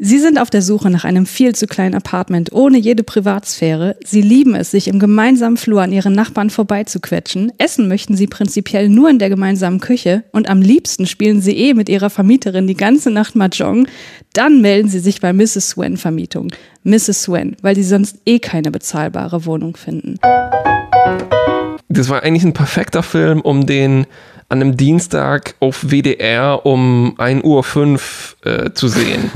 Sie sind auf der Suche nach einem viel zu kleinen Apartment ohne jede Privatsphäre. Sie lieben es, sich im gemeinsamen Flur an ihren Nachbarn vorbeizuquetschen. Essen möchten sie prinzipiell nur in der gemeinsamen Küche und am liebsten spielen sie eh mit ihrer Vermieterin die ganze Nacht Mahjong. Dann melden sie sich bei Mrs. Swen Vermietung. Mrs. Swen, weil sie sonst eh keine bezahlbare Wohnung finden. Das war eigentlich ein perfekter Film, um den an einem Dienstag auf WDR um 1.05 Uhr äh, zu sehen.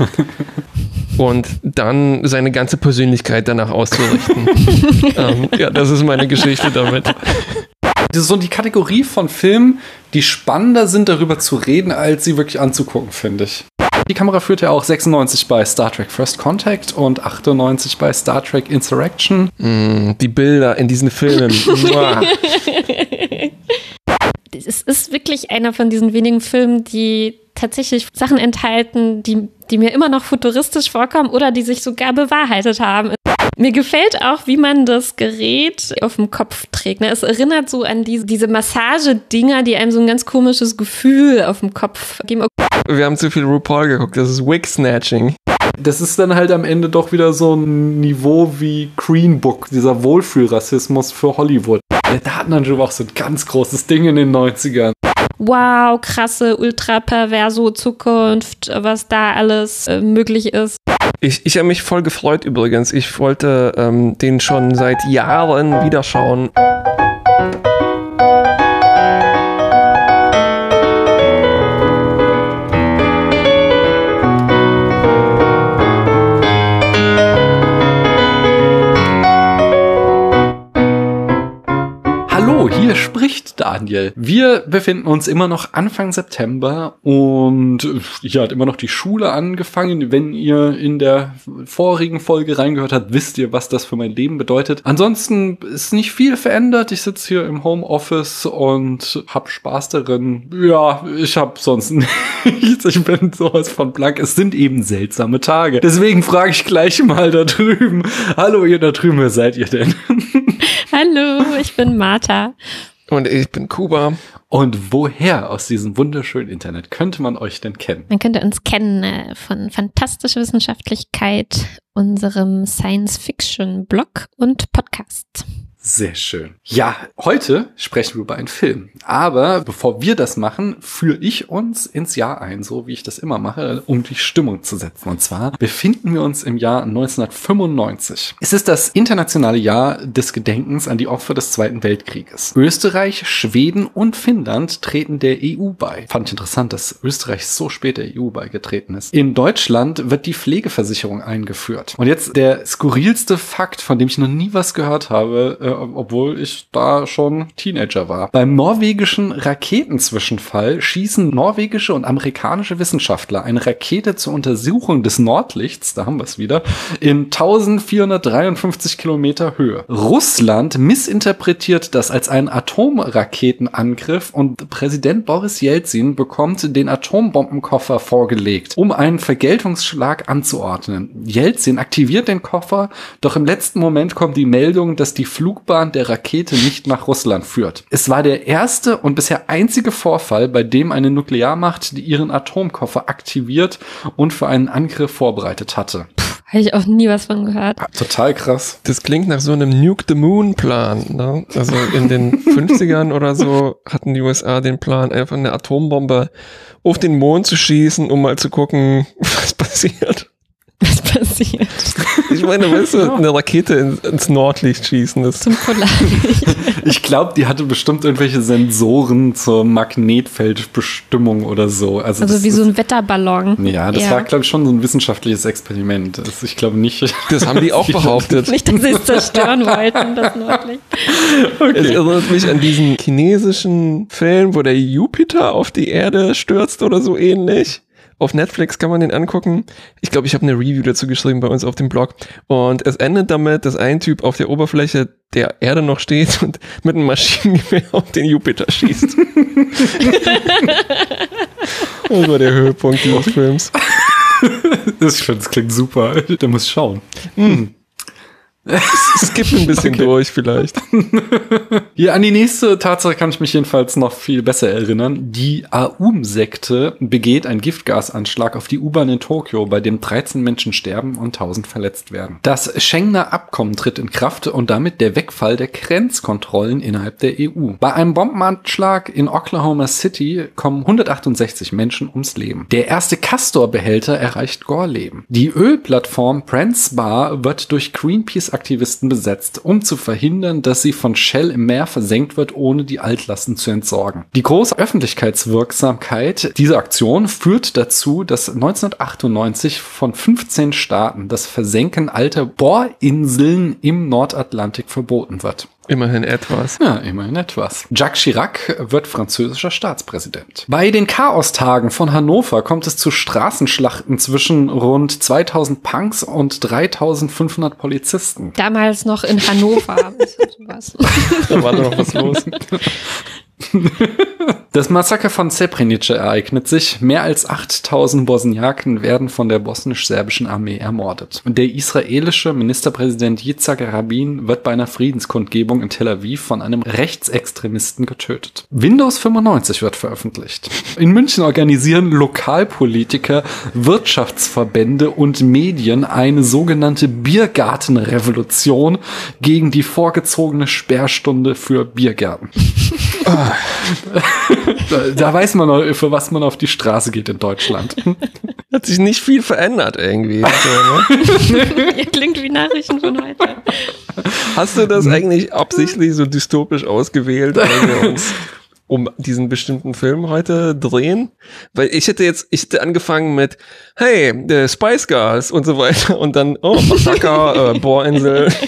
und dann seine ganze Persönlichkeit danach auszurichten. ähm, ja, das ist meine Geschichte damit. Das ist so die Kategorie von Filmen, die spannender sind, darüber zu reden, als sie wirklich anzugucken, finde ich. Die Kamera führte ja auch 96 bei Star Trek First Contact und 98 bei Star Trek Insurrection. Mm, die Bilder in diesen Filmen. es ist wirklich einer von diesen wenigen Filmen, die tatsächlich Sachen enthalten, die, die mir immer noch futuristisch vorkommen oder die sich sogar bewahrheitet haben. Mir gefällt auch, wie man das Gerät auf dem Kopf trägt. Ne? Es erinnert so an diese, diese Massagedinger, die einem so ein ganz komisches Gefühl auf dem Kopf geben. Wir haben zu viel RuPaul geguckt, das ist Wig-Snatching. Das ist dann halt am Ende doch wieder so ein Niveau wie Green Book, dieser Wohlfühlrassismus für Hollywood. Der Datenanschub war auch so ein ganz großes Ding in den 90ern. Wow, krasse, ultra perverso Zukunft, was da alles äh, möglich ist. Ich, ich habe mich voll gefreut übrigens. Ich wollte ähm, den schon seit Jahren wieder schauen. Hier spricht Daniel. Wir befinden uns immer noch Anfang September und hier hat immer noch die Schule angefangen. Wenn ihr in der vorigen Folge reingehört habt, wisst ihr, was das für mein Leben bedeutet. Ansonsten ist nicht viel verändert. Ich sitze hier im Homeoffice und hab Spaß darin. Ja, ich hab sonst nichts. Ich bin sowas von blank. Es sind eben seltsame Tage. Deswegen frage ich gleich mal da drüben. Hallo, ihr da drüben, wer seid ihr denn? Hallo, ich bin Martha. Und ich bin Kuba. Und woher aus diesem wunderschönen Internet könnte man euch denn kennen? Man könnte uns kennen äh, von fantastischer Wissenschaftlichkeit, unserem Science-Fiction-Blog und Podcast. Sehr schön. Ja, heute sprechen wir über einen Film. Aber bevor wir das machen, führe ich uns ins Jahr ein, so wie ich das immer mache, um die Stimmung zu setzen. Und zwar befinden wir uns im Jahr 1995. Es ist das internationale Jahr des Gedenkens an die Opfer des Zweiten Weltkrieges. Österreich, Schweden und Finnland treten der EU bei. Fand ich interessant, dass Österreich so spät der EU beigetreten ist. In Deutschland wird die Pflegeversicherung eingeführt. Und jetzt der skurrilste Fakt, von dem ich noch nie was gehört habe, obwohl ich da schon Teenager war. Beim norwegischen Raketenzwischenfall schießen norwegische und amerikanische Wissenschaftler eine Rakete zur Untersuchung des Nordlichts, da haben wir es wieder, in 1453 Kilometer Höhe. Russland missinterpretiert das als einen Atomraketenangriff und Präsident Boris Jelzin bekommt den Atombombenkoffer vorgelegt, um einen Vergeltungsschlag anzuordnen. Jelzin aktiviert den Koffer, doch im letzten Moment kommt die Meldung, dass die Flug Flugbahn der Rakete nicht nach Russland führt. Es war der erste und bisher einzige Vorfall, bei dem eine Nuklearmacht ihren Atomkoffer aktiviert und für einen Angriff vorbereitet hatte. Habe ich auch nie was von gehört. Total krass. Das klingt nach so einem Nuke the Moon Plan. Ne? Also in den 50ern oder so hatten die USA den Plan, einfach eine Atombombe auf den Mond zu schießen, um mal zu gucken, was passiert was passiert. Ich meine, weißt du, eine Rakete ins, ins Nordlicht schießen ist. Zum Polarlicht. Ich glaube, die hatte bestimmt irgendwelche Sensoren zur Magnetfeldbestimmung oder so. Also, also wie so ein Wetterballon. Ja, das ja. war, glaube ich, schon so ein wissenschaftliches Experiment. Also ich glaube nicht. Das haben die auch behauptet. nicht, dass sie es zerstören wollten, das Nordlicht. Okay. Es erinnert mich an diesen chinesischen Film, wo der Jupiter auf die Erde stürzt oder so ähnlich. Auf Netflix kann man den angucken. Ich glaube, ich habe eine Review dazu geschrieben bei uns auf dem Blog. Und es endet damit, dass ein Typ auf der Oberfläche der Erde noch steht und mit einem Maschinengewehr auf den Jupiter schießt. das war der Höhepunkt dieses Films. Das, das klingt super. Da muss schauen. Hm. Skip ein bisschen okay. durch vielleicht. Hier an die nächste Tatsache kann ich mich jedenfalls noch viel besser erinnern. Die Aum-Sekte begeht einen Giftgasanschlag auf die U-Bahn in Tokio, bei dem 13 Menschen sterben und 1000 verletzt werden. Das Schengener Abkommen tritt in Kraft und damit der Wegfall der Grenzkontrollen innerhalb der EU. Bei einem Bombenanschlag in Oklahoma City kommen 168 Menschen ums Leben. Der erste Castor-Behälter erreicht Gorleben. Die Ölplattform Brent's Bar wird durch Greenpeace Greenpeace-Aktivisten besetzt, um zu verhindern, dass sie von Shell im Meer versenkt wird, ohne die Altlasten zu entsorgen. Die große Öffentlichkeitswirksamkeit dieser Aktion führt dazu, dass 1998 von 15 Staaten das Versenken alter Bohrinseln im Nordatlantik verboten wird. Immerhin etwas. Ja, immerhin etwas. Jacques Chirac wird französischer Staatspräsident. Bei den Chaostagen von Hannover kommt es zu Straßenschlachten zwischen rund 2000 Punks und 3500 Polizisten. Damals noch in Hannover. da war noch was los. Das Massaker von Srebrenica ereignet sich. Mehr als 8000 Bosniaken werden von der bosnisch-serbischen Armee ermordet. Der israelische Ministerpräsident Yitzhak Rabin wird bei einer Friedenskundgebung in Tel Aviv von einem Rechtsextremisten getötet. Windows 95 wird veröffentlicht. In München organisieren Lokalpolitiker, Wirtschaftsverbände und Medien eine sogenannte Biergartenrevolution gegen die vorgezogene Sperrstunde für Biergärten. da, da, weiß man noch, für was man auf die Straße geht in Deutschland. Hat sich nicht viel verändert irgendwie. So, ne? Klingt wie Nachrichten von heute. Hast du das eigentlich absichtlich so dystopisch ausgewählt, weil wir uns um diesen bestimmten Film heute drehen? Weil ich hätte jetzt, ich hätte angefangen mit, hey, the Spice Girls und so weiter und dann, oh, Osaka, äh, Bohrinsel.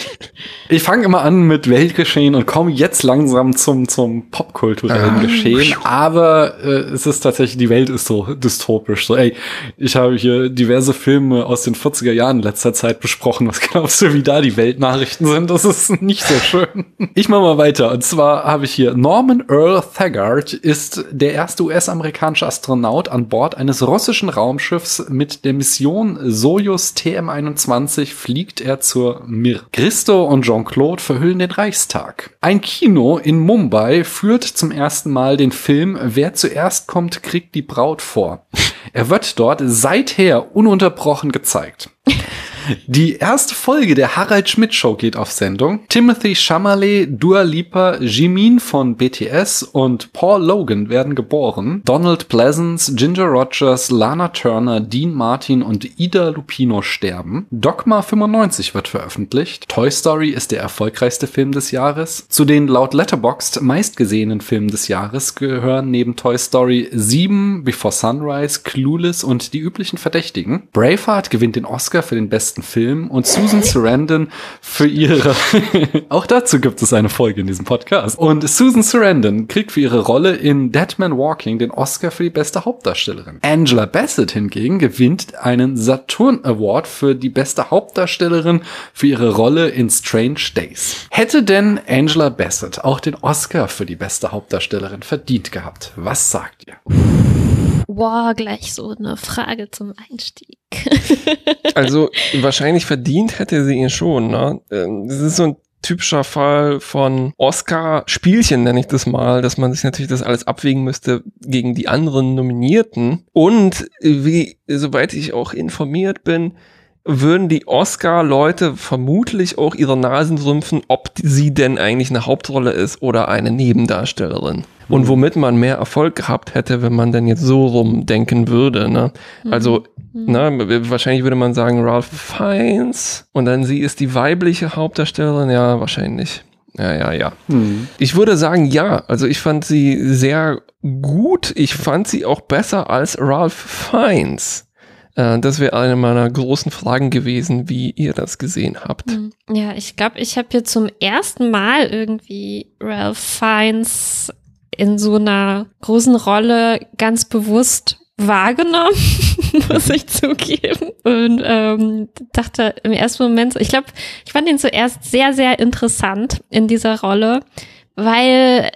Ich fange immer an mit Weltgeschehen und komme jetzt langsam zum, zum popkulturellen ah. Geschehen. Aber äh, es ist tatsächlich, die Welt ist so dystopisch. So, ey, ich habe hier diverse Filme aus den 40er Jahren letzter Zeit besprochen. Was glaubst du, wie da die Weltnachrichten sind? Das ist nicht so schön. Ich mache mal weiter. Und zwar habe ich hier Norman Earl Thagard ist der erste US-amerikanische Astronaut an Bord eines russischen Raumschiffs mit der Mission Soyuz TM-21 fliegt er zur Mir. Christo und Jean-Claude verhüllen den Reichstag. Ein Kino in Mumbai führt zum ersten Mal den Film Wer zuerst kommt, kriegt die Braut vor. Er wird dort seither ununterbrochen gezeigt. Die erste Folge der Harald Schmidt Show geht auf Sendung. Timothy Chalamet, Dua Lipa, Jimin von BTS und Paul Logan werden geboren. Donald Pleasance, Ginger Rogers, Lana Turner, Dean Martin und Ida Lupino sterben. Dogma 95 wird veröffentlicht. Toy Story ist der erfolgreichste Film des Jahres. Zu den laut Letterboxd meistgesehenen Filmen des Jahres gehören neben Toy Story 7, Before Sunrise, Clueless und die üblichen Verdächtigen. Braveheart gewinnt den Oscar für den besten besten Film und Susan Sarandon für ihre, auch dazu gibt es eine Folge in diesem Podcast. Und Susan Sarandon kriegt für ihre Rolle in Dead Man Walking den Oscar für die beste Hauptdarstellerin. Angela Bassett hingegen gewinnt einen Saturn Award für die beste Hauptdarstellerin für ihre Rolle in Strange Days. Hätte denn Angela Bassett auch den Oscar für die beste Hauptdarstellerin verdient gehabt? Was sagt ihr? Boah, gleich so eine Frage zum Einstieg. also wahrscheinlich verdient hätte sie ihn schon. Ne? Ähm, das ist so ein typischer Fall von Oscar-Spielchen, nenne ich das mal, dass man sich natürlich das alles abwägen müsste gegen die anderen Nominierten. Und wie, soweit ich auch informiert bin, würden die Oscar-Leute vermutlich auch ihre Nasen rümpfen, ob sie denn eigentlich eine Hauptrolle ist oder eine Nebendarstellerin. Und mhm. womit man mehr Erfolg gehabt hätte, wenn man denn jetzt so rumdenken würde. Ne? Mhm. Also, mhm. ne, wahrscheinlich würde man sagen, Ralph Fiennes und dann sie ist die weibliche Hauptdarstellerin. Ja, wahrscheinlich. Ja, ja, ja. Mhm. Ich würde sagen, ja. Also ich fand sie sehr gut. Ich fand sie auch besser als Ralph Fiennes. Äh, das wäre eine meiner großen Fragen gewesen, wie ihr das gesehen habt. Hm. Ja, ich glaube, ich habe hier zum ersten Mal irgendwie Ralph Fiennes in so einer großen Rolle ganz bewusst wahrgenommen, muss ich zugeben. Und ähm, dachte im ersten Moment, ich glaube, ich fand ihn zuerst sehr, sehr interessant in dieser Rolle, weil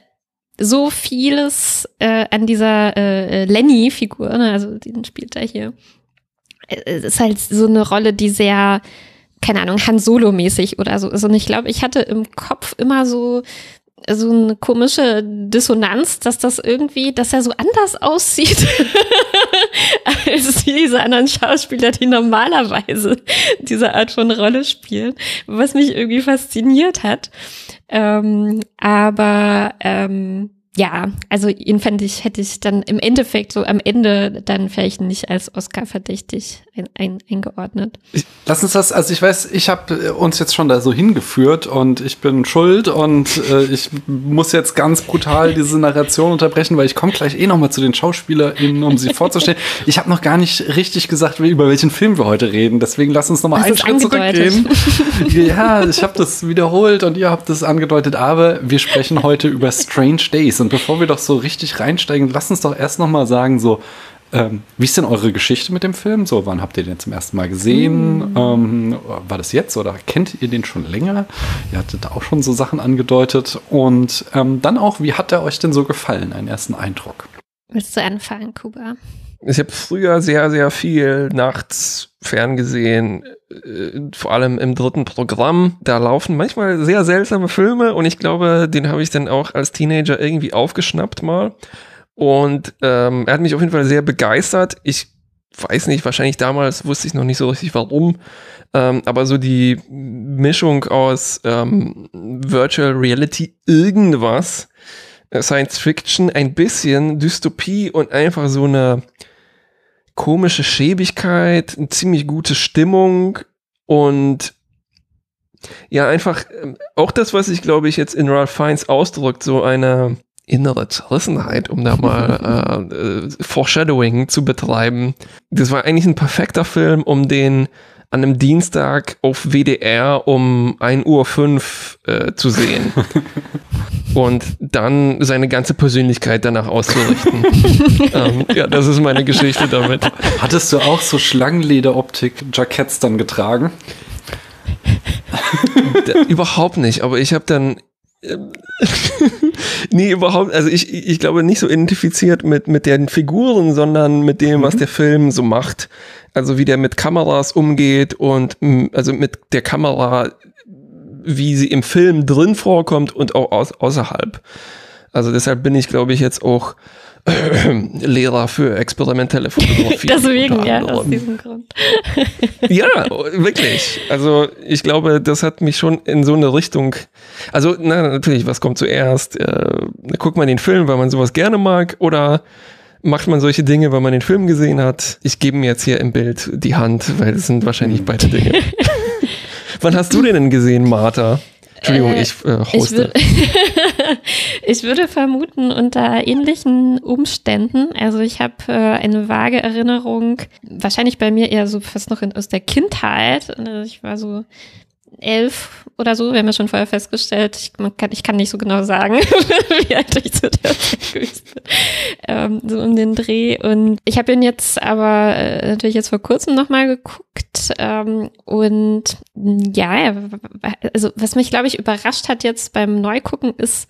so vieles äh, an dieser äh, Lenny-Figur, ne, also den spielt er hier, es ist halt so eine Rolle, die sehr keine Ahnung, Han Solo-mäßig oder so ist. Und ich glaube, ich hatte im Kopf immer so, so eine komische Dissonanz, dass das irgendwie, dass er so anders aussieht als diese anderen Schauspieler, die normalerweise diese Art von Rolle spielen, was mich irgendwie fasziniert hat. Ähm, aber ähm, ja, also ihn fände ich, hätte ich dann im Endeffekt so am Ende dann vielleicht nicht als Oscar verdächtig ein, ein, eingeordnet. Ich, lass uns das, also ich weiß, ich habe äh, uns jetzt schon da so hingeführt und ich bin schuld und äh, ich muss jetzt ganz brutal diese Narration unterbrechen, weil ich komme gleich eh nochmal zu den SchauspielerInnen, um sie vorzustellen. Ich habe noch gar nicht richtig gesagt, über welchen Film wir heute reden, deswegen lass uns nochmal einen Schritt zurückgehen. ja, ich habe das wiederholt und ihr habt das angedeutet, aber wir sprechen heute über Strange Days und bevor wir doch so richtig reinsteigen, lass uns doch erst noch mal sagen, so, ähm, wie ist denn eure Geschichte mit dem Film? So, wann habt ihr den zum ersten Mal gesehen? Mm. Ähm, war das jetzt oder kennt ihr den schon länger? Ihr hattet auch schon so Sachen angedeutet. Und ähm, dann auch, wie hat er euch denn so gefallen? Einen ersten Eindruck. Willst du anfangen, Kuba? Ich habe früher sehr, sehr viel nachts ferngesehen, äh, vor allem im dritten Programm. Da laufen manchmal sehr seltsame Filme und ich glaube, den habe ich dann auch als Teenager irgendwie aufgeschnappt mal. Und ähm, er hat mich auf jeden Fall sehr begeistert. Ich weiß nicht, wahrscheinlich damals wusste ich noch nicht so richtig warum, ähm, aber so die Mischung aus ähm, Virtual Reality irgendwas, äh, Science Fiction, ein bisschen Dystopie und einfach so eine komische Schäbigkeit, eine ziemlich gute Stimmung und ja, einfach ähm, auch das, was ich glaube ich jetzt in Ralph Fiennes ausdrückt, so eine innere Zerrissenheit, um da mal äh, äh, Foreshadowing zu betreiben. Das war eigentlich ein perfekter Film, um den an einem Dienstag auf WDR um 1.05 Uhr äh, zu sehen. und dann seine ganze Persönlichkeit danach auszurichten. ähm, ja, das ist meine Geschichte damit. Hattest du auch so Schlangenlederoptik-Jacketts dann getragen? überhaupt nicht, aber ich habe dann nee, überhaupt, also ich, ich glaube nicht so identifiziert mit, mit den Figuren, sondern mit dem, was mhm. der Film so macht. Also wie der mit Kameras umgeht und also mit der Kamera wie sie im Film drin vorkommt und auch aus, außerhalb. Also deshalb bin ich, glaube ich, jetzt auch Lehrer für experimentelle Fotografie. Deswegen, ja, aus diesem Grund. ja, wirklich. Also ich glaube, das hat mich schon in so eine Richtung. Also, na, natürlich, was kommt zuerst? Äh, guckt man den Film, weil man sowas gerne mag, oder macht man solche Dinge, weil man den Film gesehen hat? Ich gebe mir jetzt hier im Bild die Hand, weil es sind wahrscheinlich beide Dinge. Wann hast du den denn gesehen, Martha? Entschuldigung, äh, ich äh, hoste. Ich, ich, würde vermuten, unter ähnlichen Umständen. Also ich habe äh, eine vage Erinnerung, wahrscheinlich bei mir eher so fast noch in, aus der Kindheit. Also ich war so elf oder so. Wir haben ja schon vorher festgestellt, ich, kann, ich kann nicht so genau sagen, wie alt ich zu der Zeit bin. Ähm, so um den Dreh. Und ich habe ihn jetzt aber äh, natürlich jetzt vor kurzem nochmal geguckt. Ähm, und ja, also was mich, glaube ich, überrascht hat jetzt beim Neugucken ist,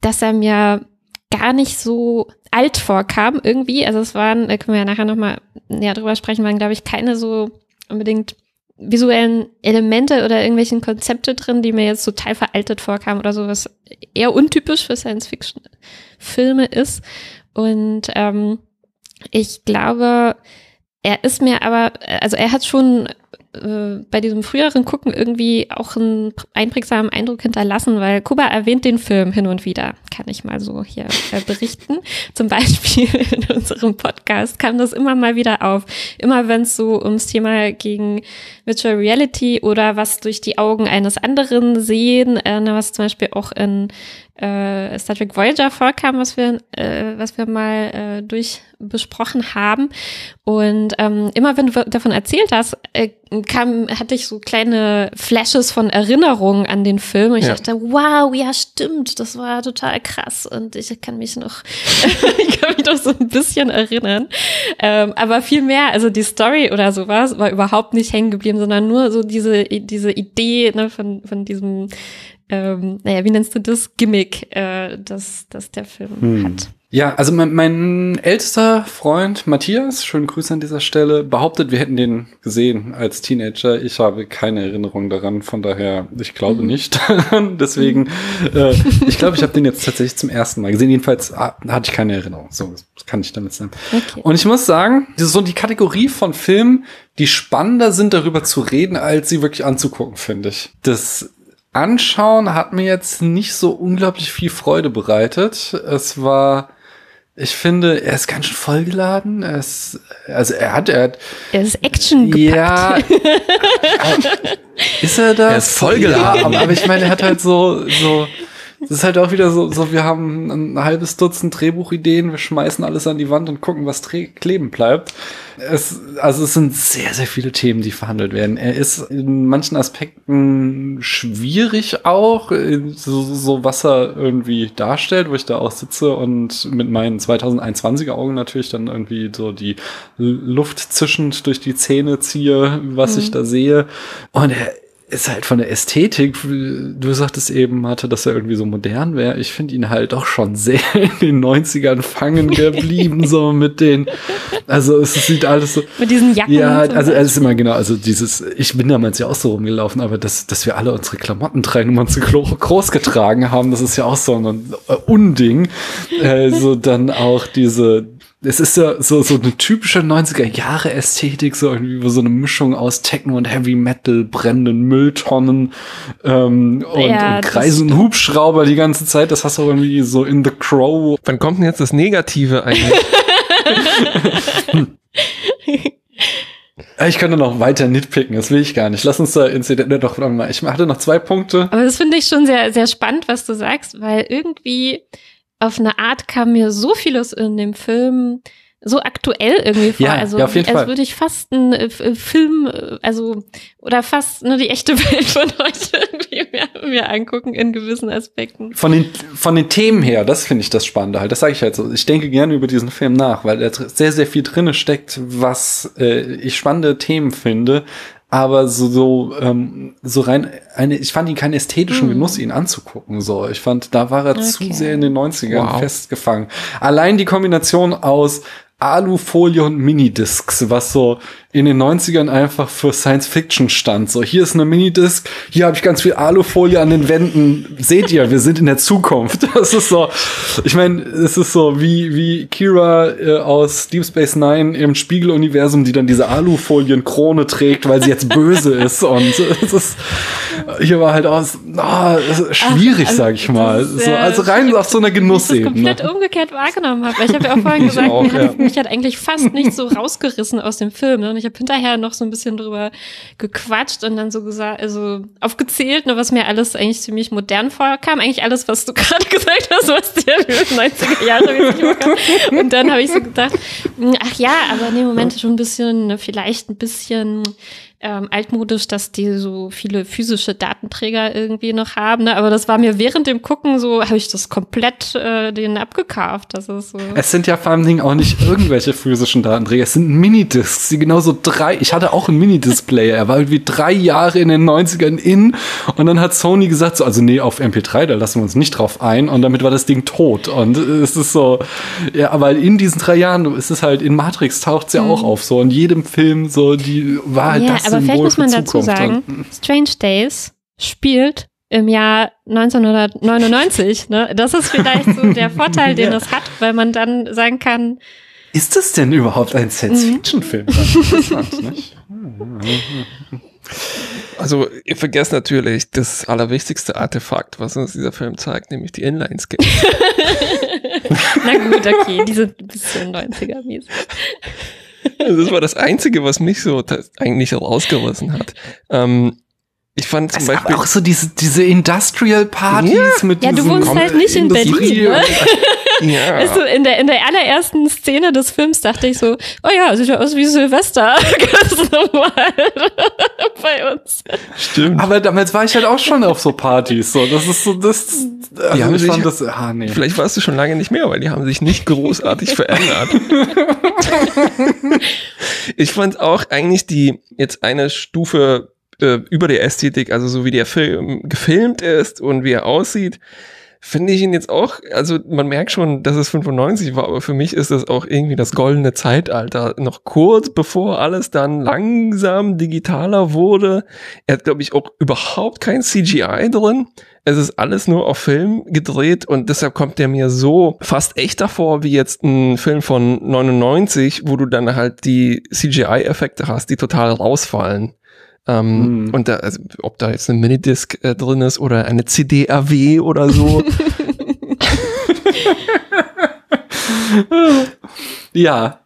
dass er mir gar nicht so alt vorkam irgendwie. Also es waren, da können wir ja nachher nochmal näher drüber sprechen, waren, glaube ich, keine so unbedingt visuellen Elemente oder irgendwelchen Konzepte drin, die mir jetzt total veraltet vorkamen oder so, was eher untypisch für Science-Fiction-Filme ist. Und ähm, ich glaube, er ist mir aber, also er hat schon äh, bei diesem früheren Gucken irgendwie auch einen einprägsamen Eindruck hinterlassen, weil Kuba erwähnt den Film hin und wieder, kann ich mal so hier äh, berichten. Zum Beispiel in unserem Podcast kam das immer mal wieder auf. Immer wenn es so ums Thema gegen Virtual Reality oder was durch die Augen eines anderen sehen, äh, was zum Beispiel auch in äh, Star Trek Voyager vorkam, was wir, äh, was wir mal äh, durch besprochen haben. Und ähm, immer wenn du davon erzählt hast, äh, kam, hatte ich so kleine Flashes von Erinnerungen an den Film. Und ich ja. dachte, wow, ja, stimmt, das war total krass. Und ich kann mich noch, ich kann mich noch so ein bisschen erinnern. Ähm, aber viel mehr, also die Story oder sowas war überhaupt nicht hängen geblieben, sondern nur so diese, diese Idee ne, von, von diesem ähm, naja, wie nennst du das? Gimmick, äh, das, das der Film hm. hat. Ja, also mein, mein ältester Freund Matthias, schönen Grüße an dieser Stelle, behauptet, wir hätten den gesehen als Teenager. Ich habe keine Erinnerung daran, von daher, ich glaube Mhm. nicht. Deswegen, äh, ich glaube, ich habe den jetzt tatsächlich zum ersten Mal gesehen. Jedenfalls ah, hatte ich keine Erinnerung. So das kann ich damit sagen. Okay. Und ich muss sagen, so die Kategorie von Filmen, die spannender sind, darüber zu reden, als sie wirklich anzugucken, finde ich. Das Anschauen hat mir jetzt nicht so unglaublich viel Freude bereitet. Es war, ich finde, er ist ganz schön vollgeladen. Er ist, also er hat, er hat, Er ist Action gepackt. ja, ist er das? Er ist vollgeladen. Ja, aber, aber ich meine, er hat halt so, so, das ist halt auch wieder so, so, wir haben ein halbes Dutzend Drehbuchideen, wir schmeißen alles an die Wand und gucken, was kleben bleibt. Es, also es sind sehr, sehr viele Themen, die verhandelt werden. Er ist in manchen Aspekten schwierig auch, so, so was er irgendwie darstellt, wo ich da auch sitze und mit meinen 2021er Augen natürlich dann irgendwie so die Luft zischend durch die Zähne ziehe, was ich da sehe. Und er ist halt von der Ästhetik, du sagtest eben, Mathe, dass er irgendwie so modern wäre. Ich finde ihn halt doch schon sehr in den 90ern fangen geblieben, so mit den, also es sieht alles so, Mit diesen Jacken. ja, und so. also es ist immer genau, also dieses, ich bin damals ja auch so rumgelaufen, aber dass, dass wir alle unsere Klamotten drei Nummern zu gro- groß getragen haben, das ist ja auch so ein äh, Unding. Äh, so dann auch diese, es ist ja so, so eine typische 90er-Jahre-Ästhetik, so irgendwie so eine Mischung aus Techno und Heavy Metal, brennenden Mülltonnen ähm, und, Ja, und das kreisenden Hubschrauber die ganze Zeit. Das hast du auch irgendwie so in The Crow Wann kommt denn jetzt das Negative eigentlich? Äh, Ich könnte noch weiter nitpicken, das will ich gar nicht. Lass uns da Inzident doch warte mal. Ich hatte noch zwei Punkte. Aber das finde ich schon sehr, sehr spannend, was du sagst, weil irgendwie auf eine Art kam mir so vieles in dem Film so aktuell irgendwie vor. Ja, also ja, auf jeden als Fall. würde ich fast einen äh, äh, Film, äh, also oder fast nur die echte Welt von heute irgendwie mir, mir angucken in gewissen Aspekten. Von den, von den Themen her, das finde ich das Spannende halt. Das sage ich halt so. Ich denke gerne über diesen Film nach, weil da sehr, sehr viel drinne steckt, was äh, ich spannende Themen finde. Aber so, so, ähm, so rein, eine, ich fand ihn keinen ästhetischen Genuss, ihn anzugucken. So, ich fand, da war er zu Okay. sehr in den 90ern Wow. festgefangen. Allein die Kombination aus Alufolie und Minidiscs, was so in den 90ern einfach für Science Fiction stand. So, hier ist eine Minidisc, hier habe ich ganz viel Alufolie an den Wänden. Seht ihr, wir sind in der Zukunft. Das ist so, ich meine, es ist so wie, wie Kira äh, aus Deep Space Nine im Spiegeluniversum, die dann diese Alufolienkrone trägt, weil sie jetzt böse ist. Und es ist, hier war halt aus, ist schwierig, also, sag ich mal. So, also rein auf so einer Ich das Genussebene. komplett umgekehrt wahrgenommen habe. Ich habe ja auch vorhin gesagt, auch, ja. Mich hat eigentlich fast nicht so rausgerissen aus dem Film. Ne? Und ich habe hinterher noch so ein bisschen drüber gequatscht und dann so gesagt, also aufgezählt, ne, was mir alles eigentlich ziemlich modern vorkam. Eigentlich alles, was du gerade gesagt hast, was dir in den 90er Jahre. Und dann habe ich so gedacht, hm, ach ja, aber nee, Moment, schon ein bisschen, ne, vielleicht ein bisschen ähm, altmodisch, dass die so viele physische Datenträger irgendwie noch haben. Ne? Aber das war mir während dem Gucken so, habe ich das komplett äh, denen abgekauft. Das ist so. Es sind ja vor allem Dingen auch nicht irgendwelche physischen Datenträger, es sind Minidiscs, die genauso drei, ich hatte auch einen Minidisplayer, er war irgendwie drei Jahre in den 90ern in und dann hat Sony gesagt, so, also nee, auf MP3, da lassen wir uns nicht drauf ein und damit war das Ding tot und es ist so, ja, aber in diesen drei Jahren ist es halt, in Matrix taucht's ja auch auf, so in jedem Film, so, die war halt Mhm. ja, das aber vielleicht muss man dazu sagen, Und, Strange Days spielt im Jahr 1999. Ne? Das ist vielleicht so der Vorteil, den Ja. es hat, weil man dann sagen kann, ist das denn überhaupt ein Science-Fiction-Film? Interessant, nicht? Also, ihr vergesst natürlich das allerwichtigste Artefakt, was uns dieser Film zeigt, nämlich die Inline-Skates. na gut, okay, die sind ein bisschen 90er-mäßig. Das war das Einzige, was mich so eigentlich rausgerissen hat. Ähm, ich fand zum Es Beispiel. auch so diese, diese Industrial-Partys mit Ja, du wohnst halt nicht in Industrie- Berlin, ne? ja, Weißt du, in der, in der allerersten Szene des Films dachte ich so, oh ja, sieht ja aus wie Silvester. Ganz normal bei uns. stimmt. Aber damals war ich halt auch schon auf so Partys. So, das ist so, das. Also haben ich sich- fand das. Ah, nee. Vielleicht warst du schon lange nicht mehr, weil die haben sich nicht großartig verändert. ich fand auch eigentlich die jetzt eine Stufe äh, über der Ästhetik, also so wie der Film gefilmt ist und wie er aussieht, finde ich ihn jetzt auch, also man merkt schon, dass es 95 war, aber für mich ist das auch irgendwie das goldene Zeitalter. Noch kurz bevor alles dann langsam digitaler wurde. Er hat, glaube ich, auch überhaupt kein CGI drin. Es ist alles nur auf Film gedreht und deshalb kommt der mir so fast echter vor wie jetzt ein Film von 99, wo du dann halt die CGI-Effekte hast, die total rausfallen. Ähm, mhm. Und da, also, ob da jetzt eine Minidisc äh, drin ist oder eine CD-RW oder so. ja,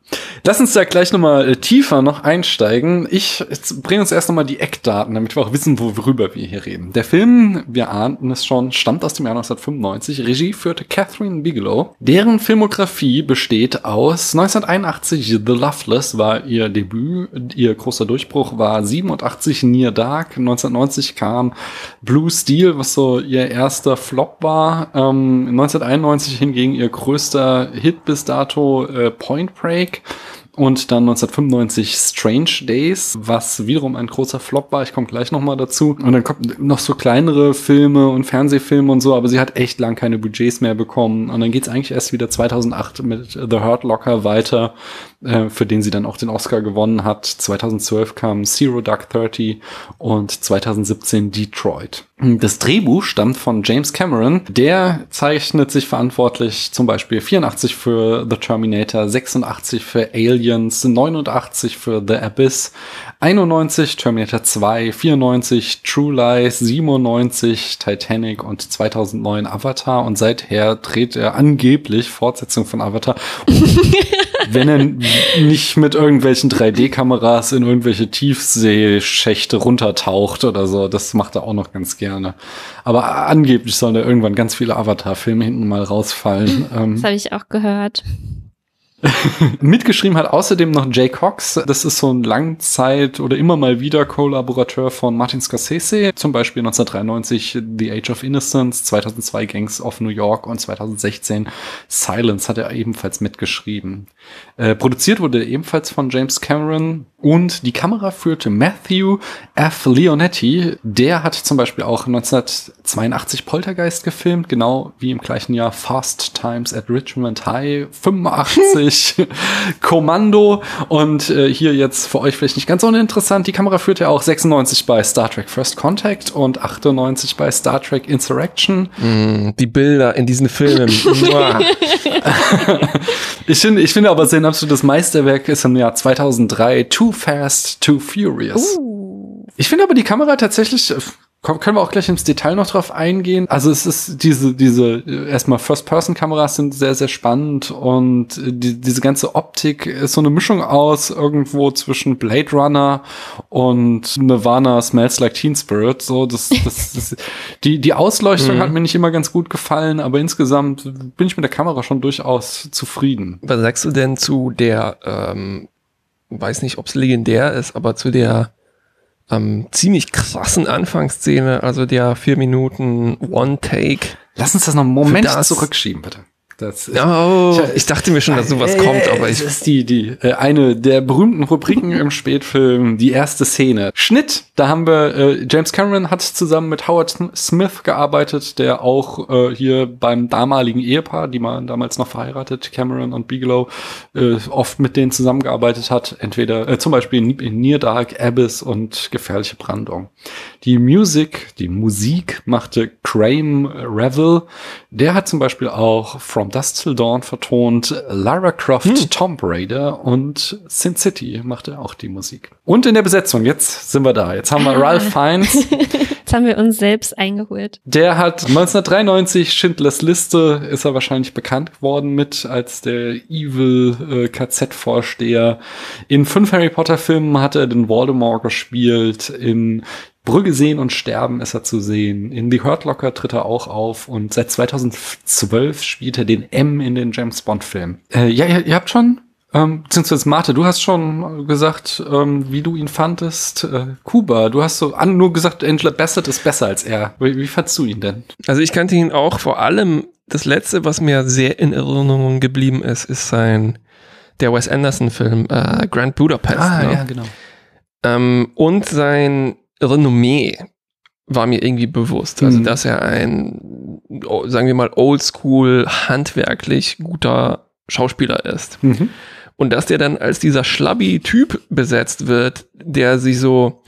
Lass uns da gleich nochmal äh, tiefer noch einsteigen. Ich bringe uns erst nochmal die Eckdaten, damit wir auch wissen, worüber wir hier reden. Der Film, wir ahnten es schon, stammt aus dem Jahr 1995. Regie führte Catherine Bigelow. Deren Filmografie besteht aus 1981 The Loveless war ihr Debüt. Ihr großer Durchbruch war 87 Near Dark. 1990 kam Blue Steel, was so ihr erster Flop war. Ähm, 1991 hingegen ihr größter Hit bis dato äh, Point Break. Und dann 1995 Strange Days, was wiederum ein großer Flop war. Ich komme gleich nochmal dazu. Und dann kommt noch so kleinere Filme und Fernsehfilme und so, aber sie hat echt lang keine Budgets mehr bekommen. Und dann geht's eigentlich erst wieder 2008 mit The Hurt Locker weiter, äh, für den sie dann auch den Oscar gewonnen hat. 2012 kam Zero Dark Thirty und 2017 Detroit. Das Drehbuch stammt von James Cameron. Der zeichnet sich verantwortlich zum Beispiel 84 für The Terminator, 86 für Aliens, 89 für The Abyss, 91 Terminator 2, 94 True Lies, 97 Titanic und 2009 Avatar und seither dreht er angeblich Fortsetzung von Avatar. wenn er nicht mit irgendwelchen 3D-Kameras in irgendwelche Tiefseeschächte runtertaucht oder so, das macht er auch noch ganz gerne. Aber angeblich sollen da irgendwann ganz viele Avatar-Filme hinten mal rausfallen. Das ähm, habe ich auch gehört. Mitgeschrieben hat außerdem noch Jay Cox. Das ist so ein Langzeit- oder immer mal wieder Kollaborateur von Martin Scorsese. Zum Beispiel 1993 The Age of Innocence, 2002 Gangs of New York und 2016 Silence hat er ebenfalls mitgeschrieben. Äh, produziert wurde ebenfalls von James Cameron und die Kamera führte Matthew F. Leonetti. Der hat zum Beispiel auch 1982 Poltergeist gefilmt, genau wie im gleichen Jahr Fast Times at Richmond High, 85 Kommando und äh, hier jetzt für euch vielleicht nicht ganz uninteressant. Die Kamera führte auch 96 bei Star Trek First Contact und 98 bei Star Trek Insurrection. Mm, die Bilder in diesen Filmen. ich finde, ich finde aber sein absolutes Meisterwerk ist im Jahr 2003 Too Fast, Too Furious. Uh. Ich finde aber die Kamera tatsächlich äh, können wir auch gleich ins Detail noch drauf eingehen. Also es ist diese, diese, erstmal First-Person-Kameras sind sehr, sehr spannend und die, diese ganze Optik ist so eine Mischung aus irgendwo zwischen Blade Runner und Nirvana Smells Like Teen Spirit. So, das, das, das die, die Ausleuchtung mhm. hat mir nicht immer ganz gut gefallen, aber insgesamt bin ich mit der Kamera schon durchaus zufrieden. Was sagst du denn zu der, ähm, weiß nicht, ob es legendär ist, aber zu der ähm, ziemlich krassen Anfangsszene, also der vier Minuten One-Take. Lass uns das noch einen Moment zurückschieben, bitte. Das ist, oh, ich, ich, dachte mir schon, dass sowas äh, kommt, aber ich. Das ist die, die, äh, eine der berühmten Rubriken im Spätfilm, die erste Szene. Schnitt, da haben wir, äh, James Cameron hat zusammen mit Howard Smith gearbeitet, der auch äh, hier beim damaligen Ehepaar, die man damals noch verheiratet, Cameron und Bigelow, äh, oft mit denen zusammengearbeitet hat. Entweder, äh, zum Beispiel in, in Near Dark, Abyss und Gefährliche Brandung. Die Musik, die Musik machte Graham Revel. Der hat zum Beispiel auch From Dust Till Dawn vertont, Lara Croft, hm. Tomb Raider und Sin City machte auch die Musik. Und in der Besetzung, jetzt sind wir da. Jetzt haben wir. Ralph Fiennes. jetzt haben wir uns selbst eingeholt. Der hat 1993 Schindlers Liste, ist er wahrscheinlich bekannt geworden mit als der Evil äh, KZ-Vorsteher. In fünf Harry Potter Filmen hat er den Voldemort gespielt. In Brügge sehen und sterben ist er zu sehen. In The Hurt Locker tritt er auch auf und seit 2012 spielt er den M in den James Bond Filmen. Äh, ja, ihr, ihr habt schon ähm, beziehungsweise Marte, du hast schon gesagt, ähm, wie du ihn fandest. Äh, Kuba, du hast so an, nur gesagt, Angela Bassett ist besser als er. Wie, wie fandst du ihn denn? Also ich kannte ihn auch vor allem, das letzte, was mir sehr in Erinnerung geblieben ist, ist sein, der Wes Anderson Film, äh, Grand Budapest. Ah, ne? ja, genau. Ähm, und sein Renommee, war mir irgendwie bewusst. Also, Mhm. dass er ein, sagen wir mal, oldschool, handwerklich guter Schauspieler ist. Mhm. Und dass der dann als dieser schlabby Typ besetzt wird, der sich so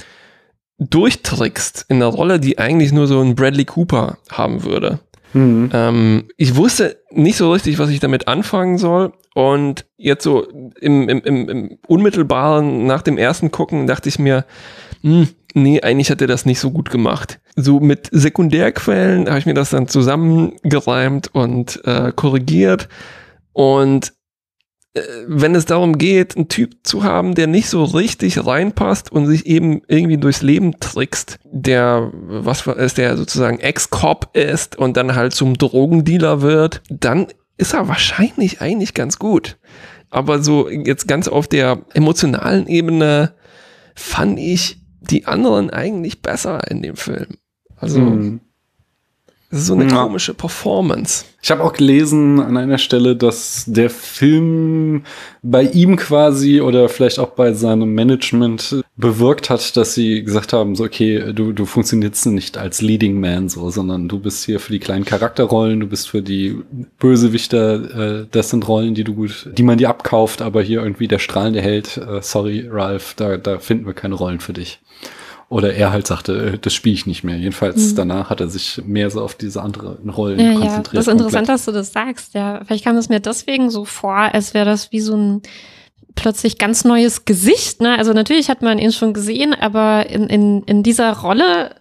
durchtrickst in einer Rolle, die eigentlich nur so ein Bradley Cooper haben würde. Mhm. Ähm, ich wusste nicht so richtig, was ich damit anfangen soll. Und jetzt so im, im, im, im unmittelbaren nach dem ersten Gucken dachte ich mir, hm, nee, eigentlich hat er das nicht so gut gemacht. So mit Sekundärquellen habe ich mir das dann zusammengereimt und äh, korrigiert. Und äh, wenn es darum geht, einen Typ zu haben, der nicht so richtig reinpasst und sich eben irgendwie durchs Leben trickst, der, was ist, der sozusagen Ex-Cop ist und dann halt zum Drogendealer wird, dann ist er wahrscheinlich eigentlich ganz gut. Aber so jetzt ganz auf der emotionalen Ebene fand ich die anderen eigentlich besser in dem Film. Also, Mhm. Es ist so eine Ja. komische Performance. Ich habe auch gelesen an einer Stelle, dass der Film bei ihm quasi oder vielleicht auch bei seinem Management bewirkt hat, dass sie gesagt haben, so okay, du, du funktionierst nicht als Leading Man so, sondern du bist hier für die kleinen Charakterrollen, du bist für die Bösewichter, äh, das sind Rollen, die du gut, die man dir abkauft, aber hier irgendwie der strahlende Held, äh, sorry Ralph, da, da finden wir keine Rollen für dich. Oder er halt sagte, äh, das spiele ich nicht mehr. Jedenfalls danach hat er sich mehr so auf diese anderen Rollen Ja, ja, konzentriert. das ist interessant, dass du das sagst. Ja, vielleicht kam es mir deswegen so vor, als wäre das wie so ein plötzlich ganz neues Gesicht. Ne? Also natürlich hat man ihn schon gesehen, aber in, in, in dieser Rolle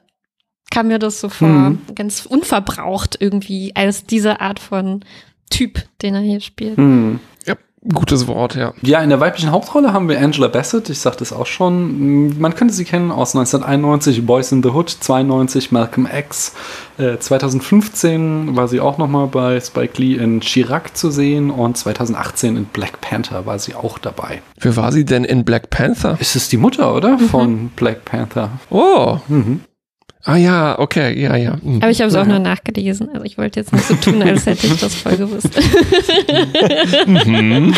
kam mir das so vor, Mhm. ganz unverbraucht irgendwie als diese Art von Typ, den er hier spielt. Hm. Ja, gutes Wort, ja. Ja, in der weiblichen Hauptrolle haben wir Angela Bassett, ich sagte es auch schon. Man könnte sie kennen aus 1991 Boys in the Hood, 92 Malcolm X, äh, 2015 war sie auch nochmal bei Spike Lee in Chirac zu sehen und 2018 in Black Panther war sie auch dabei. Wer war sie denn in Black Panther? Ist es die Mutter, oder? Von Black Panther. Oh. Mhm. Ah ja, okay, ja, ja. Hm. Aber ich habe es auch Ja. nur nachgelesen. Also ich wollte jetzt nicht so tun, als hätte ich das voll gewusst. Mhm.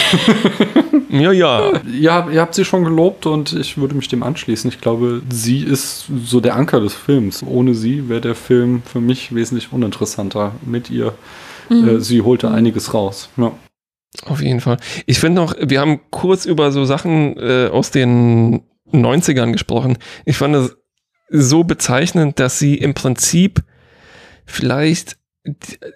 ja, ja. Ja, ihr habt sie schon gelobt und ich würde mich dem anschließen. Ich glaube, sie ist so der Anker des Films. Ohne sie wäre der Film für mich wesentlich uninteressanter. Mit ihr, äh, sie holte einiges raus. Ja. Auf jeden Fall. Ich finde noch, wir haben kurz über so Sachen äh, aus den 90ern gesprochen. Ich fand es so bezeichnend, dass sie im Prinzip vielleicht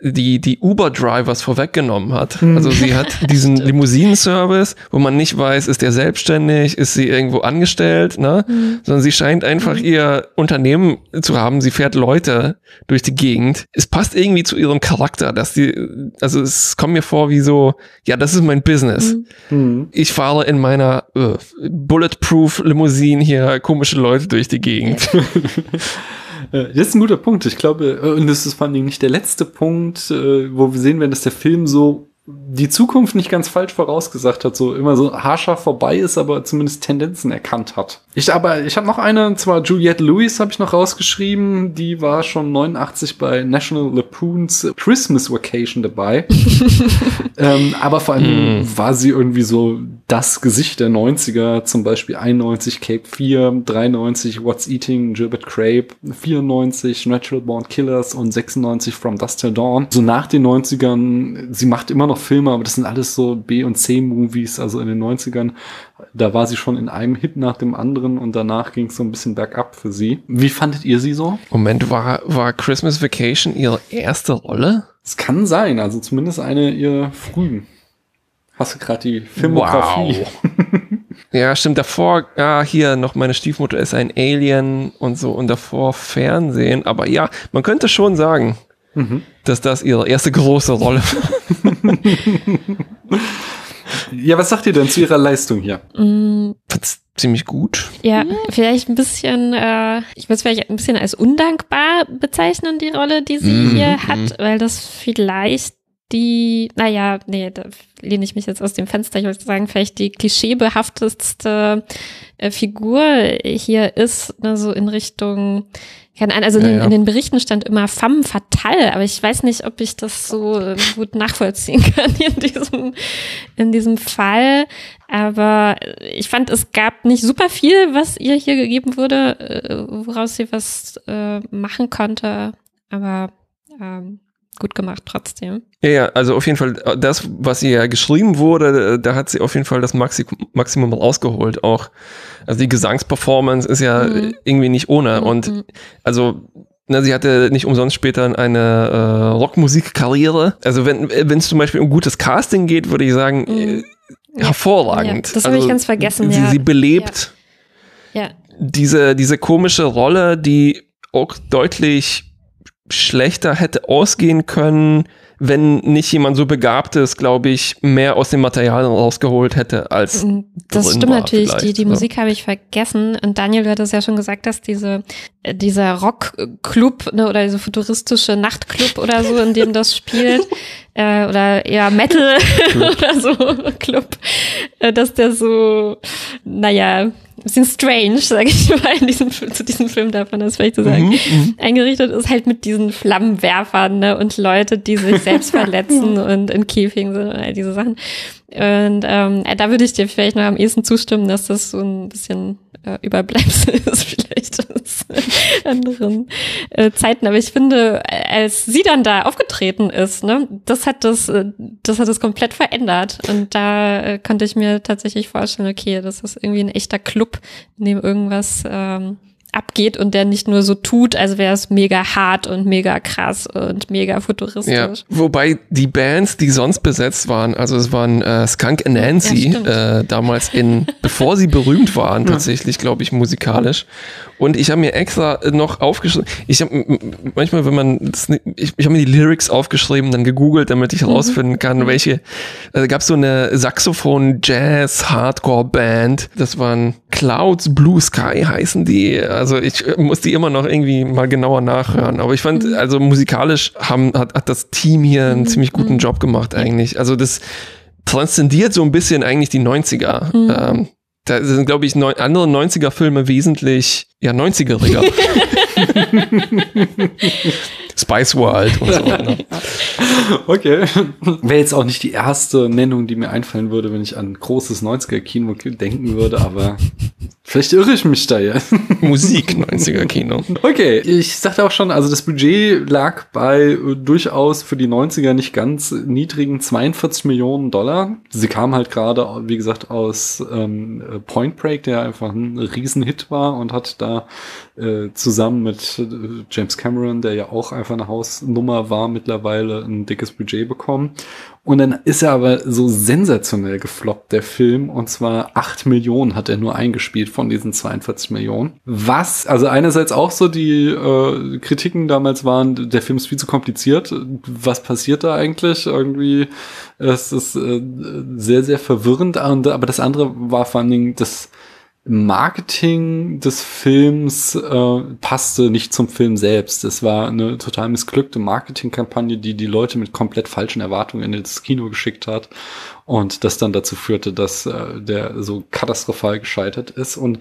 die, die Uber-Drivers vorweggenommen hat. Hm. Also sie hat diesen Limousinen-Service, wo man nicht weiß, ist der selbstständig, ist sie irgendwo angestellt, ne? Sondern sie scheint einfach ihr Unternehmen zu haben. Sie fährt Leute durch die Gegend. Es passt irgendwie zu ihrem Charakter, dass die, also es kommt mir vor wie so, ja, das ist mein Business. Mhm. Ich fahre in meiner äh, Bulletproof Limousine hier komische Leute durch die Gegend. Äh, Das ist ein guter Punkt. Ich glaube, äh, und das ist vor allen Dingen nicht der letzte Punkt, äh, wo wir sehen werden, dass der Film so die Zukunft nicht ganz falsch vorausgesagt hat, so immer so haarscharf vorbei ist, aber zumindest Tendenzen erkannt hat. Ich aber, ich habe noch eine, und zwar Juliette Lewis habe ich noch rausgeschrieben, die war schon 89 bei National Lampoons Christmas Vacation dabei. ähm, aber vor allem war sie irgendwie so das Gesicht der 90er, zum Beispiel 91 Cape 4, 93 What's Eating Gilbert Crape, 94 Natural Born Killers und 96 From Dusk Till Dawn. So nach den 90ern, sie macht immer noch Filme, aber das sind alles so B- und C-Movies, also in den 90ern. Da war sie schon in einem Hit nach dem anderen und danach ging es so ein bisschen bergab für sie. Wie fandet ihr sie so? Moment, war, war Christmas Vacation ihre erste Rolle? Es kann sein, also zumindest eine ihrer frühen. Hast du gerade die Filmografie? Ja, stimmt. Davor, ja, hier noch meine Stiefmutter ist ein Alien und so und davor Fernsehen. Aber ja, man könnte schon sagen, dass das ihre erste große Rolle war. Ja, was sagt ihr denn zu ihrer Leistung hier? Mm, ziemlich gut. Ja, vielleicht ein bisschen, äh, ich würde es vielleicht ein bisschen als undankbar bezeichnen, die Rolle, die sie Mhm, hier hat, weil das vielleicht die, naja, nee, da lehne ich mich jetzt aus dem Fenster, ich wollte sagen, vielleicht die klischeebehaftetste äh, Figur hier ist, ne, so in Richtung Keine Ahnung, also in, Ja, den, ja. in den Berichten stand immer femme fatale, aber ich weiß nicht, ob ich das so äh, gut nachvollziehen kann in diesem, in diesem Fall. Aber ich fand, es gab nicht super viel, was ihr hier gegeben wurde, äh, woraus sie was äh, machen konnte. Aber ähm, gut gemacht trotzdem. Ja, ja, also auf jeden Fall, äh, das, was ihr geschrieben wurde, äh, da hat sie auf jeden Fall das Maxi Maximum rausgeholt. Auch, also die Gesangsperformance ist ja Mhm. irgendwie nicht ohne. Und Mhm. also, na, sie hatte nicht umsonst später eine äh, Rockmusikkarriere. Also wenn wenn es zum Beispiel um gutes Casting geht, würde ich sagen, Mhm. äh, hervorragend. Ja, das habe ich also, ganz vergessen, Sie, ja. sie belebt Ja. diese, diese komische Rolle, die auch deutlich schlechter hätte ausgehen können, wenn nicht jemand so begabt ist, glaube ich, mehr aus dem Material rausgeholt hätte als Das drin stimmt natürlich. Die, die ja. Musik habe ich vergessen. Und Daniel, du hattest ja schon gesagt, dass diese, äh, dieser Rockclub ne, oder diese futuristische Nachtclub oder so, in dem das spielt, äh, oder eher Metal oder so Club, äh, dass der so, naja, bisschen strange, sage ich mal, in diesem, zu diesem Film darf man das vielleicht so sagen, Mhm, eingerichtet ist, halt mit diesen Flammenwerfern ne, und Leute, die sich selbst verletzen und in Käfigen sind und all diese Sachen. Und ähm, äh, da würde ich dir vielleicht noch am ehesten zustimmen, dass das so ein bisschen äh, Überbleibsel ist, vielleicht aus anderen äh, Zeiten. Aber ich finde, als sie dann da aufgetreten ist, ne, das hat das, äh, das hat das komplett verändert. Und da äh, konnte ich mir tatsächlich vorstellen, okay, das ist irgendwie ein echter Club, in dem irgendwas ähm, abgeht und der nicht nur so tut, als wäre es mega hart und mega krass und mega futuristisch. Ja, wobei die Bands, die sonst besetzt waren, also es waren äh, Skunk and Nancy, Ja, äh, damals in, bevor sie berühmt waren, tatsächlich, glaube ich, musikalisch. Und ich habe mir extra noch aufgeschrieben, ich habe manchmal, wenn man, das, ich, ich habe mir die Lyrics aufgeschrieben, dann gegoogelt, damit ich herausfinden kann, welche, also gab so eine Saxophon-Jazz-Hardcore-Band, das waren Clouds Blue Sky heißen die, also ich äh, muss die immer noch irgendwie mal genauer nachhören, aber ich fand, also musikalisch haben, hat, hat das Team hier einen ziemlich guten Job gemacht eigentlich, also das transzendiert so ein bisschen eigentlich die 90er, ähm, da sind, glaube ich, neun, andere 90er-Filme wesentlich, ja, 90eriger. Spice World und so. Ne? Okay. Wäre jetzt auch nicht die erste Nennung, die mir einfallen würde, wenn ich an großes 90er-Kino denken würde, aber vielleicht irre ich mich da ja. Musik 90er-Kino. Okay, ich sagte auch schon, also das Budget lag bei äh, durchaus für die 90er nicht ganz niedrigen 42 Millionen Dollar. Sie kam halt gerade, wie gesagt, aus ähm, Point Break, der einfach ein Riesenhit war und hat da äh, zusammen mit äh, James Cameron, der ja auch einfach eine Hausnummer war, mittlerweile ein dickes Budget bekommen. Und dann ist er aber so sensationell gefloppt, der Film. Und zwar 8 Millionen hat er nur eingespielt von diesen 42 Millionen. Was, also einerseits auch so die äh, Kritiken damals waren, der Film ist viel zu kompliziert. Was passiert da eigentlich? Irgendwie, es ist äh, sehr, sehr verwirrend. Aber das andere war vor allen Dingen das Marketing des Films äh, passte nicht zum Film selbst. Es war eine total missglückte Marketingkampagne, die die Leute mit komplett falschen Erwartungen ins Kino geschickt hat und das dann dazu führte, dass äh, der so katastrophal gescheitert ist. Und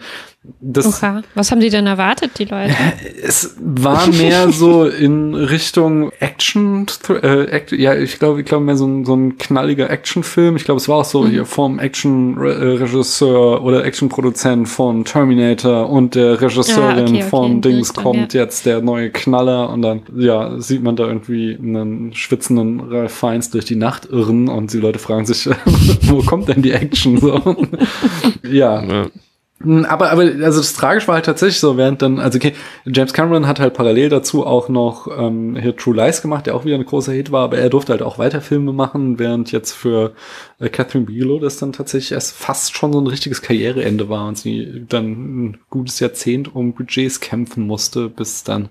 das Okay. Was haben die denn erwartet, die Leute? es war mehr so in Richtung Action, äh, Act, ja, ich glaube, ich glaube mehr so ein, so ein knalliger Actionfilm. Ich glaube, es war auch so hier vom Action-Regisseur oder Actionproduzent von Terminator und der Regisseurin Ah, okay, okay, von Dings Richtung, kommt jetzt der neue Knaller und dann, ja, sieht man da irgendwie einen schwitzenden Ralph Fiennes durch die Nacht irren und die Leute fragen sich, wo kommt denn die Action so? ja, Ja. Mm, Aber, aber, also das Tragische war halt tatsächlich so, während dann, also okay, James Cameron hat halt parallel dazu auch noch ähm, hier True Lies gemacht, der auch wieder ein großer Hit war, aber er durfte halt auch weiter Filme machen, während jetzt für äh, Catherine Bigelow das dann tatsächlich erst fast schon so ein richtiges Karriereende war und sie dann ein gutes Jahrzehnt um Budgets kämpfen musste, bis dann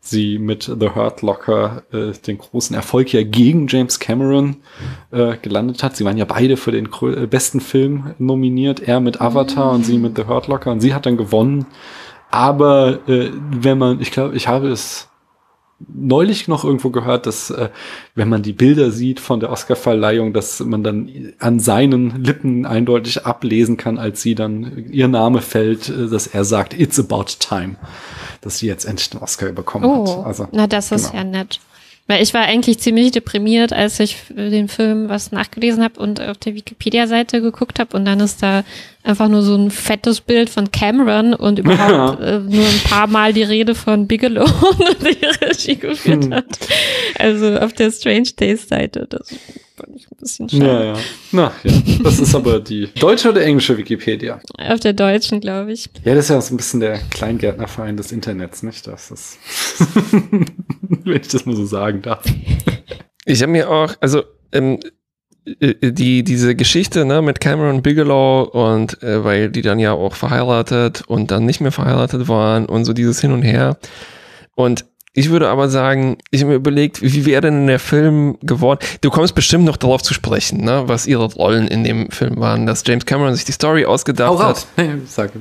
sie mit The Hurt Locker äh, den großen Erfolg ja gegen James Cameron äh, gelandet hat. Sie waren ja beide für den äh, besten Film nominiert, er mit Avatar und sie mit The Hurt Locker und sie hat dann gewonnen. Aber äh, wenn man, ich glaube, ich habe es neulich noch irgendwo gehört, dass äh, wenn man die Bilder sieht von der Oscarverleihung, dass man dann an seinen Lippen eindeutig ablesen kann, als sie dann ihr Name fällt, äh, dass er sagt, it's about time, dass sie jetzt endlich den Oscar bekommen Oh, hat. Also, na das ist genau. ja nett. Weil ich war eigentlich ziemlich deprimiert, als ich den Film was nachgelesen habe und auf der Wikipedia-Seite geguckt habe und dann ist da einfach nur so ein fettes Bild von Cameron und überhaupt äh, nur ein paar Mal die Rede von Bigelow, der die Regie geführt Hm. hat. Also auf der Strange Days Seite. Das fand ich bisschen schade. Ja, ja. Na, ja. Das ist aber die deutsche oder englische Wikipedia? Auf der deutschen, glaube ich. Ja, das ist ja so ein bisschen der Kleingärtnerverein des Internets, nicht? Das ist, wenn ich das mal so sagen darf. Ich habe mir auch, also ähm, äh, die diese Geschichte ne, mit Cameron Bigelow und äh, weil die dann ja auch verheiratet und dann nicht mehr verheiratet waren und so dieses Hin und Her. Und ich würde aber sagen, ich habe mir überlegt, wie wäre denn der Film geworden? Du kommst bestimmt noch darauf zu sprechen, ne, was ihre Rollen in dem Film waren, dass James Cameron sich die Story ausgedacht Hau hat raus. Nee, sag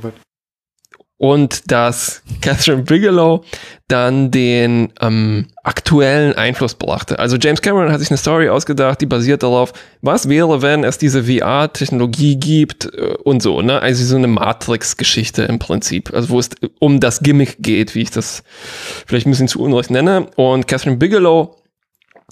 und dass Catherine Bigelow dann den ähm, aktuellen Einfluss brachte. Also James Cameron hat sich eine Story ausgedacht, die basiert darauf, was wäre, wenn es diese VR-Technologie gibt äh, und so, ne? Also so eine Matrix-Geschichte im Prinzip, also wo es um das Gimmick geht, wie ich das vielleicht ein bisschen zu unrecht nenne. Und Catherine Bigelow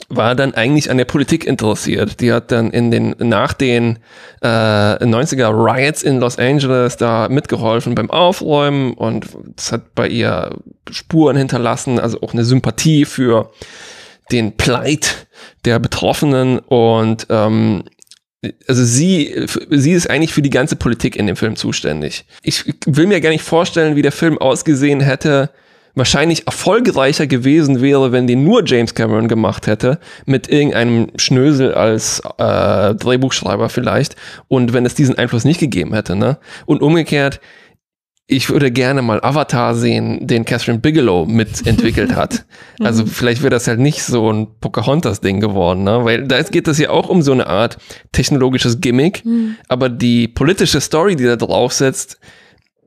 war dann eigentlich an der Politik interessiert. Die hat dann in den, nach den äh, 90er Riots in Los Angeles da mitgeholfen beim Aufräumen und das hat bei ihr Spuren hinterlassen, also auch eine Sympathie für den Pleit der Betroffenen und ähm, also sie, sie ist eigentlich für die ganze Politik in dem Film zuständig. Ich will mir gar nicht vorstellen, wie der Film ausgesehen hätte, wahrscheinlich erfolgreicher gewesen wäre, wenn den nur James Cameron gemacht hätte, mit irgendeinem Schnösel als äh, Drehbuchschreiber vielleicht, und wenn es diesen Einfluss nicht gegeben hätte, ne? Und umgekehrt, ich würde gerne mal Avatar sehen, den Catherine Bigelow mitentwickelt hat. Also vielleicht wäre das halt nicht so ein Pocahontas-Ding geworden, ne? Weil da geht es ja auch um so eine Art technologisches Gimmick, aber die politische Story, die da drauf sitzt,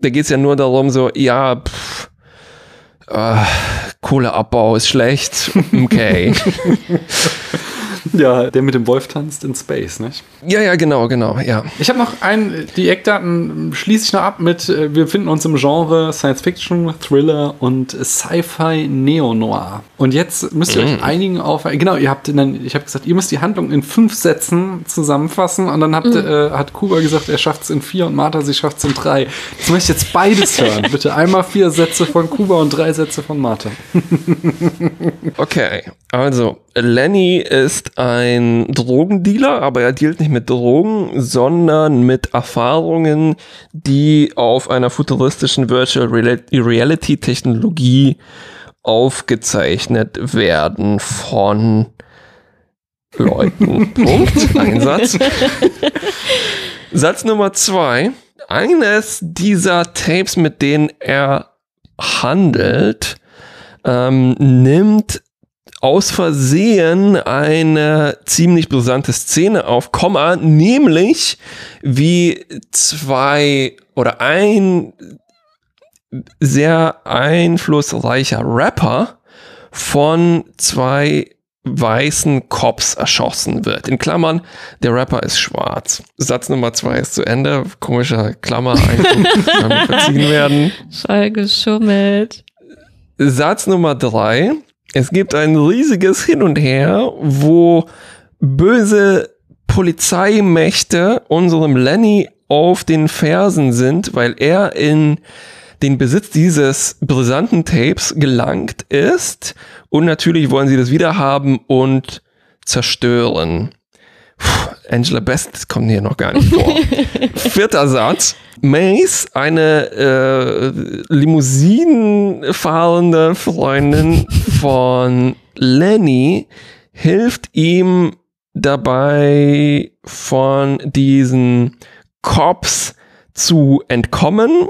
da geht es ja nur darum, so, ja, pff, äh, Kohleabbau ist schlecht. Okay. Ja, der mit dem Wolf tanzt in Space, nicht? ja, ja, genau, genau, ja. Ich habe noch ein, die Eckdaten schließe ich noch ab mit, äh, wir befinden uns im Genre Science Fiction, Thriller und Sci-Fi Neo-Noir. Und jetzt müsst ihr euch einigen auf, genau, ihr habt, dann, ich habe gesagt, ihr müsst die Handlung in fünf Sätzen zusammenfassen und dann habt, äh, hat Kuba gesagt, er schafft es in vier und Martha, sie schafft es in drei. Jetzt möchte ich jetzt beides hören. Bitte einmal vier Sätze von Kuba und drei Sätze von Martha. Okay, also Lenny ist ein Drogendealer, aber er dealt nicht mit Drogen, sondern mit Erfahrungen, die auf einer futuristischen Virtual Reali- Reality Technologie aufgezeichnet werden von Leuten. Punkt. Ein Satz. Satz Nummer zwei. Eines dieser Tapes, mit denen er handelt, ähm, nimmt aus Versehen eine ziemlich brisante Szene auf, Komma, nämlich wie zwei oder ein sehr einflussreicher Rapper von zwei weißen Cops erschossen wird. In Klammern, der Rapper ist schwarz. Satz Nummer zwei ist zu Ende. Komischer Klammer, kann verziehen werden. Voll geschummelt. Satz Nummer drei. Es gibt ein riesiges Hin und Her, wo böse Polizeimächte unserem Lenny auf den Fersen sind, weil er in den Besitz dieses brisanten Tapes gelangt ist. Und natürlich wollen sie das wiederhaben und zerstören. Puh, Angela Best kommt hier noch gar nicht vor. Vierter Satz. Mace, eine äh, Limousinen fahrende Freundin von Lenny, hilft ihm dabei, von diesen Cops zu entkommen.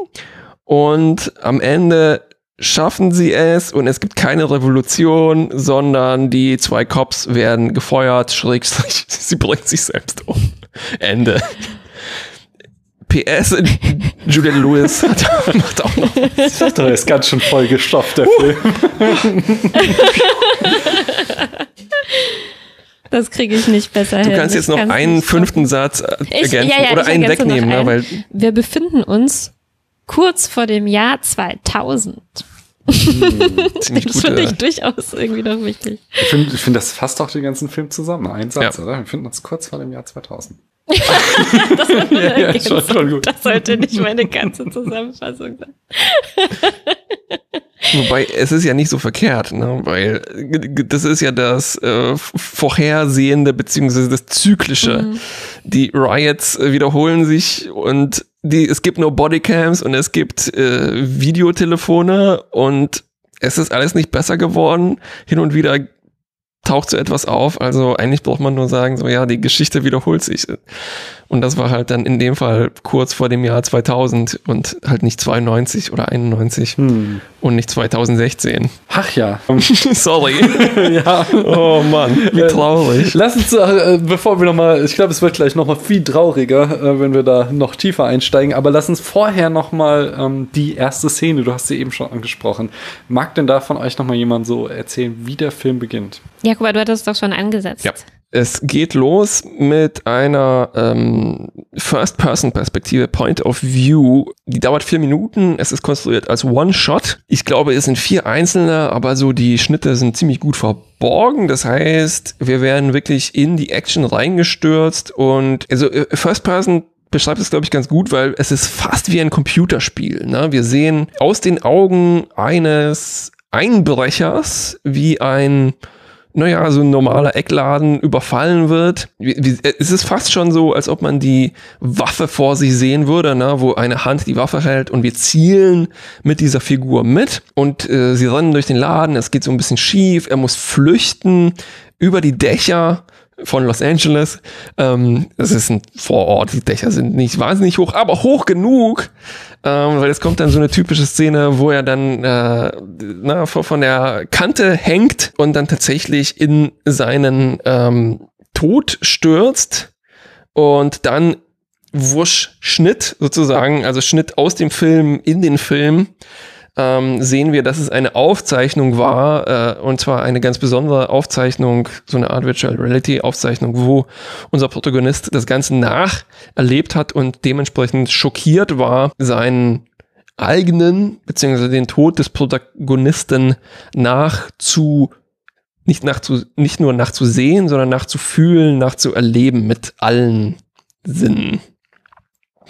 Und am Ende schaffen sie es und es gibt keine Revolution, sondern die zwei Cops werden gefeuert, schrägstrich, sie bringt sich selbst um. Ende. PS, Juliette Lewis hat, macht auch noch. Ich dachte, er ist ganz schön voll gestopft, der Film. Das kriege ich nicht besser Du hin. kannst Ich jetzt noch kann's einen fünften Satz äh, Ich- ergänzen ja, ja, oder einen wegnehmen, ne, weil Wir befinden uns kurz vor dem Jahr 2000. ziemlich Das finde ich gute. durchaus irgendwie noch wichtig. Ich finde, find, das fasst auch den ganzen Film zusammen. Ein Satz, Ja. oder? Wir befinden uns kurz vor dem Jahr 2000. Ja, ja, schon- schon. Das sollte nicht meine ganze Zusammenfassung sein. Wobei, es ist ja nicht so verkehrt, ne? weil äh, das ist ja das äh, Vorhersehende beziehungsweise das Zyklische. Mhm. Die Riots äh, wiederholen sich und die, es gibt nur Bodycams und es gibt äh, Videotelefone und es ist alles nicht besser geworden. Hin und wieder taucht so etwas auf. Also eigentlich braucht man nur sagen, so ja, die Geschichte wiederholt sich. Und das war halt dann in dem Fall kurz vor dem Jahr 2000 und halt nicht 92 oder 91 Hm. und nicht 2016. Ach ja. Sorry. ja. Oh Mann, wie traurig. Lass uns, äh, bevor wir nochmal, ich glaube, es wird gleich nochmal viel trauriger, äh, wenn wir da noch tiefer einsteigen, aber lass uns vorher nochmal ähm, die erste Szene, du hast sie eben schon angesprochen. Mag denn da von euch nochmal jemand so erzählen, wie der Film beginnt? Ja, guck mal, du hattest doch schon angesetzt. Ja. Es geht los mit einer ähm, First-Person-Perspektive, Point of View. Die dauert vier Minuten. Es ist konstruiert als One-Shot. Ich glaube, es sind vier einzelne, aber so die Schnitte sind ziemlich gut verborgen. Das heißt, wir werden wirklich in die Action reingestürzt und also äh, First-Person beschreibt es, glaube ich, ganz gut, weil es ist fast wie ein Computerspiel. Ne? Wir sehen aus den Augen eines Einbrechers, wie ein naja, so ein normaler Eckladen überfallen wird. Es ist fast schon so, als ob man die Waffe vor sich sehen würde, ne, wo eine Hand die Waffe hält und wir zielen mit dieser Figur mit und äh, sie rennen durch den Laden, es geht so ein bisschen schief, er muss flüchten über die Dächer von Los Angeles. Ähm, es ist ein Vorort, die Dächer sind nicht wahnsinnig hoch, aber hoch genug, ähm, weil es kommt dann so eine typische Szene, wo er dann äh, na, von von der Kante hängt und dann tatsächlich in seinen ähm, Tod stürzt und dann wusch Schnitt sozusagen, also Schnitt aus dem Film in den Film, ähm, sehen wir, dass es eine Aufzeichnung war, äh, und zwar eine ganz besondere Aufzeichnung, so eine Art Virtual Reality Aufzeichnung, wo unser Protagonist das Ganze nacherlebt hat und dementsprechend schockiert war, seinen eigenen, beziehungsweise den Tod des Protagonisten nachzu, nicht nachzu, nicht nur nachzusehen, sondern nachzufühlen, nachzuerleben mit allen Sinnen.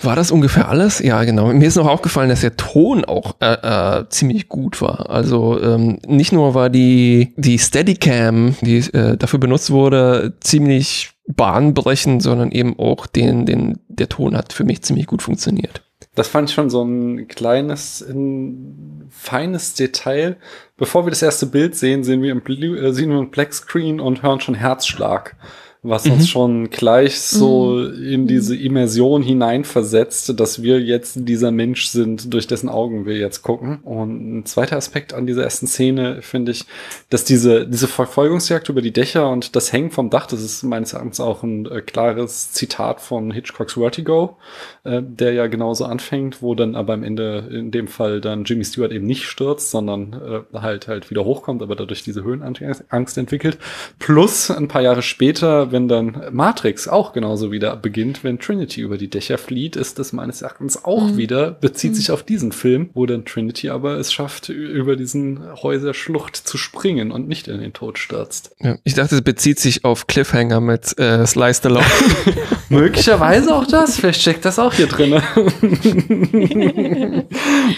War das ungefähr alles? Ja, genau. Mir ist noch aufgefallen, dass der Ton auch äh, äh, ziemlich gut war. Also ähm, nicht nur war die, die Steadicam, die äh, dafür benutzt wurde, ziemlich bahnbrechend, sondern eben auch den, den, der Ton hat für mich ziemlich gut funktioniert. Das fand ich schon so ein kleines, ein feines Detail. Bevor wir das erste Bild sehen, sehen wir im, äh, sehen wir einen Black Screen und hören schon Herzschlag. Was uns schon gleich so in diese Immersion hineinversetzt, dass wir jetzt dieser Mensch sind, durch dessen Augen wir jetzt gucken. Und ein zweiter Aspekt an dieser ersten Szene finde ich, dass diese, diese Verfolgungsjagd über die Dächer und das Hängen vom Dach, das ist meines Erachtens auch ein äh, klares Zitat von Hitchcocks Vertigo, äh, der ja genauso anfängt, wo dann aber am Ende in dem Fall dann Jimmy Stewart eben nicht stürzt, sondern äh, halt halt wieder hochkommt, aber dadurch diese Höhenangst entwickelt. Plus ein paar Jahre später, wenn dann Matrix auch genauso wieder beginnt, wenn Trinity über die Dächer flieht, ist das meines Erachtens auch wieder, bezieht sich auf diesen Film, wo dann Trinity aber es schafft, über diesen Häuserschlucht zu springen und nicht in den Tod stürzt. Ja, ich dachte, es bezieht sich auf Cliffhanger mit äh, Sly Stallone. Möglicherweise auch das, vielleicht steckt das auch hier drin.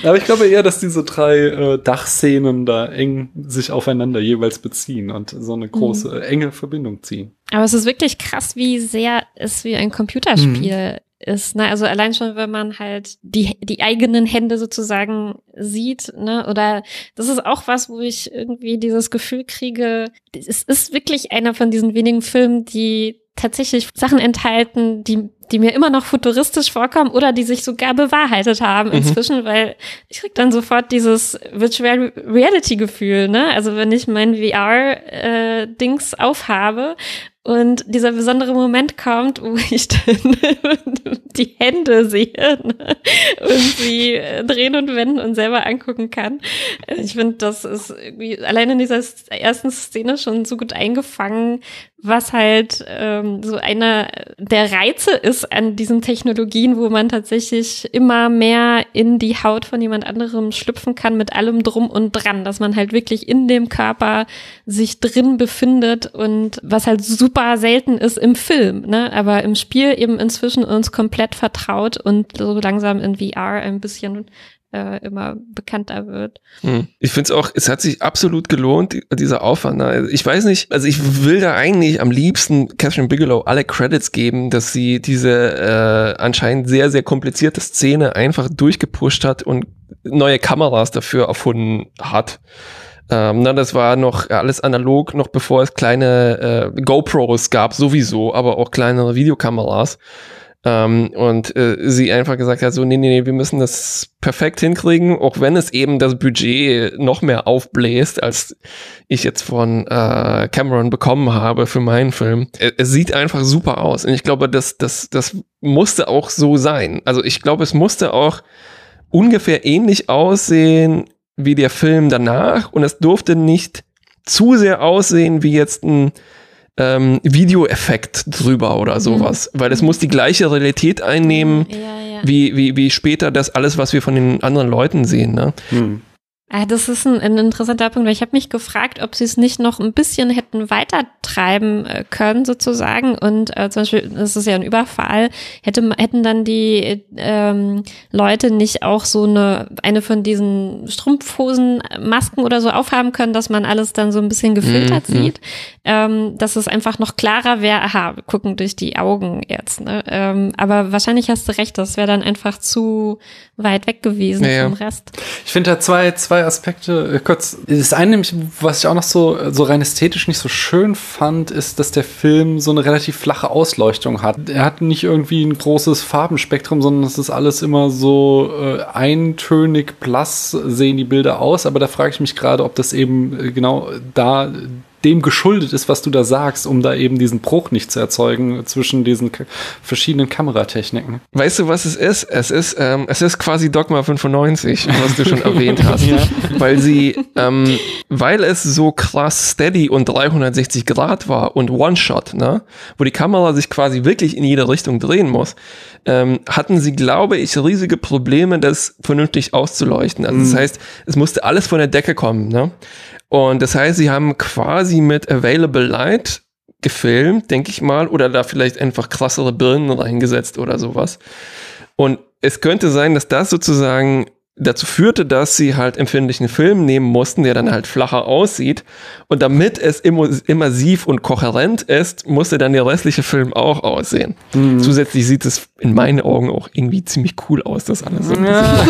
Aber ich glaube eher, dass diese drei äh, Dachszenen da eng sich aufeinander jeweils beziehen und so eine große, äh, enge Verbindung ziehen. Aber es ist wirklich krass, wie sehr es wie ein Computerspiel ist. Ne? Also allein schon, wenn man halt die, die eigenen Hände sozusagen sieht, ne? Oder das ist auch was, wo ich irgendwie dieses Gefühl kriege, es ist wirklich einer von diesen wenigen Filmen, die tatsächlich Sachen enthalten, die, die mir immer noch futuristisch vorkommen oder die sich sogar bewahrheitet haben inzwischen, weil ich krieg dann sofort dieses Virtual Reality Gefühl, ne? Also wenn ich mein VR äh, Dings aufhabe Und dieser besondere Moment kommt, wo ich dann die Hände sehe ne? und sie drehen und wenden und selber angucken kann. Ich finde, das ist irgendwie allein in dieser ersten Szene schon so gut eingefangen, was halt ähm, so einer der Reize ist an diesen Technologien, wo man tatsächlich immer mehr in die Haut von jemand anderem schlüpfen kann mit allem drum und dran, dass man halt wirklich in dem Körper sich drin befindet und was halt super selten ist im Film, ne? aber im Spiel eben inzwischen uns komplett vertraut und so langsam in VR ein bisschen äh, immer bekannter wird. Hm. Ich finde es auch, es hat sich absolut gelohnt, dieser Aufwand. Also ich weiß nicht, also ich will da eigentlich am liebsten Catherine Bigelow alle Credits geben, dass sie diese äh, anscheinend sehr, sehr komplizierte Szene einfach durchgepusht hat und neue Kameras dafür erfunden hat. Ähm, na, das war noch alles analog, noch bevor es kleine äh, GoPros gab, sowieso, aber auch kleinere Videokameras. Ähm, und äh, sie einfach gesagt hat, so, nee, nee, nee, wir müssen das perfekt hinkriegen, auch wenn es eben das Budget noch mehr aufbläst, als ich jetzt von äh, Cameron bekommen habe für meinen Film. Es, es sieht einfach super aus. Und ich glaube, das, das, das musste auch so sein. Also ich glaube, es musste auch ungefähr ähnlich aussehen wie der Film danach. Und es durfte nicht zu sehr aussehen wie jetzt ein ähm, Videoeffekt drüber oder mhm. sowas, mhm. weil es muss die gleiche Realität einnehmen, ja, ja. Wie, wie, wie später das alles, was wir von den anderen Leuten sehen. Ne? Mhm. Ah, das ist ein, ein interessanter Punkt, weil ich habe mich gefragt, ob sie es nicht noch ein bisschen hätten weitertreiben äh, können, sozusagen. Und äh, zum Beispiel, das ist ja ein Überfall, hätte, hätten dann die ähm, Leute nicht auch so eine, eine von diesen Strumpfhosenmasken oder so aufhaben können, dass man alles dann so ein bisschen gefiltert mhm. sieht. Ähm, dass es einfach noch klarer wäre, aha, gucken durch die Augen jetzt. Ne? Ähm, aber wahrscheinlich hast du recht, das wäre dann einfach zu weit weg gewesen ja, vom Rest. Ich finde da zwei, zwei Aspekte äh, kurz. Das eine, nämlich, was ich auch noch so, so rein ästhetisch nicht so schön fand, ist, dass der Film so eine relativ flache Ausleuchtung hat. Er hat nicht irgendwie ein großes Farbenspektrum, sondern es ist alles immer so äh, eintönig blass sehen die Bilder aus. Aber da frage ich mich gerade, ob das eben äh, genau da dem geschuldet ist, was du da sagst, um da eben diesen Bruch nicht zu erzeugen zwischen diesen verschiedenen Kameratechniken. Weißt du, was es ist? Es ist, ähm, es ist quasi Dogma 95, was du schon erwähnt hast. ja. Weil sie, ähm, weil es so krass steady und 360 Grad war und One-Shot, ne? Wo die Kamera sich quasi wirklich in jede Richtung drehen muss, ähm, hatten sie, glaube ich, riesige Probleme, das vernünftig auszuleuchten. Also das mhm. heißt, es musste alles von der Decke kommen, ne? Und das heißt, sie haben quasi mit Available Light gefilmt, denke ich mal, oder da vielleicht einfach krassere Birnen reingesetzt oder sowas. Und es könnte sein, dass das sozusagen dazu führte, dass sie halt empfindlichen Film nehmen mussten, der dann halt flacher aussieht. Und damit es immersiv und kohärent ist, musste dann der restliche Film auch aussehen. Mhm. Zusätzlich sieht es in meinen Augen auch irgendwie ziemlich cool aus, das alles so. Ja.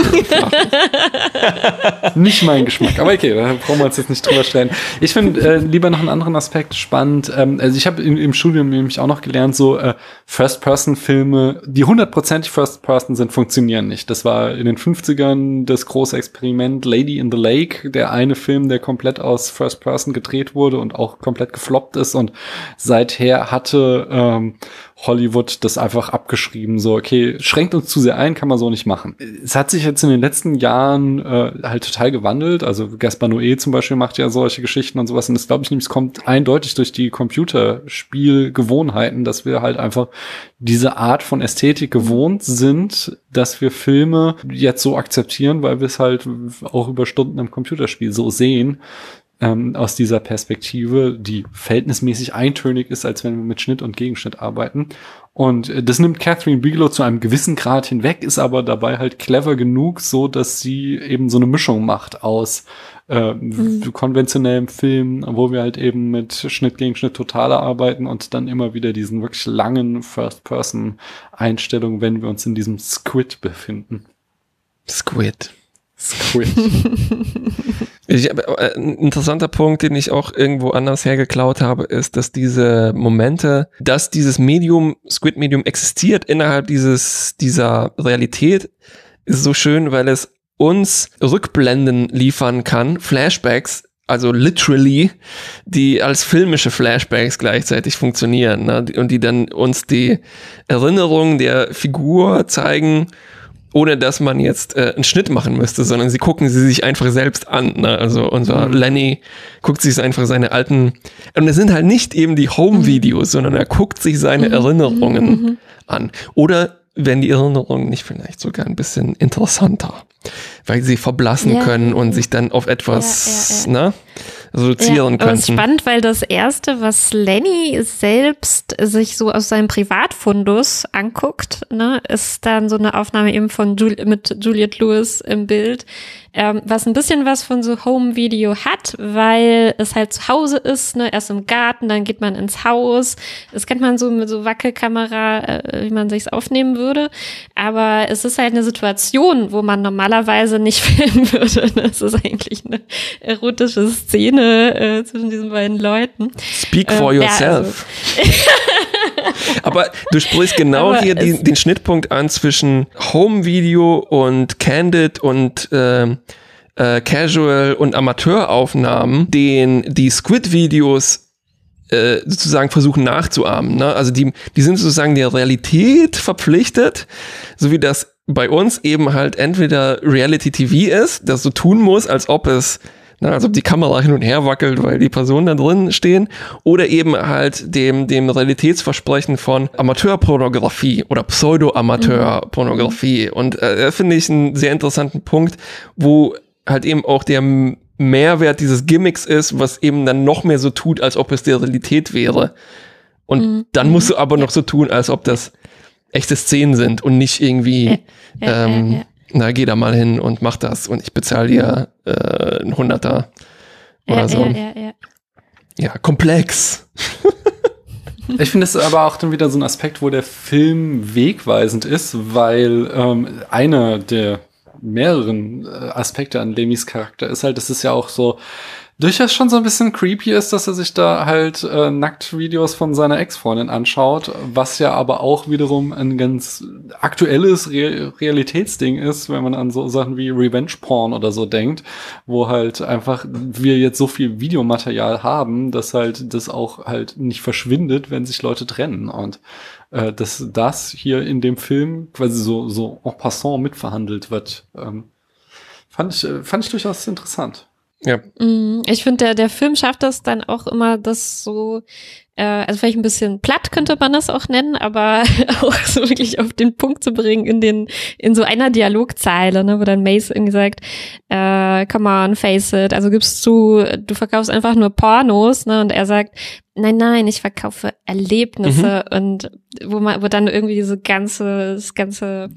nicht mein Geschmack, aber okay, da brauchen wir uns jetzt nicht drüber stellen. Ich finde äh, lieber noch einen anderen Aspekt spannend. Ähm, also ich habe im, im, Studium nämlich auch noch gelernt, so äh, First-Person-Filme, die hundertprozentig First-Person sind, funktionieren nicht. Das war in den 50ern das große Experiment Lady in the Lake, der eine Film, der komplett aus First Person gedreht wurde und auch komplett gefloppt ist und seither hatte ähm, Hollywood das einfach abgeschrieben, so, okay, schränkt uns zu sehr ein, kann man so nicht machen. Es hat sich jetzt in den letzten Jahren äh, halt total gewandelt. Also Gaspar Noé zum Beispiel macht ja solche Geschichten und sowas. Und das glaube ich nämlich, es kommt eindeutig durch die Computerspielgewohnheiten, dass wir halt einfach diese Art von Ästhetik gewohnt sind, dass wir Filme jetzt so akzeptieren, weil wir es halt auch über Stunden im Computerspiel so sehen, ähm, aus dieser Perspektive, die verhältnismäßig eintönig ist, als wenn wir mit Schnitt und Gegenschnitt arbeiten. Und äh, das nimmt Catherine Bigelow zu einem gewissen Grad hinweg, ist aber dabei halt clever genug, so dass sie eben so eine Mischung macht aus äh, mhm. konventionellem Film, wo wir halt eben mit Schnitt gegen Schnitt totaler arbeiten und dann immer wieder diesen wirklich langen First-Person-Einstellungen, wenn wir uns in diesem Squid befinden. Squid. Squid. ich, äh, ein interessanter Punkt, den ich auch irgendwo anders hergeklaut habe, ist, dass diese Momente, dass dieses Medium, Squid Medium existiert innerhalb dieses, dieser Realität, ist so schön, weil es uns Rückblenden liefern kann, Flashbacks also literally, die als filmische Flashbacks gleichzeitig funktionieren ne? und die dann uns die Erinnerung der Figur zeigen, ohne dass man jetzt äh, einen Schnitt machen müsste, sondern sie gucken sie sich einfach selbst an. Ne? Also unser mhm. Lenny guckt sich einfach seine alten, und es sind halt nicht eben die Home-Videos, mhm. sondern er guckt sich seine mhm. Erinnerungen mhm. an. Oder werden die Erinnerungen nicht vielleicht sogar ein bisschen interessanter, weil sie verblassen ja. können und sich dann auf etwas, ja, ja, ne? Reduzieren ja, könnten. ist spannend, weil das erste, was Lenny selbst sich so aus seinem Privatfundus anguckt, ne, ist dann so eine Aufnahme eben von Jul mit Juliette Lewis im Bild, ähm, was ein bisschen was von so Home Video hat, weil es halt zu Hause ist, ne, erst im Garten, dann geht man ins Haus. Das kennt man so mit so Wackelkamera, äh, wie man sich's aufnehmen würde. Aber es ist halt eine Situation, wo man normalerweise nicht filmen würde. Ne? Es ist eigentlich eine erotische Szene äh, zwischen diesen beiden Leuten. Speak for ähm, yourself. Ja, also. Aber du sprichst genau hier die, den Schnittpunkt an zwischen Home Video und Candid und äh, äh, Casual und Amateuraufnahmen, den die Squid-Videos äh, sozusagen versuchen nachzuahmen. Ne? Also die, die sind sozusagen der Realität verpflichtet, so wie das bei uns eben halt entweder Reality TV ist, das so tun muss, als ob es na, als ob die Kamera hin und her wackelt, weil die Personen da drin stehen, oder eben halt dem, dem Realitätsversprechen von Amateurpornografie oder Pseudo-Amateurpornografie. Mhm. Und äh, da finde ich einen sehr interessanten Punkt, wo halt eben auch der Mehrwert dieses Gimmicks ist, was eben dann noch mehr so tut, als ob es der Realität wäre. Und mhm. dann musst du aber noch so tun, als ob das echte Szenen sind und nicht irgendwie ja, ja, ähm, ja, na, geh da mal hin und mach das und ich bezahle dir äh, ein Hunderter oder ja, so. Ja, ja, ja. ja komplex. ich finde es aber auch dann wieder so ein Aspekt, wo der Film wegweisend ist, weil ähm, einer der mehreren äh, Aspekte an Lemis Charakter ist halt, das ist ja auch so durchaus schon so ein bisschen creepy ist, dass er sich da halt äh, Nacktvideos von seiner Ex-Freundin anschaut, was ja aber auch wiederum ein ganz aktuelles Re Realitätsding ist, wenn man an so Sachen wie Revenge Porn oder so denkt, wo halt einfach wir jetzt so viel Videomaterial haben, dass halt das auch halt nicht verschwindet, wenn sich Leute trennen und äh, dass das hier in dem Film quasi so so en passant mitverhandelt wird, ähm, fand ich äh, fand ich durchaus interessant. Ja. Mm, ich finde, der, der Film schafft das dann auch immer, das so, äh, also vielleicht ein bisschen platt könnte man das auch nennen, aber auch so wirklich auf den Punkt zu bringen in den, in so einer Dialogzeile, ne, wo dann Mace irgendwie sagt, äh, come on, face it, also gibst du, du verkaufst einfach nur Pornos, ne, und er sagt, nein, nein, ich verkaufe Erlebnisse mhm. und wo man, wo dann irgendwie diese ganze, das ganze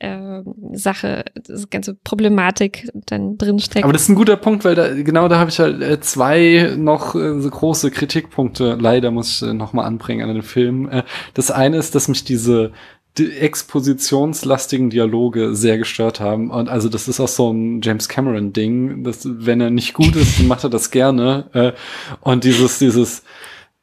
äh, Sache, das ganze Problematik dann drinsteckt. Aber das ist ein guter Punkt, weil da genau da habe ich halt äh, zwei noch äh, so große Kritikpunkte. Leider muss ich äh, noch mal anbringen an den Film. Das eine ist, dass mich diese die expositionslastigen Dialoge sehr gestört haben. Und also das ist auch so ein James Cameron-Ding, dass wenn er nicht gut ist, macht er das gerne. Und dieses, dieses,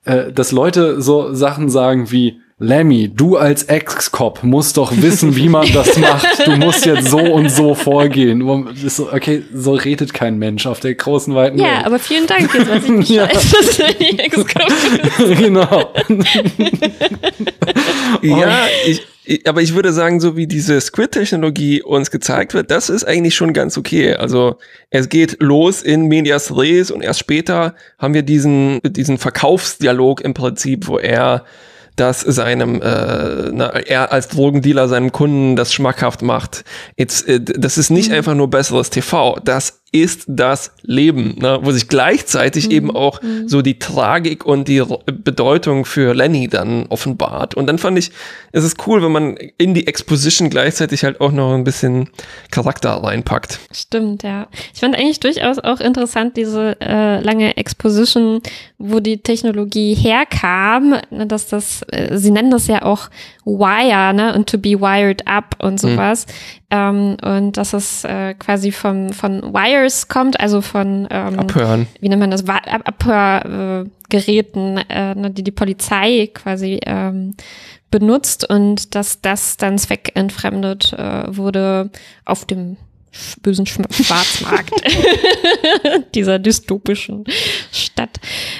dass Leute so Sachen sagen wie, Lemmy, du als Ex-Cop musst doch wissen, wie man das macht. Du musst jetzt so und so vorgehen. okay, so redet kein Mensch auf der großen weiten Welt. Ja, aber vielen Dank, jetzt weiß ich Bescheid, ja. dass Lemmy Ex-Cop ist. genau. ja, ich, aber ich würde sagen, so wie diese Squid-Technologie uns gezeigt wird, das ist eigentlich schon ganz okay. Also es geht los in Medias Res und erst später haben wir diesen, diesen Verkaufsdialog im Prinzip, wo er das seinem, äh, na, er als Drogendealer seinem Kunden das schmackhaft macht. Jetzt, äh, das ist nicht mhm. einfach nur besseres TV, das ist das Leben, ne? wo sich gleichzeitig mhm. eben auch mhm. so die Tragik und die Bedeutung für Lenny dann offenbart. Und dann fand ich, es ist cool, wenn man in die Exposition gleichzeitig halt auch noch ein bisschen Charakter reinpackt. Stimmt, ja. Ich fand eigentlich durchaus auch interessant diese äh, lange Exposition, wo die Technologie herkam, ne, dass das, äh, sie nennen das ja auch Wire, ne, und to be wired up und mhm. sowas. Mhm. Ähm, und dass es äh, quasi von, von Wires kommt, also von ähm, Abhören. Wie nennt man das? Abhörgeräten, äh, ne, die die Polizei quasi ähm, benutzt und dass das dann zweckentfremdet äh, wurde auf dem bösen Schwarzmarkt dieser dystopischen Stadt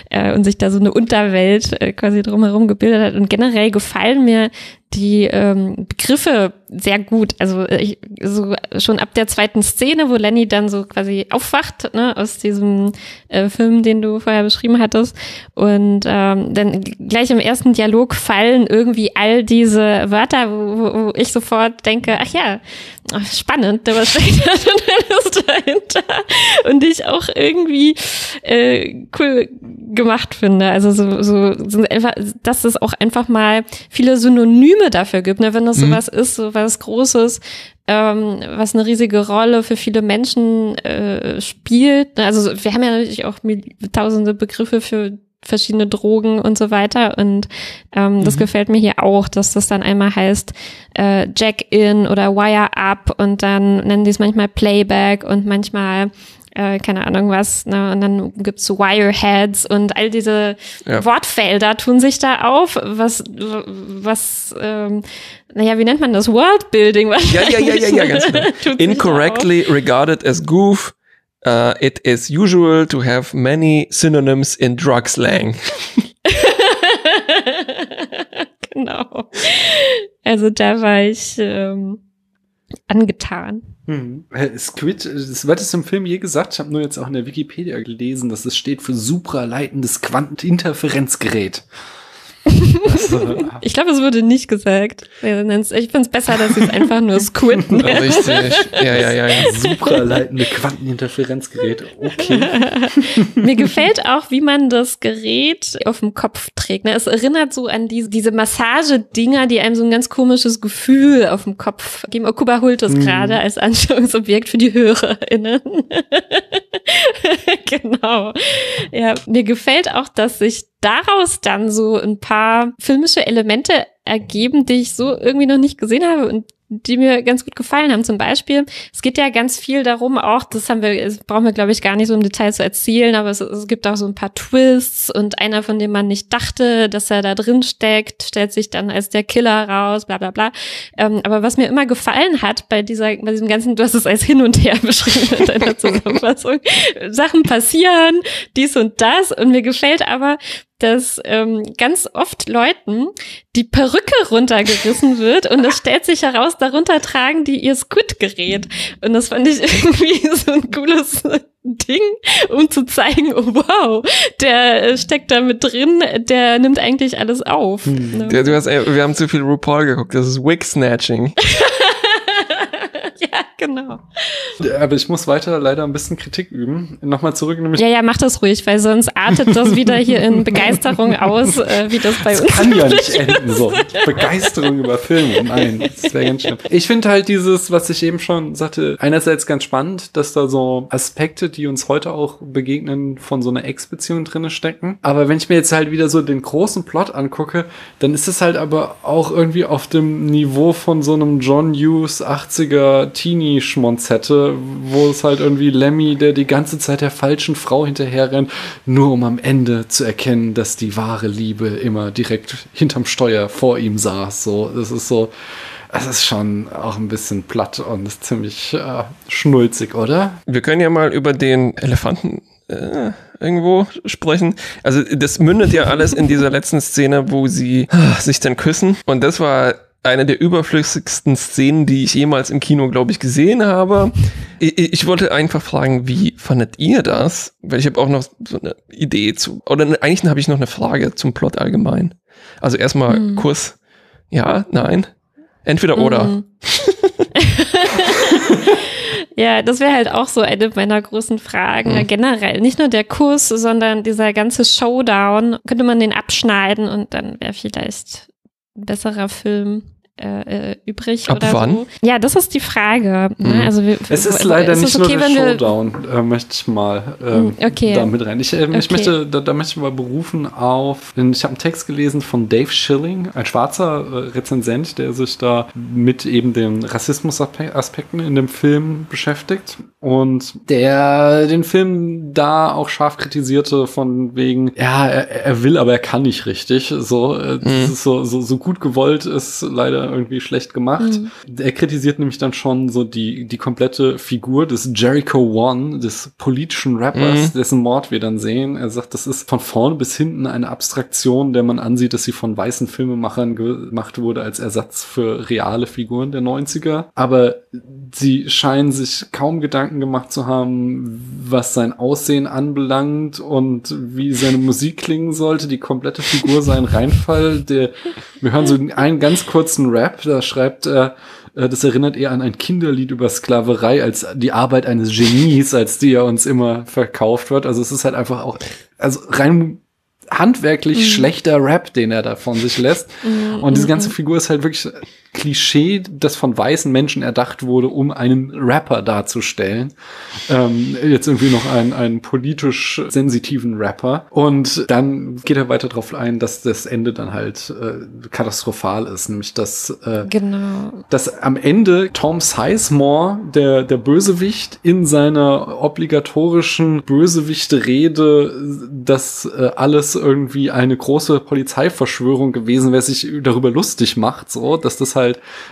äh, und sich da so eine Unterwelt äh, quasi drumherum gebildet hat. Und generell gefallen mir die ähm, Begriffe sehr gut. Also äh, ich, so schon ab der zweiten Szene, wo Lenny dann so quasi aufwacht ne, aus diesem äh, Film, den du vorher beschrieben hattest, und ähm, dann gleich im ersten Dialog fallen irgendwie all diese Wörter, wo, wo ich sofort denke, ach ja, spannend, da was steckt schon dahinter und ich auch irgendwie äh, cool gemacht finde. Also so, so sind einfach, dass es auch einfach mal viele Synonyme dafür gibt, ne? wenn das mhm. sowas ist, so was Großes, ähm, was eine riesige Rolle für viele Menschen äh, spielt. Also wir haben ja natürlich auch tausende Begriffe für verschiedene Drogen und so weiter. Und ähm, mhm. das gefällt mir hier auch, dass das dann einmal heißt äh, Jack-in oder Wire-up und dann nennen die es manchmal Playback und manchmal äh, keine Ahnung was, ne? und dann gibt's Wireheads und all diese ja. Wortfelder tun sich da auf, was, was, ähm, naja, wie nennt man das? Worldbuilding Ja, ja, ja, ja, ja, ganz genau. Incorrectly regarded as goof, uh, it is usual to have many synonyms in drug slang. genau. Also da war ich ähm, angetan. Hm. Squid, das wird es im Film je gesagt, ich habe nur jetzt auch in der Wikipedia gelesen, dass es steht für supraleitendes Quanteninterferenzgerät. ich glaube, es wurde nicht gesagt. Ich finde es besser, dass sie es einfach nur Squid nennen. Richtig. Ja, ja, ja, ja. Supraleitende Quanteninterferenzgerät. Okay. Mir gefällt auch, wie man das Gerät auf dem Kopf trägt. Ne? Es erinnert so an diese, diese Massagedinger, die einem so ein ganz komisches Gefühl auf dem Kopf geben. Okuba holt das mm. gerade als Anschauungsobjekt für die HörerInnen. genau. Ja, mir gefällt auch, dass sich daraus dann so ein paar filmische Elemente ergeben, die ich so irgendwie noch nicht gesehen habe und die mir ganz gut gefallen haben. Zum Beispiel, es geht ja ganz viel darum, auch, das haben wir, das brauchen wir, glaube ich, gar nicht so im Detail zu erzählen, aber es, es, gibt auch so ein paar Twists und einer, von dem man nicht dachte, dass er da drin steckt, stellt sich dann als der Killer raus, bla bla bla. Ähm, aber was mir immer gefallen hat bei dieser, bei diesem ganzen, du hast es als hin und her beschrieben in deiner Zusammenfassung, Sachen passieren, dies und das und mir gefällt aber, dass ähm, ganz oft Leuten die Perücke runtergerissen wird und es stellt sich heraus, darunter tragen die ihr Squid-Gerät. Und das fand ich irgendwie so ein cooles Ding, um zu zeigen, oh wow, der steckt da mit drin, der nimmt eigentlich alles auf. Hm. Ne? Du hast, wir haben zu viel RuPaul geguckt, das ist Wig-Snatching. genau. Aber ich muss weiter leider ein bisschen Kritik üben. Nochmal zurück. Nämlich ja, ja, mach das ruhig, weil sonst artet das wieder hier in Begeisterung aus, äh, wie das bei das uns kann ja nicht enden so. Begeisterung über Filme. Nein, das wäre ganz schlimm. Ich finde halt dieses, was ich eben schon sagte, einerseits ganz spannend, dass da so Aspekte, die uns heute auch begegnen, von so einer Ex-Beziehung drinne stecken. Aber wenn ich mir jetzt halt wieder so den großen Plot angucke, dann ist es halt aber auch irgendwie auf dem Niveau von so einem John Hughes 80er Teenie-Schmonzette, wo es halt irgendwie Lemmy, der die ganze Zeit der falschen Frau hinterherrennt, nur um am Ende zu erkennen, dass die wahre Liebe immer direkt hinterm Steuer vor ihm saß. So, das ist so, es ist schon auch ein bisschen platt und ziemlich äh, schnulzig, oder? Wir können ja mal über den Elefanten äh, irgendwo sprechen. Also das mündet ja alles in dieser letzten Szene, wo sie sich dann küssen. Und das war eine der überflüssigsten Szenen, die ich jemals im Kino, glaube ich, gesehen habe. Ich, ich, wollte einfach fragen, wie fandet ihr das? Weil ich habe auch noch so eine Idee zu, oder ne, eigentlich habe ich noch eine Frage zum Plot allgemein. Also erstmal mhm. Kuss. Ja, nein. Entweder oder. Mhm. ja, das wäre halt auch so eine meiner großen Fragen. Mhm. Generell, nicht nur der Kurs, sondern dieser ganze Showdown. Könnte man den abschneiden und dann wäre vielleicht ein besserer Film äh, äh, übrig Ab oder wann? so. Ja, das ist die Frage. Ne? Mhm. Also wir, es ist leider ist nicht okay, nur der Showdown, äh, möchte ich mal ähm, okay. da mit rein. Ich, äh, okay. ich möchte, da, da, möchte ich mal berufen auf, ich habe einen Text gelesen von Dave Schilling, ein schwarzer äh, Rezensent, der sich da mit eben den Rassismusaspekten in dem Film beschäftigt und der den Film da auch scharf kritisierte von wegen, ja, er, er will, aber er kann nicht richtig. So, äh, mhm. so, so, so gut gewollt ist leider irgendwie schlecht gemacht. Mhm. Er kritisiert nämlich dann schon so die, die komplette Figur des Jericho One, des politischen Rappers, mhm. dessen Mord wir dann sehen. Er sagt, das ist von vorne bis hinten eine Abstraktion, der man ansieht, dass sie von weißen Filmemachern gemacht wurde als Ersatz für reale Figuren der 90er. Aber sie scheinen sich kaum Gedanken gemacht zu haben, was sein Aussehen anbelangt und wie seine Musik klingen sollte. Die komplette Figur sein Reinfall. Der, wir hören so einen ganz kurzen Rap, da schreibt er, äh, das erinnert eher an ein Kinderlied über Sklaverei als die Arbeit eines Genies, als die er uns immer verkauft wird. Also es ist halt einfach auch, also rein handwerklich mhm. schlechter Rap, den er da von sich lässt. Mhm. Und diese ganze mhm. Figur ist halt wirklich Klischee, das von weißen Menschen erdacht wurde, um einen Rapper darzustellen. Ähm, jetzt irgendwie noch einen, einen politisch sensitiven Rapper. Und dann geht er weiter darauf ein, dass das Ende dann halt äh, katastrophal ist, nämlich dass, äh, genau. dass am Ende Tom Sizemore, der, der Bösewicht, in seiner obligatorischen Bösewichte-Rede, dass äh, alles irgendwie eine große Polizeiverschwörung gewesen wäre, sich darüber lustig macht, so, dass das halt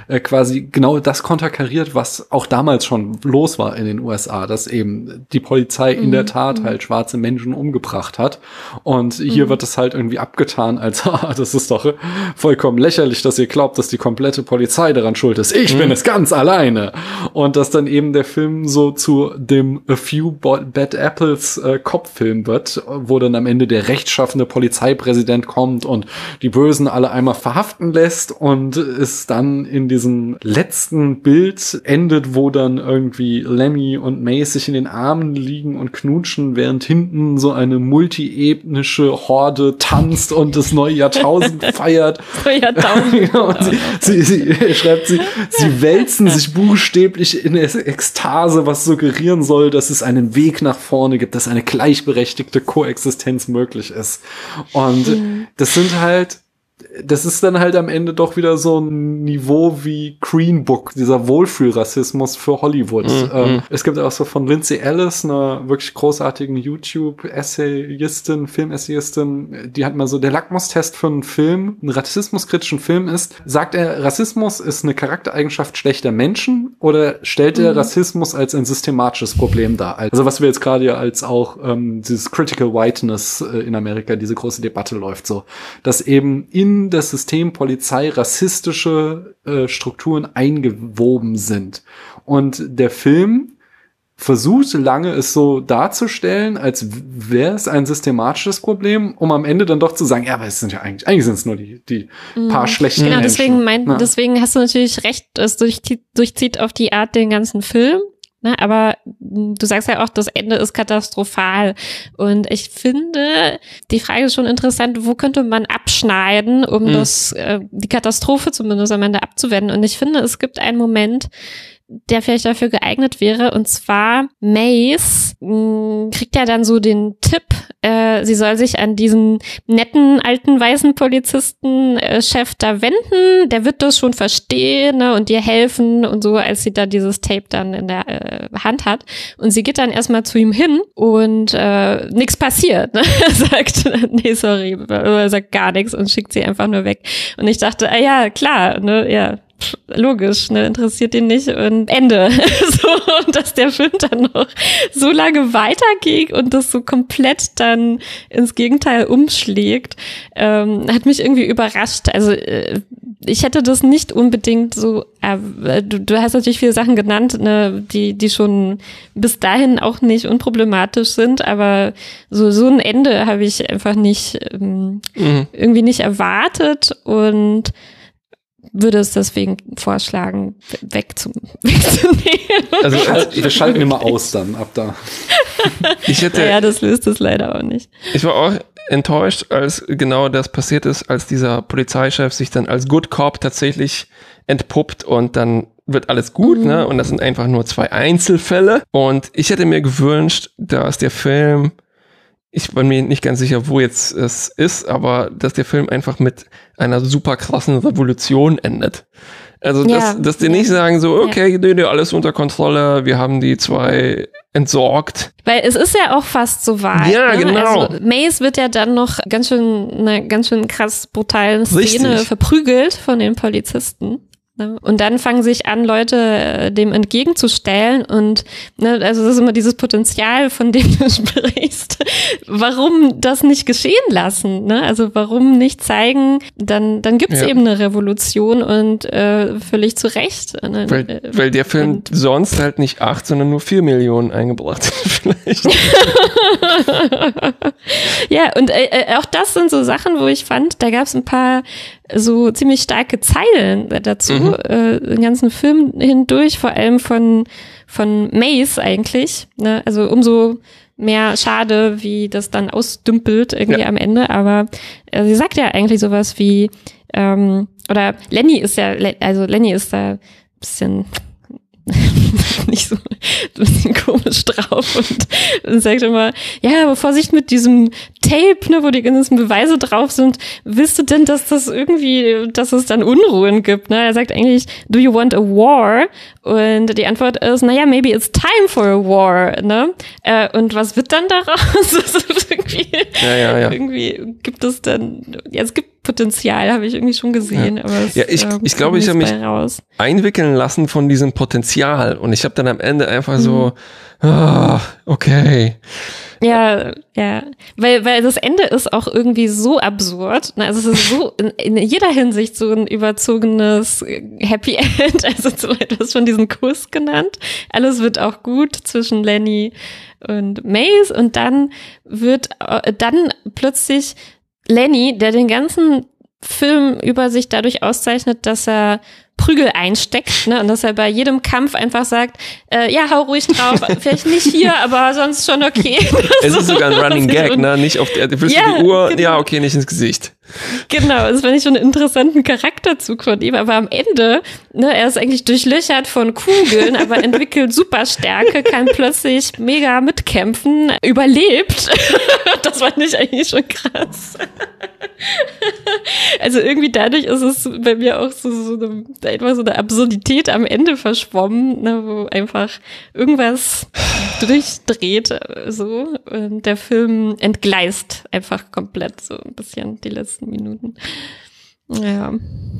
äh, quasi genau das konterkariert, was auch damals schon los war in den USA, dass eben die Polizei mhm. in der mhm, Tat mhm. halt schwarze Menschen umgebracht hat. Und hier mhm. wird es halt irgendwie abgetan, als ah, das ist doch vollkommen lächerlich, dass ihr glaubt, dass die komplette Polizei daran schuld ist. Ich bin mhm. es ganz alleine. Und dass dann eben der Film so zu dem A Few Bad Apples äh, Kopffilm wird, wo dann am Ende der rechtschaffende Polizeipräsident kommt und die Bösen alle einmal verhaften lässt und es dann in diesem letzten Bild endet, wo dann irgendwie Lemmy und Mace sich in den Armen liegen und knutschen, während hinten so eine multiethnische Horde tanzt und das neue Jahrtausend feiert. Jahrtausend. und sie, sie, sie schreibt sie, sie wälzen sich buchstäblich in Ekstase, was suggerieren soll, dass es einen Weg nach vorne gibt, dass eine gleichberechtigte Koexistenz möglich ist. Und das sind halt das ist dann halt am Ende doch wieder so ein Niveau wie Green Book, dieser Wohlfühlrassismus für Hollywood. Mm, ähm, mm. Es gibt auch so von Lindsay Ellis, einer wirklich großartigen YouTube-Essayistin, Film-Essayistin, die hat mal so, der Lackmustest für einen Film, einen rassismuskritischen Film ist, sagt er, Rassismus ist eine Charaktereigenschaft schlechter Menschen oder stellt er mm. Rassismus als ein systematisches Problem dar? Also was wir jetzt gerade ja als auch ähm, dieses Critical Whiteness äh, in Amerika, diese große Debatte läuft so, dass eben in das System Polizei rassistische äh, Strukturen eingewoben sind. Und der Film versucht lange es so darzustellen, als wäre es ein systematisches Problem, um am Ende dann doch zu sagen, ja, aber es sind ja eigentlich, eigentlich sind es nur die, die mhm. paar schlechten Genau, Menschen. deswegen, mein, deswegen hast du natürlich recht, es durchzieht, durchzieht auf die Art den ganzen Film. Ne, aber du sagst ja auch, das Ende ist katastrophal. Und ich finde, die Frage ist schon interessant, wo könnte man abschneiden, um mhm. das, äh, die Katastrophe zumindest am Ende abzuwenden. Und ich finde, es gibt einen Moment, der vielleicht dafür geeignet wäre. Und zwar Mace mh, mm, kriegt ja dann so den Tipp, äh, sie soll sich an diesen netten alten weißen Polizisten äh, da wenden. Der wird das schon verstehen ne, und ihr helfen und so, als sie da dieses Tape dann in der äh, Hand hat. Und sie geht dann erstmal zu ihm hin und äh, nichts passiert. Ne? er sagt, nee, sorry, er sagt gar nichts und schickt sie einfach nur weg. Und ich dachte, ah ja, klar, ne, ja, logisch, ne, interessiert ihn nicht und Ende. so, und dass der Film dann noch so lange weitergeht und das so komplett dann ins Gegenteil umschlägt, ähm, hat mich irgendwie überrascht. Also äh, ich hätte das nicht unbedingt so, äh, du, du hast natürlich viele Sachen genannt, ne, die, die schon bis dahin auch nicht unproblematisch sind, aber so, so ein Ende habe ich einfach nicht ähm, mhm. irgendwie nicht erwartet und würde es deswegen vorschlagen, weg zum, wegzunehmen. Also, also wir schalten immer aus dann ab da. Ich hätte, ja, das löst es leider auch nicht. Ich war auch enttäuscht, als genau das passiert ist, als dieser Polizeichef sich dann als Good Cop tatsächlich entpuppt und dann wird alles gut, ne? mhm. ne? Und das sind einfach nur zwei Einzelfälle. Und ich hätte mir gewünscht, dass der Film ich bin mir nicht ganz sicher, wo jetzt es ist, aber dass der Film einfach mit einer super krassen Revolution endet. Also, Ja, dass, dass die nicht sagen so, okay, nee, nee, alles unter Kontrolle, wir haben die zwei entsorgt. Weil es ist ja auch fast so weit. Ja, ne? genau. Also Mace wird ja dann noch ganz schön, einer ganz schön krass brutalen Szene Richtig. verprügelt von den Polizisten. Ne? Und dann fangen sich an, Leute äh, dem entgegenzustellen. Und ne, also das ist immer dieses Potenzial, von dem du sprichst. Warum das nicht geschehen lassen? Ne? Also warum nicht zeigen, dann, dann gibt's Ja. eben eine Revolution und äh, völlig zu Recht. Ne? Weil, weil der Film und- sonst halt nicht acht, sondern nur vier Millionen eingebracht hat, vielleicht. Ja, und äh, äh, auch das sind so Sachen, wo ich fand, da gab es ein paar so ziemlich starke Zeilen dazu, Mhm. äh, den ganzen Film hindurch, vor allem von, von Mace eigentlich. Ne? Also umso mehr schade, wie das dann ausdümpelt irgendwie Ja. am Ende. Aber äh, sie sagt ja eigentlich sowas wie, ähm, oder Lenny ist ja, also Lenny ist da ein bisschen nicht so ein bisschen komisch drauf und, sagt immer, ja, aber Vorsicht mit diesem Tape, ne, wo die ganzen Beweise drauf sind. Willst du denn, dass das irgendwie, dass es dann Unruhen gibt? Ne? Er sagt eigentlich, do you want a war? Und die Antwort ist, naja, maybe it's time for a war. Ne? Äh, und was wird dann daraus? Irgendwie, Ja, ja, ja. irgendwie gibt es dann, ja, es gibt Potenzial, habe ich irgendwie schon gesehen. Aber es, Ja, ich- ähm, ich glaube, ich habe mich- raus. Einwickeln lassen von diesem Potenzial. Und ich habe dann am Ende einfach so, Mhm. ah, okay. Ja, ja, weil, weil das Ende ist auch irgendwie so absurd. Also es ist so in, in jeder Hinsicht so ein überzogenes äh, Happy End. Also so etwas von diesen Kuss genannt. Alles wird auch gut zwischen Lenny und Mace und dann wird äh, dann plötzlich Lenny, der den ganzen Film über sich dadurch auszeichnet, dass er Prügel einsteckt, ne, und dass er bei jedem Kampf einfach sagt, äh, ja, hau ruhig drauf, vielleicht nicht hier, aber sonst schon okay. Es ist sogar ein Running Gag, ne? Nicht auf der, willst Ja, du die Uhr? genau. Ja, okay, nicht ins Gesicht. Genau, das fand ich schon einen interessanten Charakterzug von ihm, aber am Ende, ne, er ist eigentlich durchlöchert von Kugeln, aber entwickelt Superstärke, kann plötzlich mega mitkämpfen, überlebt. das fand ich eigentlich schon krass. Also irgendwie dadurch ist es bei mir auch so, so eine, etwas so eine Absurdität am Ende verschwommen, ne, wo einfach irgendwas durchdreht, äh, so. Der Film entgleist einfach komplett so ein bisschen die letzten Minuten. Ja.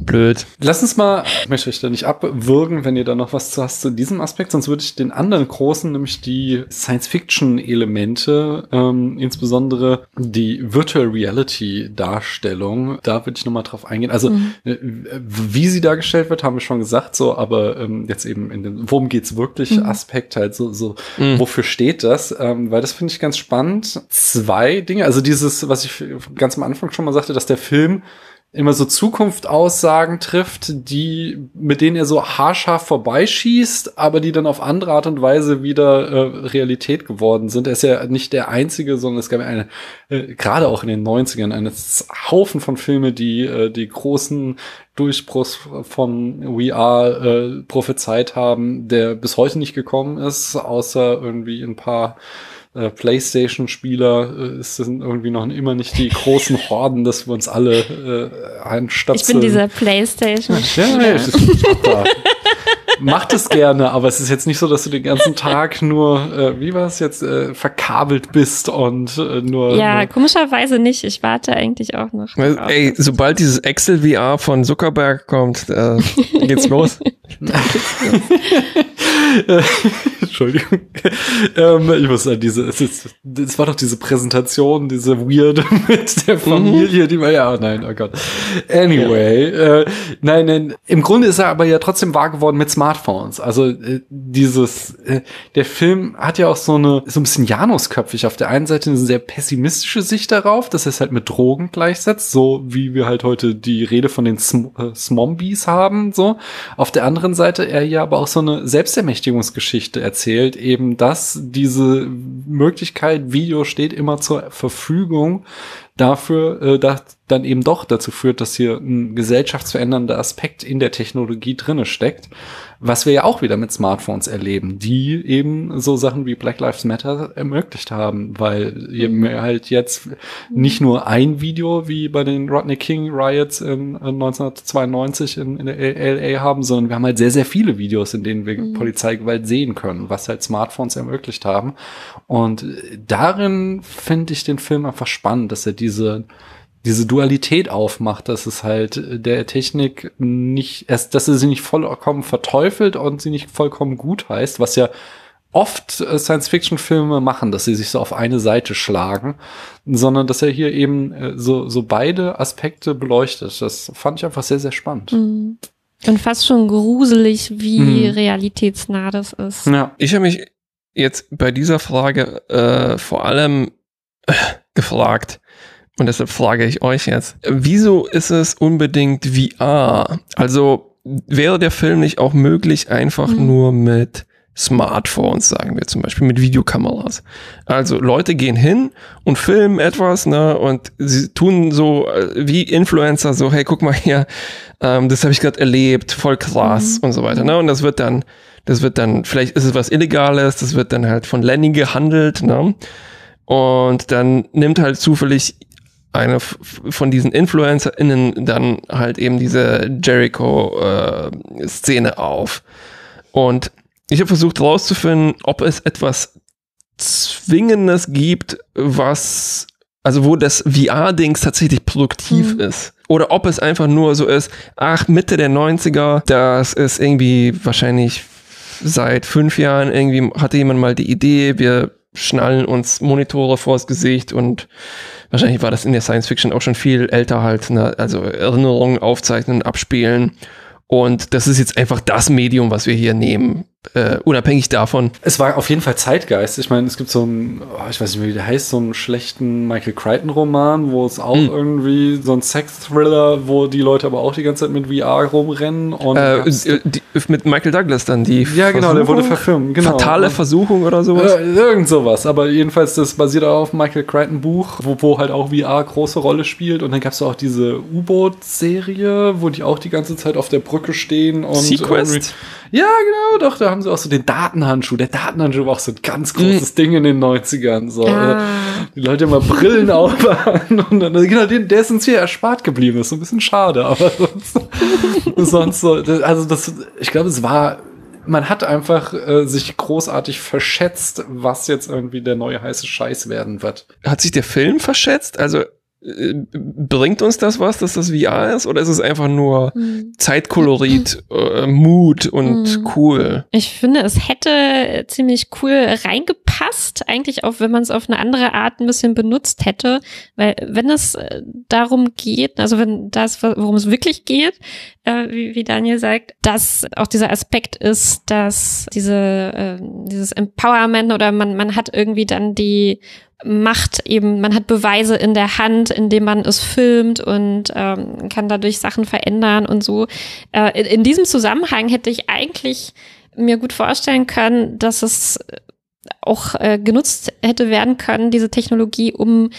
Blöd. Lass uns mal, ich möchte euch da nicht abwürgen, wenn ihr da noch was zu hast zu diesem Aspekt, sonst würde ich den anderen großen, nämlich die Science-Fiction-Elemente, ähm, insbesondere die Virtual Reality-Darstellung, da würde ich nochmal drauf eingehen. Also, äh, wie sie dargestellt wird, haben wir schon gesagt, so, aber ähm, jetzt eben in dem, worum geht's wirklich, Aspekt halt so, so, wofür steht das? Ähm, weil das finde ich ganz spannend. Zwei Dinge, also dieses, was ich ganz am Anfang schon mal sagte, dass der Film immer so Zukunftsaussagen trifft, die, mit denen er so haarscharf vorbeischießt, aber die dann auf andere Art und Weise wieder äh, Realität geworden sind. Er ist ja nicht der Einzige, sondern es gab eine, äh, gerade auch in den 90ern, einen Haufen von Filme, die äh, die großen Durchbruchs von VR äh, prophezeit haben, der bis heute nicht gekommen ist, außer irgendwie ein paar äh, PlayStation-Spieler äh, ist das irgendwie noch immer nicht die großen Horden, dass wir uns alle äh, Ich einstöpseln. bin dieser Playstation. ja, ja, ich, ich. Macht es gerne, aber es ist jetzt nicht so, dass du den ganzen Tag nur, äh, wie war es jetzt, äh, verkabelt bist und äh, nur. Ja, nur komischerweise nicht. Ich warte eigentlich auch noch. Drauf. ey, sobald dieses Excel VR von Zuckerberg kommt, äh, geht's los. Entschuldigung. ähm, ich muss sagen, diese, es, ist, es war doch diese Präsentation, diese Weird mit der Familie, die war ja, oh nein, oh Gott. Anyway, äh, nein, nein, im Grunde ist er aber ja trotzdem wahr geworden mit Smartphones. Also äh, dieses, äh, der Film hat ja auch so eine, so ein bisschen Janusköpfig. Auf der einen Seite eine sehr pessimistische Sicht darauf, dass er es halt mit Drogen gleichsetzt, so wie wir halt heute die Rede von den Sm äh, Smombies haben, so. Auf der anderen Seite er ja aber auch so eine Selbstermächtigungsgeschichte erzählt, eben, dass diese Möglichkeit, Video steht immer zur Verfügung dafür, äh, da, dann eben doch dazu führt, dass hier ein gesellschaftsverändernder Aspekt in der Technologie drinne steckt, was wir ja auch wieder mit Smartphones erleben, die eben so Sachen wie Black Lives Matter ermöglicht haben, weil wir halt jetzt nicht nur ein Video wie bei den Rodney King Riots in, in 1992 in, in der LA haben, sondern wir haben halt sehr, sehr viele Videos, in denen wir mhm. Polizeigewalt sehen können, was halt Smartphones ermöglicht haben. Und darin finde ich den Film einfach spannend, dass er diese diese Dualität aufmacht, dass es halt der Technik nicht erst, dass er sie nicht vollkommen verteufelt und sie nicht vollkommen gut heißt, was ja oft äh, Science-Fiction-Filme machen, dass sie sich so auf eine Seite schlagen, sondern dass er hier eben äh, so, so beide Aspekte beleuchtet. Das fand ich einfach sehr, sehr spannend. Mhm. Und fast schon gruselig, wie mhm. realitätsnah das ist. Ja. Ich habe mich jetzt bei dieser Frage äh, vor allem äh, gefragt, und deshalb frage ich euch jetzt, wieso ist es unbedingt VR? Also wäre der Film nicht auch möglich einfach mhm. nur mit Smartphones, sagen wir zum Beispiel, mit Videokameras. Also Leute gehen hin und filmen etwas, ne, und sie tun so äh, wie Influencer, so, hey, guck mal hier, ähm, das habe ich gerade erlebt, voll krass mhm. und so weiter, ne? Und das wird dann, das wird dann, vielleicht ist es was Illegales, das wird dann halt von Lenny gehandelt, ne? Und dann nimmt halt zufällig eine von diesen InfluencerInnen dann halt eben diese Jericho-Szene äh, auf. Und ich habe versucht herauszufinden, ob es etwas Zwingendes gibt, was, also wo das VR-Dings tatsächlich produktiv mhm. ist. Oder ob es einfach nur so ist, ach, Mitte der 90er, das ist irgendwie wahrscheinlich seit fünf Jahren irgendwie hatte jemand mal die Idee, wir schnallen uns Monitore vors Gesicht und wahrscheinlich war das in der Science Fiction auch schon viel älter halt, ne? also Erinnerungen aufzeichnen, abspielen. Und das ist jetzt einfach das Medium, was wir hier nehmen äh, unabhängig davon. Es war auf jeden Fall Zeitgeist. Ich meine, es gibt so einen, oh, ich weiß nicht mehr, wie der heißt, so einen schlechten Michael Crichton-Roman, wo es auch mhm. irgendwie so ein Sex-Thriller, wo die Leute aber auch die ganze Zeit mit VR rumrennen. Und äh, die, mit Michael Douglas dann, die Ja, genau, Versuchung? der wurde verfilmt. Genau. Fatale Versuchung oder sowas? Äh, irgend sowas. Aber jedenfalls, das basiert auch auf Michael Crichton-Buch, wo, wo halt auch VR große Rolle spielt. Und dann gab es auch diese U-Boot-Serie, wo die auch die ganze Zeit auf der Brücke stehen und Sequest. Ja, genau, doch, da haben sie auch so den Datenhandschuh. Der Datenhandschuh war auch so ein ganz großes mhm. Ding in den 90ern. So. Ah. Die Leute immer Brillen aufhaben und dann, genau, der ist uns hier erspart geblieben. Das ist so ein bisschen schade, aber sonst, sonst so, also das, ich glaube, es war man hat einfach äh, sich großartig verschätzt, was jetzt irgendwie der neue heiße Scheiß werden wird. Hat sich der Film verschätzt? Also bringt uns das was, dass das VR ist, oder ist es einfach nur mhm. Zeitkolorit, äh, Mood und mhm. cool? Ich finde, es hätte ziemlich cool reingepasst, eigentlich auch, wenn man es auf eine andere Art ein bisschen benutzt hätte, weil wenn es äh, darum geht, also wenn das, worum es wirklich geht, äh, wie, wie Daniel sagt, dass auch dieser Aspekt ist, dass diese äh, dieses Empowerment oder man man hat irgendwie dann die macht eben, man hat Beweise in der Hand, indem man es filmt und ähm, kann dadurch Sachen verändern und so. Äh, in, in diesem Zusammenhang hätte ich eigentlich mir gut vorstellen können, dass es auch äh, genutzt hätte werden können, diese Technologie, um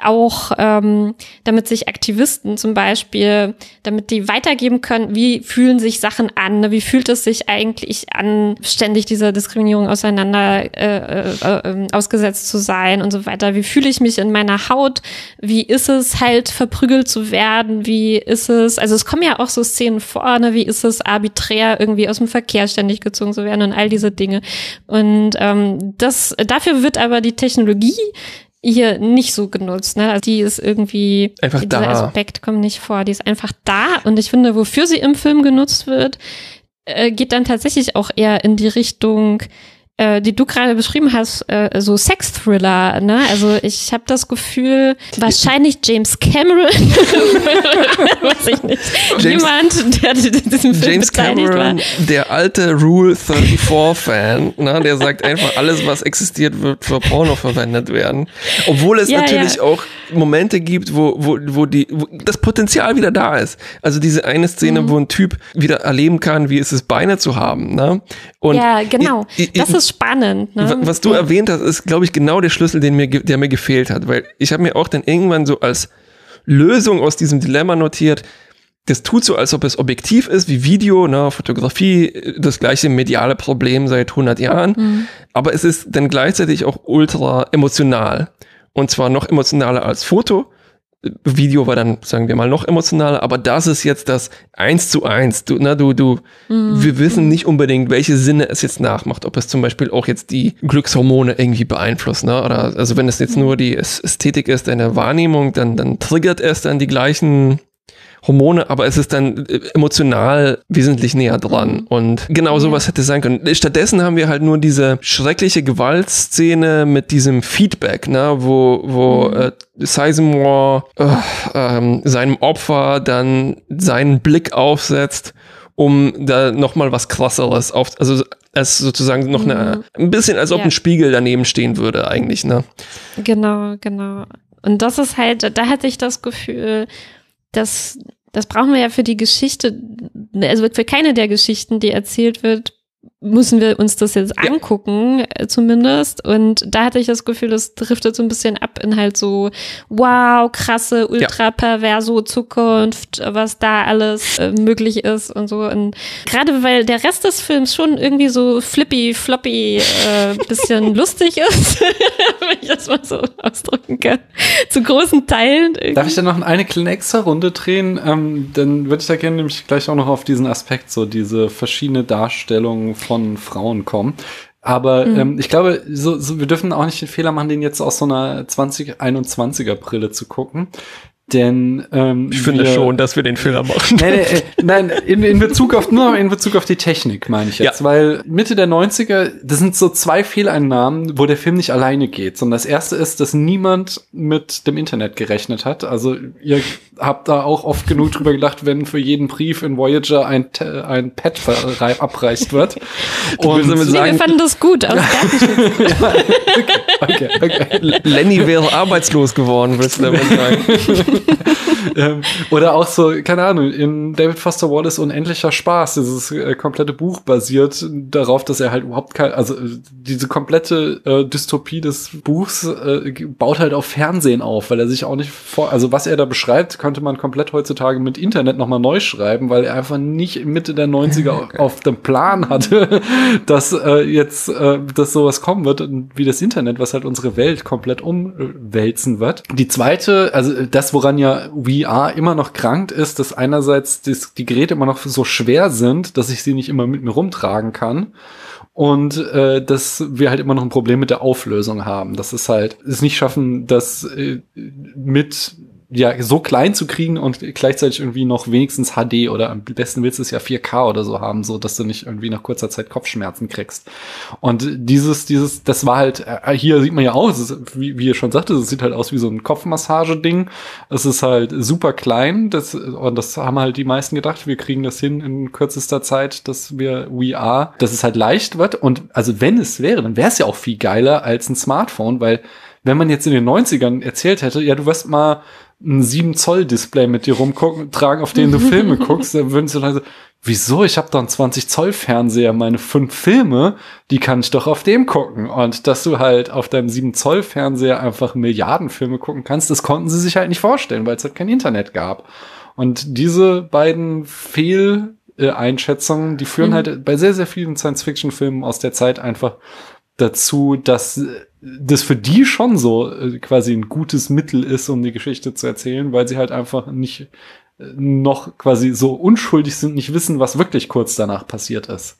auch ähm, damit sich Aktivisten zum Beispiel, damit die weitergeben können, wie fühlen sich Sachen an, ne? wie fühlt es sich eigentlich an, ständig dieser Diskriminierung auseinander äh, äh, äh, ausgesetzt zu sein und so weiter. Wie fühle ich mich in meiner Haut? Wie ist es halt verprügelt zu werden? Wie ist es, also es kommen ja auch so Szenen vor, ne? wie ist es arbiträr irgendwie aus dem Verkehr ständig gezogen zu werden und all diese Dinge. Und ähm, das dafür wird aber die Technologie hier nicht so genutzt. Ne? Also die ist irgendwie, einfach dieser da. Aspekt kommt nicht vor. Die ist einfach da und ich finde, wofür sie im Film genutzt wird, äh, geht dann tatsächlich auch eher in die Richtung, äh, die du gerade beschrieben hast, äh, so Sex-Thriller. Ne? Also ich habe das Gefühl, wahrscheinlich James Cameron, weiß ich nicht, James, jemand, der diesen Film James Cameron, war. der alte Rule 34-Fan, ne? der sagt einfach, alles, was existiert, wird für Porno verwendet werden. Obwohl es ja, natürlich ja. auch Momente gibt, wo, wo, wo, die, wo das Potenzial wieder da ist. Also diese eine Szene, mhm. wo ein Typ wieder erleben kann, wie es ist, Beine zu haben. Ne? Und ja, genau. Ich, ich, das ist spannend. Ne? Was du erwähnt hast, ist, glaube ich, genau der Schlüssel, den mir, der mir gefehlt hat. Weil ich habe mir auch dann irgendwann so als Lösung aus diesem Dilemma notiert. Das tut so, als ob es objektiv ist, wie Video, ne, Fotografie, das gleiche mediale Problem seit 100 Jahren. Mhm. Aber es ist dann gleichzeitig auch ultra emotional. Und zwar noch emotionaler als Foto. Video war dann, sagen wir mal, noch emotionaler, aber das ist jetzt das eins zu eins. Du, na, du, du, mhm. wir wissen nicht unbedingt, welche Sinne es jetzt nachmacht, ob es zum Beispiel auch jetzt die Glückshormone irgendwie beeinflusst, ne? Oder also wenn es jetzt mhm. nur die Ästhetik ist, deine Wahrnehmung, dann, dann triggert es dann die gleichen Hormone, aber es ist dann äh, emotional wesentlich näher dran. Mhm. Und genau sowas hätte sein können. Stattdessen haben wir halt nur diese schreckliche Gewaltszene mit diesem Feedback, ne, wo, wo mhm. äh, Sizemore äh, ähm, seinem Opfer dann seinen Blick aufsetzt, um da nochmal was krasseres auf, also als sozusagen noch eine, mhm. ein bisschen, als ob ja. ein Spiegel daneben stehen würde eigentlich, ne? Genau, genau. Und das ist halt, da hatte ich das Gefühl, das, das brauchen wir ja für die Geschichte, also für keine der Geschichten, die erzählt wird, müssen wir uns das jetzt angucken, äh, zumindest. Und da hatte ich das Gefühl, es driftet so ein bisschen ab in halt so, wow, krasse, ultra perverso Zukunft, was da alles äh, möglich ist und so. Und gerade weil der Rest des Films schon irgendwie so flippy, floppy, äh, bisschen lustig ist, wenn ich das mal so ausdrücken kann. Zu großen Teilen. Irgendwie. Darf ich da noch eine kleine extra Runde drehen? Ähm, dann würde ich da gerne nämlich gleich auch noch auf diesen Aspekt, so diese verschiedene Darstellung von von Frauen kommen. Aber mhm. ähm, ich glaube, so, so, wir dürfen auch nicht den Fehler machen, den jetzt aus so einer 2021er Brille zu gucken. Denn ähm, ich finde wir, schon, dass wir den Fehler machen. Nein, äh, nein, in, in Bezug auf nur in Bezug auf die Technik meine ich jetzt, ja. weil Mitte der 90er, das sind so zwei Fehleinnahmen, wo der Film nicht alleine geht, sondern das erste ist, dass niemand mit dem Internet gerechnet hat. Also ihr habt da auch oft genug drüber gedacht, wenn für jeden Brief in Voyager ein ein Pad abreicht wird. Und nee, sagen, wir fanden das gut aus ja, okay, okay, okay. Lenny wäre arbeitslos geworden, willst du damit sagen? ähm, oder auch so, keine Ahnung, in David Foster Wallace Unendlicher Spaß, dieses äh, komplette Buch basiert darauf, dass er halt überhaupt kein, also äh, diese komplette äh, Dystopie des Buchs äh, baut halt auf Fernsehen auf, weil er sich auch nicht vor, also was er da beschreibt, könnte man komplett heutzutage mit Internet nochmal neu schreiben, weil er einfach nicht Mitte der 90er okay. auf dem Plan hatte, dass äh, jetzt, äh, dass sowas kommen wird, wie das Internet, was halt unsere Welt komplett umwälzen wird. Die zweite, also das, woran ja VR immer noch krankt ist, dass einerseits die Geräte immer noch so schwer sind, dass ich sie nicht immer mit mir rumtragen kann und äh, dass wir halt immer noch ein Problem mit der Auflösung haben. Das ist halt es nicht schaffen, das äh, mit ja so klein zu kriegen und gleichzeitig irgendwie noch wenigstens HD oder am besten willst du es ja 4K oder so haben, so dass du nicht irgendwie nach kurzer Zeit Kopfschmerzen kriegst. Und dieses, dieses, das war halt, äh, hier sieht man ja auch, ist, wie, wie ihr schon sagte, es sieht halt aus wie so ein Kopfmassageding. Es ist halt super klein, das, und das haben halt die meisten gedacht, wir kriegen das hin in kürzester Zeit, dass wir VR, dass es halt leicht wird. Und also wenn es wäre, dann wäre es ja auch viel geiler als ein Smartphone, weil wenn man jetzt in den 90ern erzählt hätte, ja, du wirst mal ein 7 Zoll Display mit dir rumgucken, tragen, auf denen du Filme guckst, dann würden sie dann so, wieso? Ich habe doch einen 20 Zoll Fernseher, meine fünf Filme, die kann ich doch auf dem gucken. Und dass du halt auf deinem 7 Zoll Fernseher einfach Milliarden Filme gucken kannst, das konnten sie sich halt nicht vorstellen, weil es halt kein Internet gab. Und diese beiden Fehleinschätzungen, die führen mhm. halt bei sehr, sehr vielen Science-Fiction-Filmen aus der Zeit einfach dazu, dass das für die schon so äh, quasi ein gutes Mittel ist, um die Geschichte zu erzählen, weil sie halt einfach nicht äh, noch quasi so unschuldig sind, nicht wissen, was wirklich kurz danach passiert ist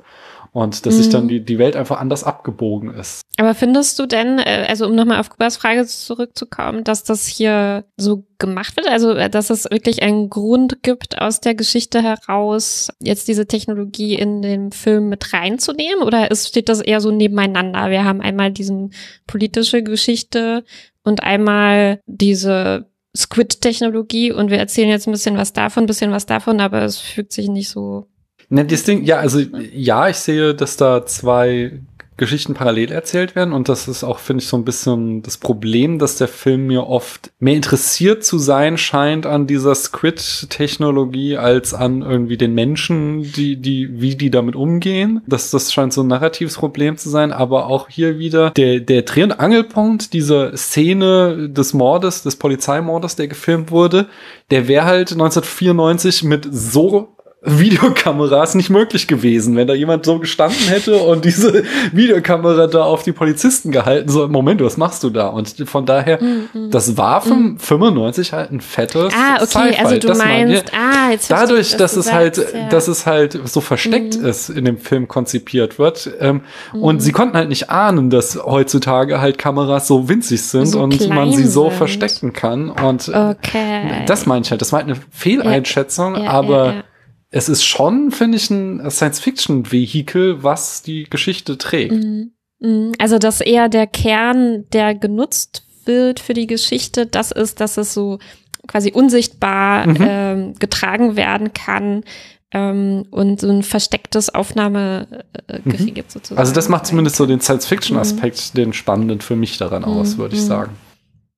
und dass mhm. sich dann mhm. die, die Welt einfach anders abgebogen ist. Aber findest du denn, äh, also um nochmal auf Kubas Frage zurückzukommen, dass das hier so gemacht wird? Also, äh, dass es wirklich einen Grund gibt, aus der Geschichte heraus jetzt diese Technologie in den Film mit reinzunehmen? Oder ist, steht das eher so nebeneinander? Wir haben einmal diesen politische Geschichte und einmal diese Squid-Technologie und wir erzählen jetzt ein bisschen was davon, ein bisschen was davon, aber es fügt sich nicht so Ne, das Ding, ja, also ja, ich sehe, dass da zwei Geschichten parallel erzählt werden und das ist auch, finde ich, so ein bisschen das Problem, dass der Film mir oft mehr interessiert zu sein scheint an dieser Squid-Technologie als an irgendwie den Menschen, die, die, wie die damit umgehen. Das, das scheint so ein narratives Problem zu sein, aber auch hier wieder der, der Dreh- und Angelpunkt dieser Szene des Mordes, des Polizeimordes, der gefilmt wurde, der wäre halt 1994 mit so Videokameras nicht möglich gewesen, wenn da jemand so gestanden hätte und diese Videokamera da auf die Polizisten gehalten, so, Moment, was machst du da? Und von daher, mm, das war für 95 halt ein fettes Ah, okay, also du meinst, mein, ah, jetzt Dadurch, ich, dass es halt, ja. dass es halt so versteckt mm. ist, in dem Film konzipiert wird. Ähm, mm. Und sie konnten halt nicht ahnen, dass heutzutage halt Kameras so winzig sind so und man sie so sind. verstecken kann. Und okay. das meine ich halt. Das war halt eine Fehleinschätzung, ja, ja, aber es ist schon, finde ich, ein Science-Fiction-Vehikel, was die Geschichte trägt. Mhm. Mhm. Also, dass eher der Kern, der genutzt wird für die Geschichte, das ist, dass es so quasi unsichtbar mhm. ähm, getragen werden kann ähm, und so ein verstecktes Aufnahmegerät mhm. gibt sozusagen. Also das macht zumindest so den Science-Fiction-Aspekt, mhm. den spannenden für mich daran aus, würde ich mhm. sagen.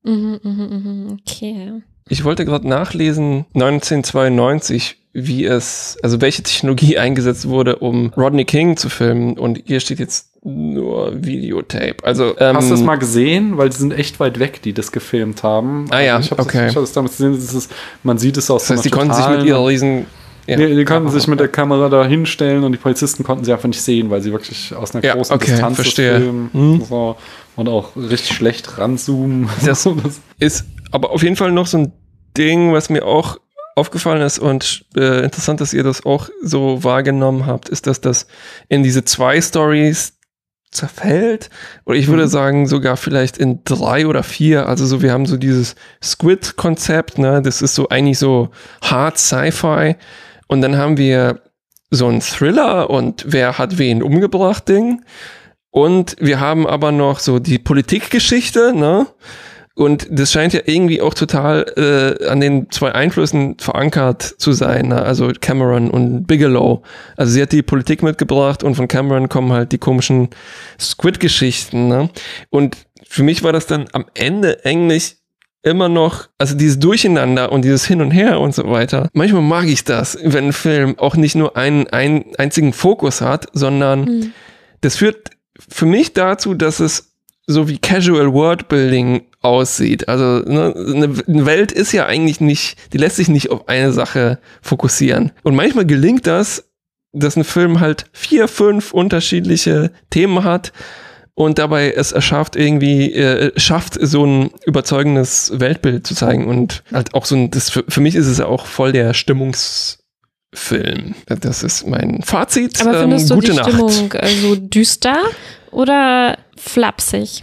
Mhm, okay. Ich wollte gerade nachlesen, 1992 wie es, also welche Technologie eingesetzt wurde, um Rodney King zu filmen. Und hier steht jetzt nur Videotape. Also ähm, hast du das mal gesehen? Weil die sind echt weit weg, die das gefilmt haben. Ah ja, also ich okay. Das, ich habe das damals gesehen. Das ist, man sieht es aus. Das heißt, die konnten sich mit ihrer riesen ja. Nee, die konnten sich mit der Kamera da hinstellen und die Polizisten konnten sie einfach nicht sehen, weil sie wirklich aus einer ja, großen okay, Distanz verstehe. filmen hm. so, und auch richtig schlecht ranzoomen. Das ist aber auf jeden Fall noch so ein Ding, was mir auch aufgefallen ist und äh, interessant, dass ihr das auch so wahrgenommen habt, ist, dass das in diese zwei Stories zerfällt. Oder ich würde mhm. sagen, sogar vielleicht in drei oder vier. Also so, wir haben so dieses Squid-Konzept, ne? Das ist so eigentlich so hard Sci-Fi. Und dann haben wir so ein Thriller und wer hat wen umgebracht Ding. Und wir haben aber noch so die Politikgeschichte, ne? Und das scheint ja irgendwie auch total äh, an den zwei Einflüssen verankert zu sein, ne? also Cameron und Bigelow. Also sie hat die Politik mitgebracht und von Cameron kommen halt die komischen Squid-Geschichten. Ne? Und für mich war das dann am Ende eigentlich immer noch, also dieses Durcheinander und dieses Hin und Her und so weiter. Manchmal mag ich das, wenn ein Film auch nicht nur einen, einen einzigen Fokus hat, sondern mhm. das führt für mich dazu, dass es so wie Casual Wordbuilding aussieht. Also ne, eine Welt ist ja eigentlich nicht, die lässt sich nicht auf eine Sache fokussieren. Und manchmal gelingt das, dass ein Film halt vier, fünf unterschiedliche Themen hat und dabei es erschafft irgendwie äh, schafft so ein überzeugendes Weltbild zu zeigen und halt auch so ein das für, für mich ist es ja auch voll der Stimmungsfilm. Das ist mein Fazit. Aber findest ähm, du die Nacht. Stimmung äh, so düster oder flapsig?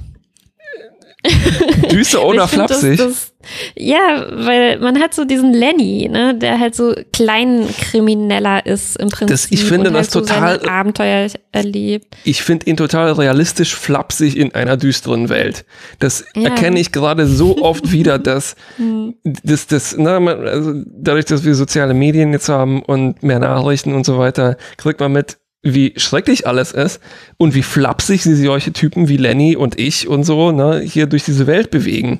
Düster oder flapsig? Das, das, ja, weil man hat so diesen Lenny, ne, der halt so Kleinkrimineller ist im Prinzip. Das, ich finde und das halt total so Abenteuer erlebt. Ich finde ihn total realistisch flapsig in einer düsteren Welt. Das ja. erkenne ich gerade so oft wieder, dass hm. das, das, na, also dadurch, dass wir soziale Medien jetzt haben und mehr Nachrichten und so weiter, kriegt man mit, wie schrecklich alles ist und wie flapsig sie solche Typen wie Lenny und ich und so ne, hier durch diese Welt bewegen.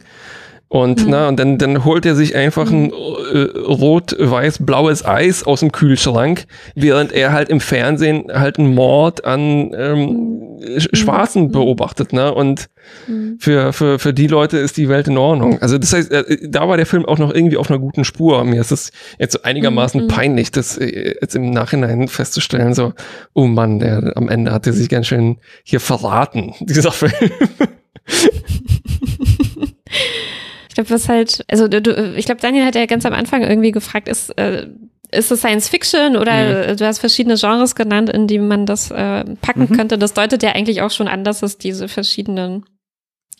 Und, mhm. na, und dann, dann holt er sich einfach ein äh, rot-weiß-blaues Eis aus dem Kühlschrank, während er halt im Fernsehen halt einen Mord an ähm, Schwarzen mhm. beobachtet. Ne? Und mhm. für, für, für die Leute ist die Welt in Ordnung. Also das heißt, äh, da war der Film auch noch irgendwie auf einer guten Spur. Mir ist es jetzt so einigermaßen mhm. peinlich, das äh, jetzt im Nachhinein festzustellen, so, oh Mann, der am Ende hat er sich ganz schön hier verraten, dieser Film. Ich glaube, was halt, also du, ich glaube, Daniel hat ja ganz am Anfang irgendwie gefragt, ist, äh, ist es Science Fiction oder mhm. du hast verschiedene Genres genannt, in die man das äh, packen mhm. könnte. Das deutet ja eigentlich auch schon an, dass es diese verschiedenen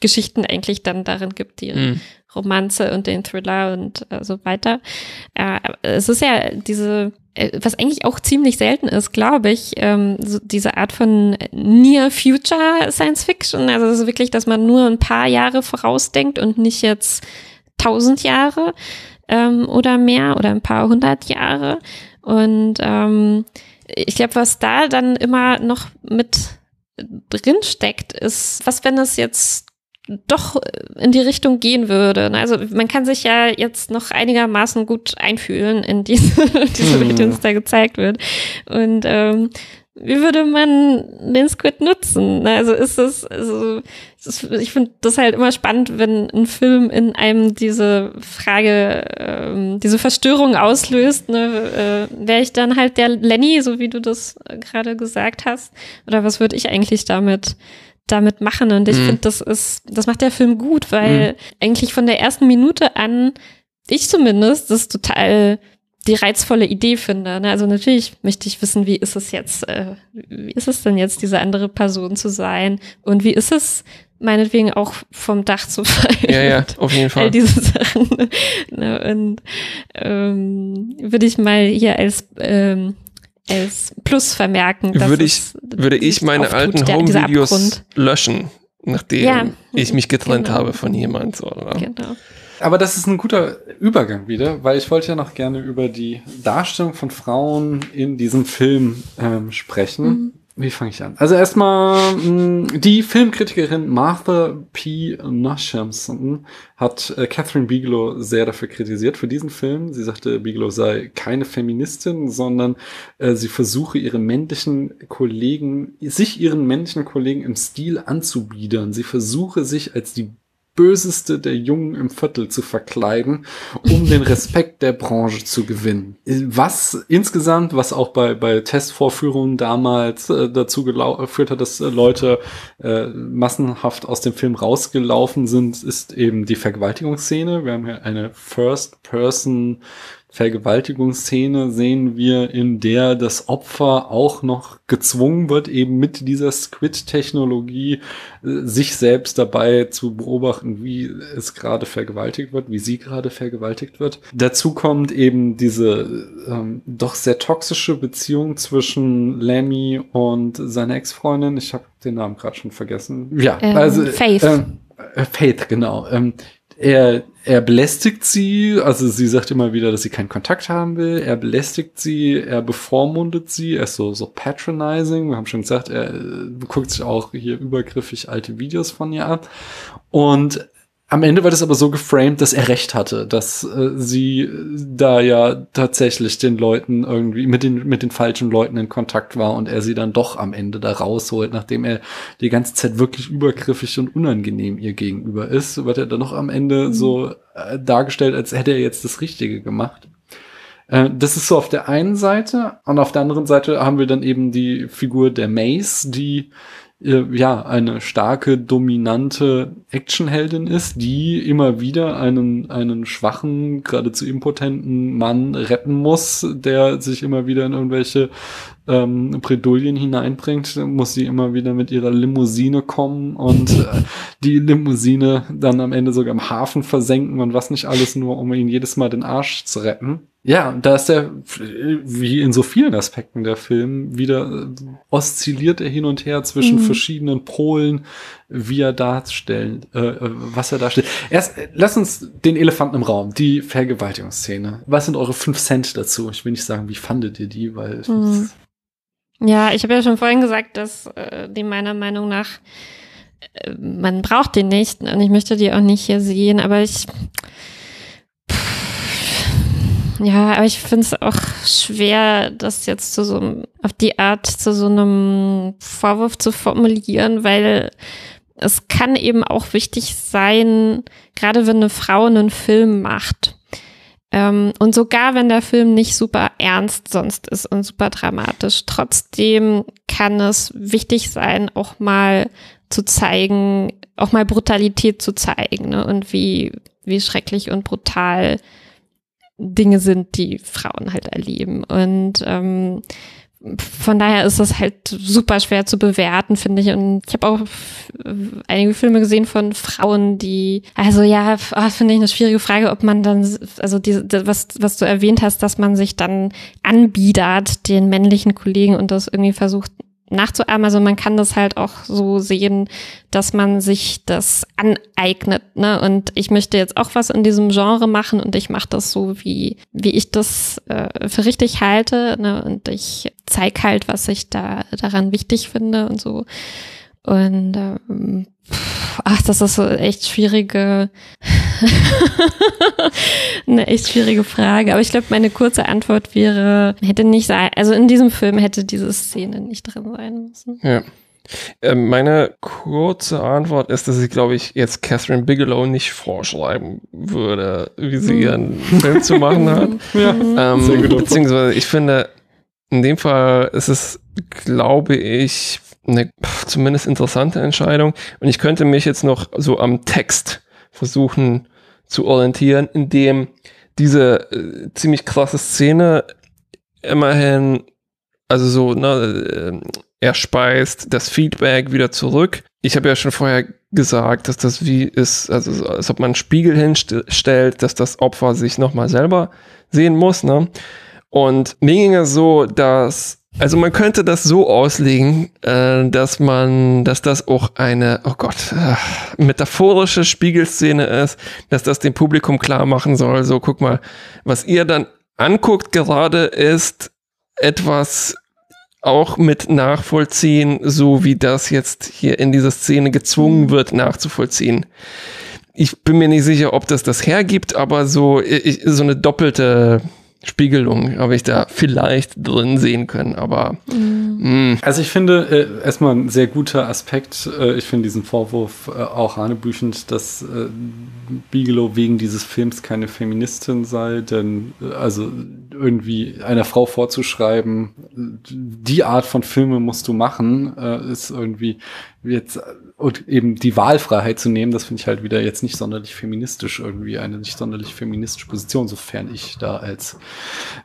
Geschichten eigentlich dann darin gibt, die mhm. Romanze und den Thriller und äh, so weiter. Äh, es ist ja diese, äh, was eigentlich auch ziemlich selten ist, glaube ich, ähm, so diese Art von Near Future Science Fiction. Also es ist wirklich, dass man nur ein paar Jahre vorausdenkt und nicht jetzt tausend Jahre ähm, oder mehr oder ein paar hundert Jahre. Und ähm, ich glaube, was da dann immer noch mit drinsteckt, ist, was wenn es jetzt doch in die Richtung gehen würde. Ne? Also man kann sich ja jetzt noch einigermaßen gut einfühlen in diese, diese Welt, die uns da gezeigt wird. Und ähm, wie würde man den Squid nutzen? Ne? Also ist es, also ich finde das halt immer spannend, wenn ein Film in einem diese Frage, ähm, diese Verstörung auslöst. Ne? Äh, Wäre ich dann halt der Lenny, so wie du das gerade gesagt hast? Oder was würde ich eigentlich damit damit machen. Und ich mhm. finde, das ist, das macht der Film gut, weil mhm. eigentlich von der ersten Minute an, ich zumindest, das total die reizvolle Idee finde. Ne? Also natürlich möchte ich wissen, wie ist es jetzt, äh, wie ist es denn jetzt, diese andere Person zu sein? Und wie ist es, meinetwegen auch vom Dach zu fallen? Ja, ja, auf jeden Fall. All diese Sachen. ne? Und ähm, würde ich mal hier als ähm, als Plus vermerken. Würde ich, würde ich meine alten Home-Videos löschen, nachdem ja. ich mich getrennt genau. habe von jemand. So, genau. Aber das ist ein guter Übergang wieder, weil ich wollte ja noch gerne über die Darstellung von Frauen in diesem Film ähm, sprechen. Mhm. Wie fange ich an? Also erstmal, mm, die Filmkritikerin Martha P. Noshamson hat äh, Catherine Bigelow sehr dafür kritisiert für diesen Film. Sie sagte, Bigelow sei keine Feministin, sondern äh, sie versuche ihre männlichen Kollegen, sich ihren männlichen Kollegen im Stil anzubiedern. Sie versuche sich als die Böseste der Jungen im Viertel zu verkleiden, um den Respekt der Branche zu gewinnen. Was insgesamt, was auch bei, bei Testvorführungen damals äh, dazu geführt hat, dass äh, Leute äh, massenhaft aus dem Film rausgelaufen sind, ist eben die Vergewaltigungsszene. Wir haben hier eine First-Person Vergewaltigungsszene sehen wir, in der das Opfer auch noch gezwungen wird, eben mit dieser Squid-Technologie äh, sich selbst dabei zu beobachten, wie es gerade vergewaltigt wird, wie sie gerade vergewaltigt wird. Dazu kommt eben diese ähm, doch sehr toxische Beziehung zwischen Lemmy und seiner Ex-Freundin. Ich habe den Namen gerade schon vergessen. Ja, ähm, also Faith. Ähm, Faith, genau. Ähm, er, er belästigt sie, also sie sagt immer wieder, dass sie keinen Kontakt haben will. Er belästigt sie, er bevormundet sie, er ist so, so patronizing. Wir haben schon gesagt, er guckt sich auch hier übergriffig alte Videos von ihr ab. Und am Ende wird es aber so geframed, dass er recht hatte, dass äh, sie da ja tatsächlich den Leuten irgendwie mit den mit den falschen Leuten in Kontakt war und er sie dann doch am Ende da rausholt, nachdem er die ganze Zeit wirklich übergriffig und unangenehm ihr gegenüber ist, wird er dann noch am Ende mhm. so äh, dargestellt, als hätte er jetzt das Richtige gemacht. Äh, das ist so auf der einen Seite und auf der anderen Seite haben wir dann eben die Figur der Mace, die äh, ja, eine starke, dominante Actionheldin ist, die immer wieder einen, einen schwachen, geradezu impotenten Mann retten muss, der sich immer wieder in irgendwelche ähm, Bredouillen hineinbringt, muss sie immer wieder mit ihrer Limousine kommen und äh, die Limousine dann am Ende sogar im Hafen versenken und was nicht alles, nur um ihn jedes Mal den Arsch zu retten. Ja, da ist er, wie in so vielen Aspekten der Film, wieder äh, oszilliert er hin und her zwischen mhm. verschiedenen Polen, wie er darstellt, äh, äh, was er darstellt. Erst, lass uns den Elefanten im Raum, die Vergewaltigungsszene. Was sind eure fünf Cent dazu? Ich will nicht sagen, wie fandet ihr die, weil mhm. Ja, ich habe ja schon vorhin gesagt, dass äh, die meiner Meinung nach äh, man braucht die nicht und ich möchte die auch nicht hier sehen, aber ich ja, aber ich finde es auch schwer, das jetzt zu so auf die Art zu so einem Vorwurf zu formulieren, weil es kann eben auch wichtig sein, gerade wenn eine Frau einen Film macht ähm, und sogar wenn der Film nicht super ernst sonst ist und super dramatisch, trotzdem kann es wichtig sein, auch mal zu zeigen, auch mal Brutalität zu zeigen ne? und wie, wie schrecklich und brutal Dinge sind, die Frauen halt erleben. Und ähm, von daher ist das halt super schwer zu bewerten, finde ich. Und ich habe auch einige Filme gesehen von Frauen, die, also ja, oh, finde ich eine schwierige Frage, ob man dann, also die, was, was du erwähnt hast, dass man sich dann anbiedert den männlichen Kollegen und das irgendwie versucht nachzuahmen. Also man kann das halt auch so sehen, dass man sich das aneignet. Ne? Und ich möchte jetzt auch was in diesem Genre machen und ich mache das so, wie, wie ich das äh, für richtig halte. Ne? Und ich zeig halt, was ich da daran wichtig finde und so. Und ähm, ach, das ist so echt schwierige, eine echt schwierige Frage. Aber ich glaube, meine kurze Antwort wäre, hätte nicht sein, also in diesem Film hätte diese Szene nicht drin sein müssen. Ja. Ähm, meine kurze Antwort ist, dass ich, glaube ich, jetzt Catherine Bigelow nicht vorschreiben würde, wie sie Hm. ihren Film zu machen hat. Ja. Ähm, beziehungsweise ich finde, in dem Fall ist es, glaube ich, eine zumindest interessante Entscheidung. Und ich könnte mich jetzt noch so am Text versuchen zu orientieren, indem diese äh, ziemlich krasse Szene immerhin, also so, ne, äh, er speist das Feedback wieder zurück. Ich habe ja schon vorher gesagt, dass das wie ist, also so, als ob man einen Spiegel hinstellt, dass das Opfer sich nochmal selber sehen muss, ne? Und mir ging es so, dass, also man könnte das so auslegen, äh, dass man, dass das auch eine, oh Gott, äh, metaphorische Spiegelszene ist, dass das dem Publikum klar machen soll, so guck mal, was ihr dann anguckt gerade ist etwas auch mit nachvollziehen, so wie das jetzt hier in dieser Szene gezwungen wird nachzuvollziehen. Ich bin mir nicht sicher, ob das das hergibt, aber so, ich, so eine doppelte Spiegelung habe ich da vielleicht drin sehen können, aber mh, Also ich finde äh, erstmal ein sehr guter Aspekt. Äh, ich finde diesen Vorwurf äh, auch hanebüchend, dass äh, Bigelow wegen dieses Films keine Feministin sei, denn äh, also irgendwie einer Frau vorzuschreiben, äh, die Art von Filme musst du machen, äh, ist irgendwie jetzt äh, und eben die Wahlfreiheit zu nehmen, das finde ich halt wieder jetzt nicht sonderlich feministisch irgendwie eine nicht sonderlich feministische Position, sofern ich da als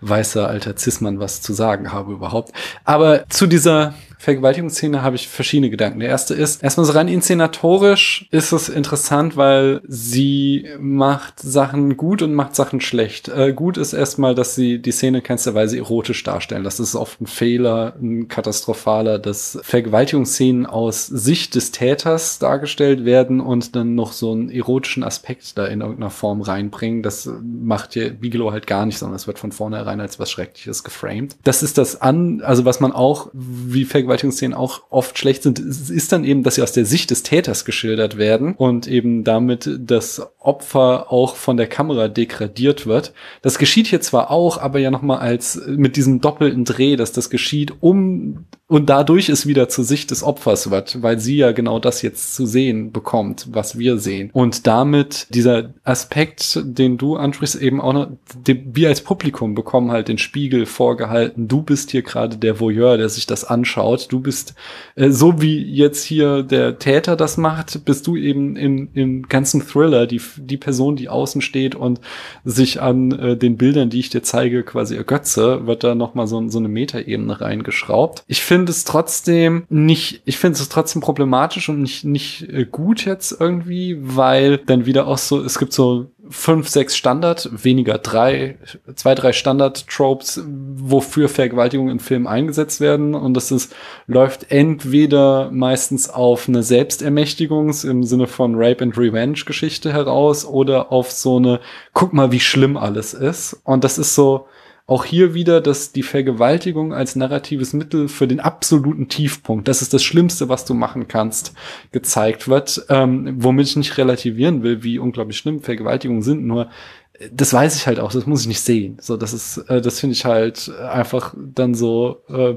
weißer alter Cis-Mann was zu sagen habe überhaupt. Aber zu dieser Vergewaltigungsszene habe ich verschiedene Gedanken. Der erste ist, erstmal so rein inszenatorisch ist es interessant, weil sie macht Sachen gut und macht Sachen schlecht. Äh, gut ist erstmal, dass sie die Szene in keinster Weise erotisch darstellen. Das ist oft ein Fehler, ein katastrophaler, dass Vergewaltigungsszenen aus Sicht des Täters dargestellt werden und dann noch so einen erotischen Aspekt da in irgendeiner Form reinbringen. Das macht ja Bigelow halt gar nicht, sondern es wird von vornherein als was Schreckliches geframed. Das ist das an, also was man auch, wie Vergewaltigungsszenen auch oft schlecht sind, ist dann eben, dass sie aus der Sicht des Täters geschildert werden und eben damit das Opfer auch von der Kamera degradiert wird. Das geschieht hier zwar auch, aber ja nochmal als mit diesem doppelten Dreh, dass das geschieht, um und dadurch es wieder zur Sicht des Opfers wird, weil sie ja genau das jetzt zu sehen bekommt, was wir sehen. Und damit dieser Aspekt, den du ansprichst, eben auch noch, wir als Publikum bekommen halt den Spiegel vorgehalten. Du bist hier gerade der Voyeur, der sich das anschaut. Du bist, äh, so wie jetzt hier der Täter das macht, bist du eben im, im ganzen Thriller die, die Person, die außen steht und sich an äh, den Bildern, die ich dir zeige, quasi ergötze, wird da nochmal so, so eine Metaebene reingeschraubt. Ich finde es trotzdem nicht, ich finde es trotzdem problematisch und nicht, nicht äh, gut jetzt irgendwie, weil dann wieder auch so, es gibt so fünf, sechs Standard, weniger drei, zwei, drei Standard-Tropes, wofür Vergewaltigungen in Filmen eingesetzt werden. Und das ist, läuft entweder meistens auf eine Selbstermächtigungs im Sinne von Rape and Revenge Geschichte heraus oder auf so eine, guck mal, wie schlimm alles ist. Und das ist so, auch hier wieder, dass die Vergewaltigung als narratives Mittel für den absoluten Tiefpunkt, das ist das Schlimmste, was du machen kannst, gezeigt wird, ähm, womit ich nicht relativieren will, wie unglaublich schlimm Vergewaltigungen sind, nur äh, das weiß ich halt auch, das muss ich nicht sehen. So, das ist, äh, das finde ich halt einfach dann so, äh,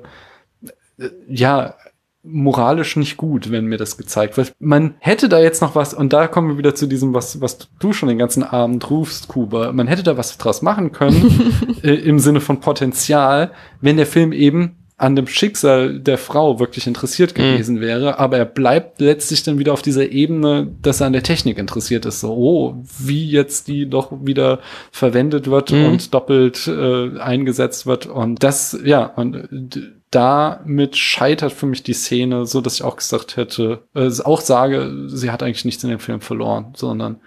äh, ja, moralisch nicht gut, wenn mir das gezeigt wird. Man hätte da jetzt noch was, und da kommen wir wieder zu diesem, was, was du schon den ganzen Abend rufst, Kuba. Man hätte da was draus machen können, äh, im Sinne von Potenzial, wenn der Film eben an dem Schicksal der Frau wirklich interessiert gewesen wäre, aber er bleibt letztlich dann wieder auf dieser Ebene, dass er an der Technik interessiert ist. So, oh, wie jetzt die doch wieder verwendet wird Mhm. und doppelt äh, eingesetzt wird. Und das, ja, und damit scheitert für mich die Szene, so dass ich auch gesagt hätte, äh, auch sage, sie hat eigentlich nichts in dem Film verloren, sondern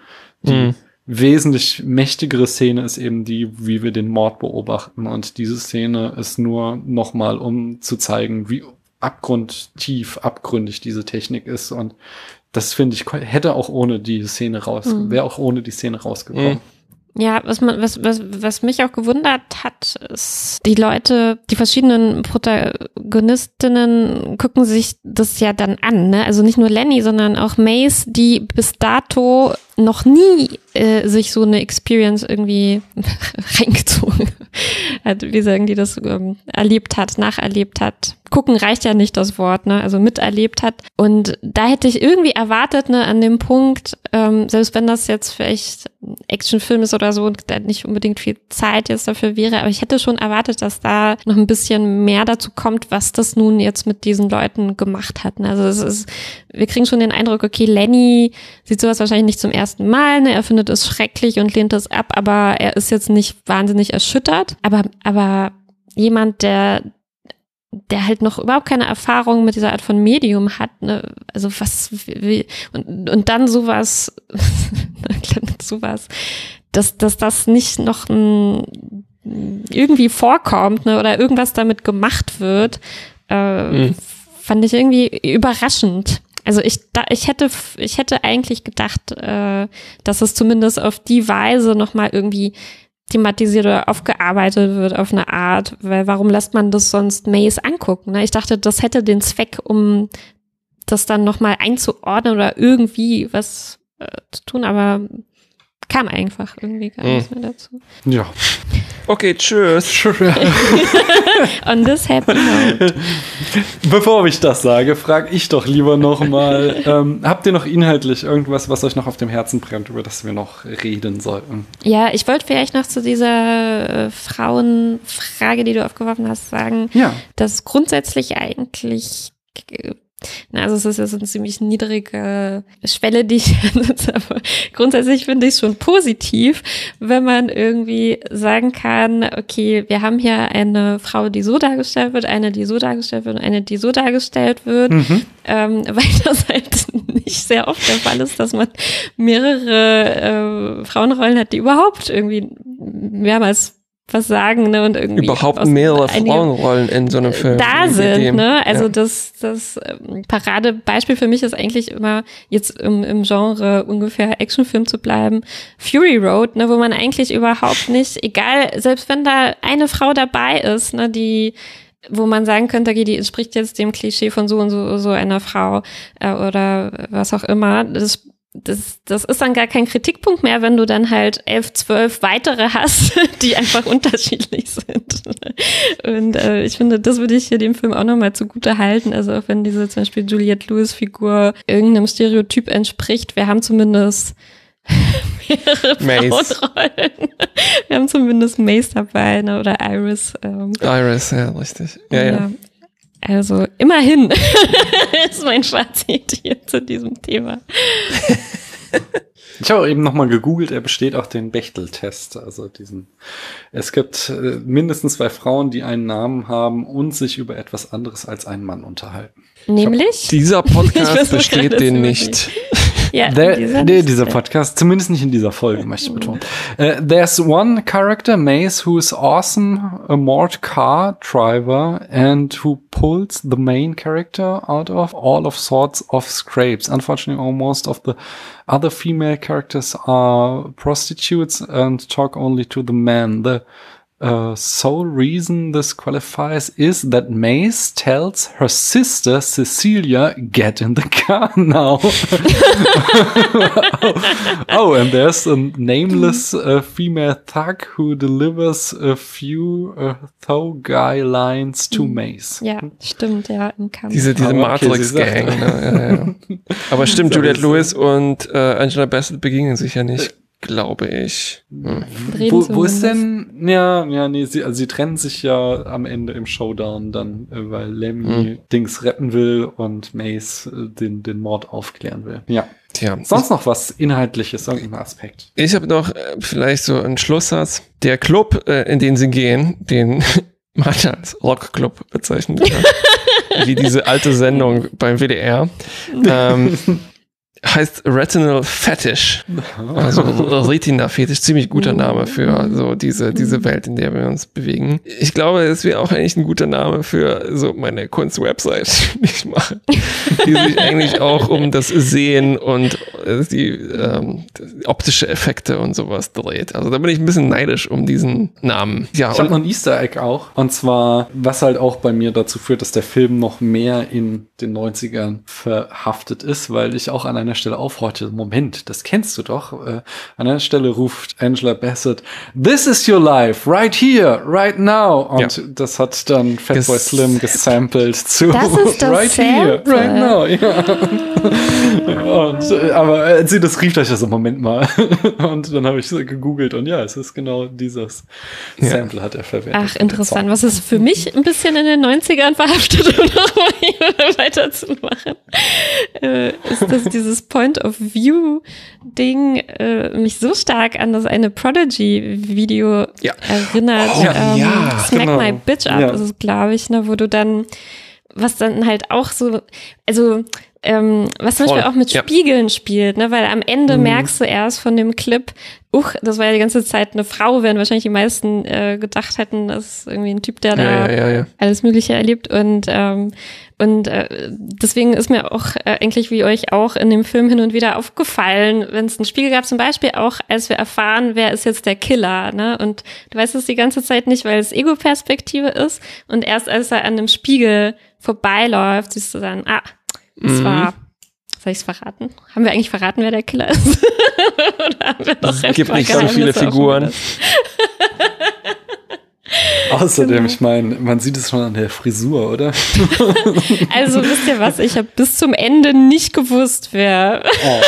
die Mhm. wesentlich mächtigere Szene ist eben die, wie wir den Mord beobachten. Und diese Szene ist nur nochmal, um zu zeigen, wie abgrundtief, abgründig diese Technik ist. Und das finde ich, hätte auch ohne die Szene raus, Mhm. wäre auch ohne die Szene rausgekommen. Mhm. Ja, was man, was, was, was mich auch gewundert hat, ist, die Leute, die verschiedenen Protagonistinnen gucken sich das ja dann an, ne? Also nicht nur Lenny, sondern auch Mace, die bis dato noch nie äh, sich so eine Experience irgendwie reingezogen hat, wie sagen die das ähm, erlebt hat, nacherlebt hat. Gucken reicht ja nicht das Wort, ne? Also miterlebt hat. Und da hätte ich irgendwie erwartet, ne, an dem Punkt, ähm, selbst wenn das jetzt vielleicht Actionfilm ist oder so und da nicht unbedingt viel Zeit jetzt dafür wäre, aber ich hätte schon erwartet, dass da noch ein bisschen mehr dazu kommt, was das nun jetzt mit diesen Leuten gemacht hat. Ne? Also es ist, wir kriegen schon den Eindruck, okay, Lenny sieht sowas wahrscheinlich nicht zum ersten Mal, ne? er findet es schrecklich und lehnt es ab, aber er ist jetzt nicht wahnsinnig erschüttert. Aber, aber jemand, der der halt noch überhaupt keine Erfahrung mit dieser Art von Medium hat, ne? also was wie, und, und dann sowas, sowas, dass, dass das nicht noch ein, irgendwie vorkommt ne? oder irgendwas damit gemacht wird, äh, mhm. fand ich irgendwie überraschend. Also ich, da, ich hätte, ich hätte eigentlich gedacht, äh, dass es zumindest auf die Weise nochmal irgendwie thematisiert oder aufgearbeitet wird auf eine Art, weil warum lässt man das sonst Maze angucken? Ne? Ich dachte, das hätte den Zweck, um das dann nochmal einzuordnen oder irgendwie was äh, zu tun, aber kam einfach irgendwie gar nichts hm. mehr dazu. Ja. Okay, tschüss. On this happy note. Bevor ich das sage, frage ich doch lieber nochmal, ähm, habt ihr noch inhaltlich irgendwas, was euch noch auf dem Herzen brennt, über das wir noch reden sollten? Ja, ich wollte vielleicht noch zu dieser äh, Frauenfrage, die du aufgeworfen hast, sagen, ja. dass grundsätzlich eigentlich na, also es ist ja so eine ziemlich niedrige Schwelle, die ich ansetze, aber grundsätzlich finde ich es schon positiv, wenn man irgendwie sagen kann, okay, wir haben hier eine Frau, die so dargestellt wird, eine, die so dargestellt wird und eine, die so dargestellt wird, mhm. ähm, weil das halt nicht sehr oft der Fall ist, dass man mehrere äh, Frauenrollen hat, die überhaupt irgendwie mehrmals was sagen, ne, und irgendwie. Überhaupt mehrere Frauenrollen in so einem Film. Da sind, ne, also ja. das, das ähm, Paradebeispiel für mich ist eigentlich immer, jetzt im, im Genre ungefähr Actionfilm zu bleiben, Fury Road, ne, wo man eigentlich überhaupt nicht, egal, selbst wenn da eine Frau dabei ist, ne, die, wo man sagen könnte, okay, die entspricht jetzt dem Klischee von so und so, so einer Frau äh, oder was auch immer, das das, das ist dann gar kein Kritikpunkt mehr, wenn du dann halt elf, zwölf weitere hast, die einfach unterschiedlich sind. Und äh, ich finde, das würde ich hier dem Film auch nochmal zugute halten. Also auch wenn diese zum Beispiel Juliette Lewis-Figur irgendeinem Stereotyp entspricht, wir haben zumindest mehrere Mace. Frauenrollen. Wir haben zumindest Mace dabei ne, oder Iris. Ähm. Iris, ja, richtig. Ja, ja. ja. Also immerhin ist mein Fazit hier zu diesem Thema. Ich habe eben nochmal gegoogelt, er besteht auch den Bechtel-Test. Also diesen. Es gibt äh, mindestens zwei Frauen, die einen Namen haben und sich über etwas anderes als einen Mann unterhalten. Nämlich? Dieser Podcast besteht den nicht. Ja, There, dieser, nee, dieser Podcast, zumindest nicht in dieser Folge, möchte ich betonen. Uh, there's one character, Mace, who is awesome, a moored car driver, and who pulls the main character out of all of sorts of scrapes. Unfortunately, almost of the other female characters are prostitutes and talk only to the men. The uh, sole reason this qualifies is that Mace tells her sister Cecilia, "Get in the car now." oh, and there's a nameless uh, female thug who delivers a few uh, thou guy lines to hm. Mace. Ja, stimmt, ja, im Kampf. Diese, diese Matrix-Gang. Ne? Ja, ja. Aber stimmt, Juliette Lewis und äh, Angela Bassett begegnen sich ja nicht glaube ich. Hm. Wo, wo ist denn, ja, ja, nee, sie, also sie trennen sich ja am Ende im Showdown dann, äh, weil Lemmy hm. Dings retten will und Mace äh, den, den Mord aufklären will. Ja. Tja. Sonst noch was Inhaltliches, irgendein Aspekt? Ich habe noch äh, vielleicht so einen Schlusssatz. Der Club, äh, in den sie gehen, den Martha als Rockclub bezeichnet, wie diese alte Sendung beim WDR. ähm, heißt Retinal Fetish. Also Retina Fetish, ziemlich guter Name für so diese, diese Welt, in der wir uns bewegen. Ich glaube, es wäre auch eigentlich ein guter Name für so meine Kunstwebsite, die ich mache, die sich eigentlich auch um das Sehen und äh, die ähm, optische Effekte und sowas dreht. Also da bin ich ein bisschen neidisch um diesen Namen. Ja, ich habe noch ein Easter Egg auch. Und zwar, was halt auch bei mir dazu führt, dass der Film noch mehr in den 90ern verhaftet ist, weil ich auch an einer Stelle aufhorchte, Moment, das kennst du doch. Äh, an einer Stelle ruft Angela Bassett, This is your life, right here, right now. Und ja. das hat dann Fatboy Slim gesampelt zu das ist das Right Sample. here, right now. Ja. und, äh, aber als sie das rief, dachte ich so, Moment mal. und dann habe ich gegoogelt und ja, es ist genau dieses ja. Sample hat er verwendet. Ach, interessant. Was ist für mich ein bisschen in den 90ern verhaftet, um nochmal weiterzumachen, äh, ist, dass dieses Point of View Ding äh, mich so stark an das eine Prodigy-Video ja. erinnert. Oh, ähm, ja, Smack genau. My Bitch Up ja. ist es, glaube ich, ne, wo du dann, was dann halt auch so, also ähm, was zum Voll. Beispiel auch mit ja. Spiegeln spielt, ne? weil am Ende mhm. merkst du erst von dem Clip, uch, das war ja die ganze Zeit eine Frau, während wahrscheinlich die meisten äh, gedacht hätten, das ist irgendwie ein Typ, der da ja, ja, alles Mögliche erlebt und ähm, und äh, deswegen ist mir auch äh, eigentlich wie euch auch in dem Film hin und wieder aufgefallen, wenn es einen Spiegel gab, zum Beispiel auch, als wir erfahren, wer ist jetzt der Killer, ne? Und du weißt es die ganze Zeit nicht, weil es Ego-Perspektive ist. Und erst als er an dem Spiegel vorbeiläuft, siehst du dann, ah, das mhm. war, soll ich es verraten? Haben wir eigentlich verraten, wer der Killer ist? Oder haben wir noch es gibt nicht so viele Figuren. Außerdem, genau. ich meine, man sieht es schon an der Frisur, oder? also wisst ihr was, ich habe bis zum Ende nicht gewusst, wer. Oh,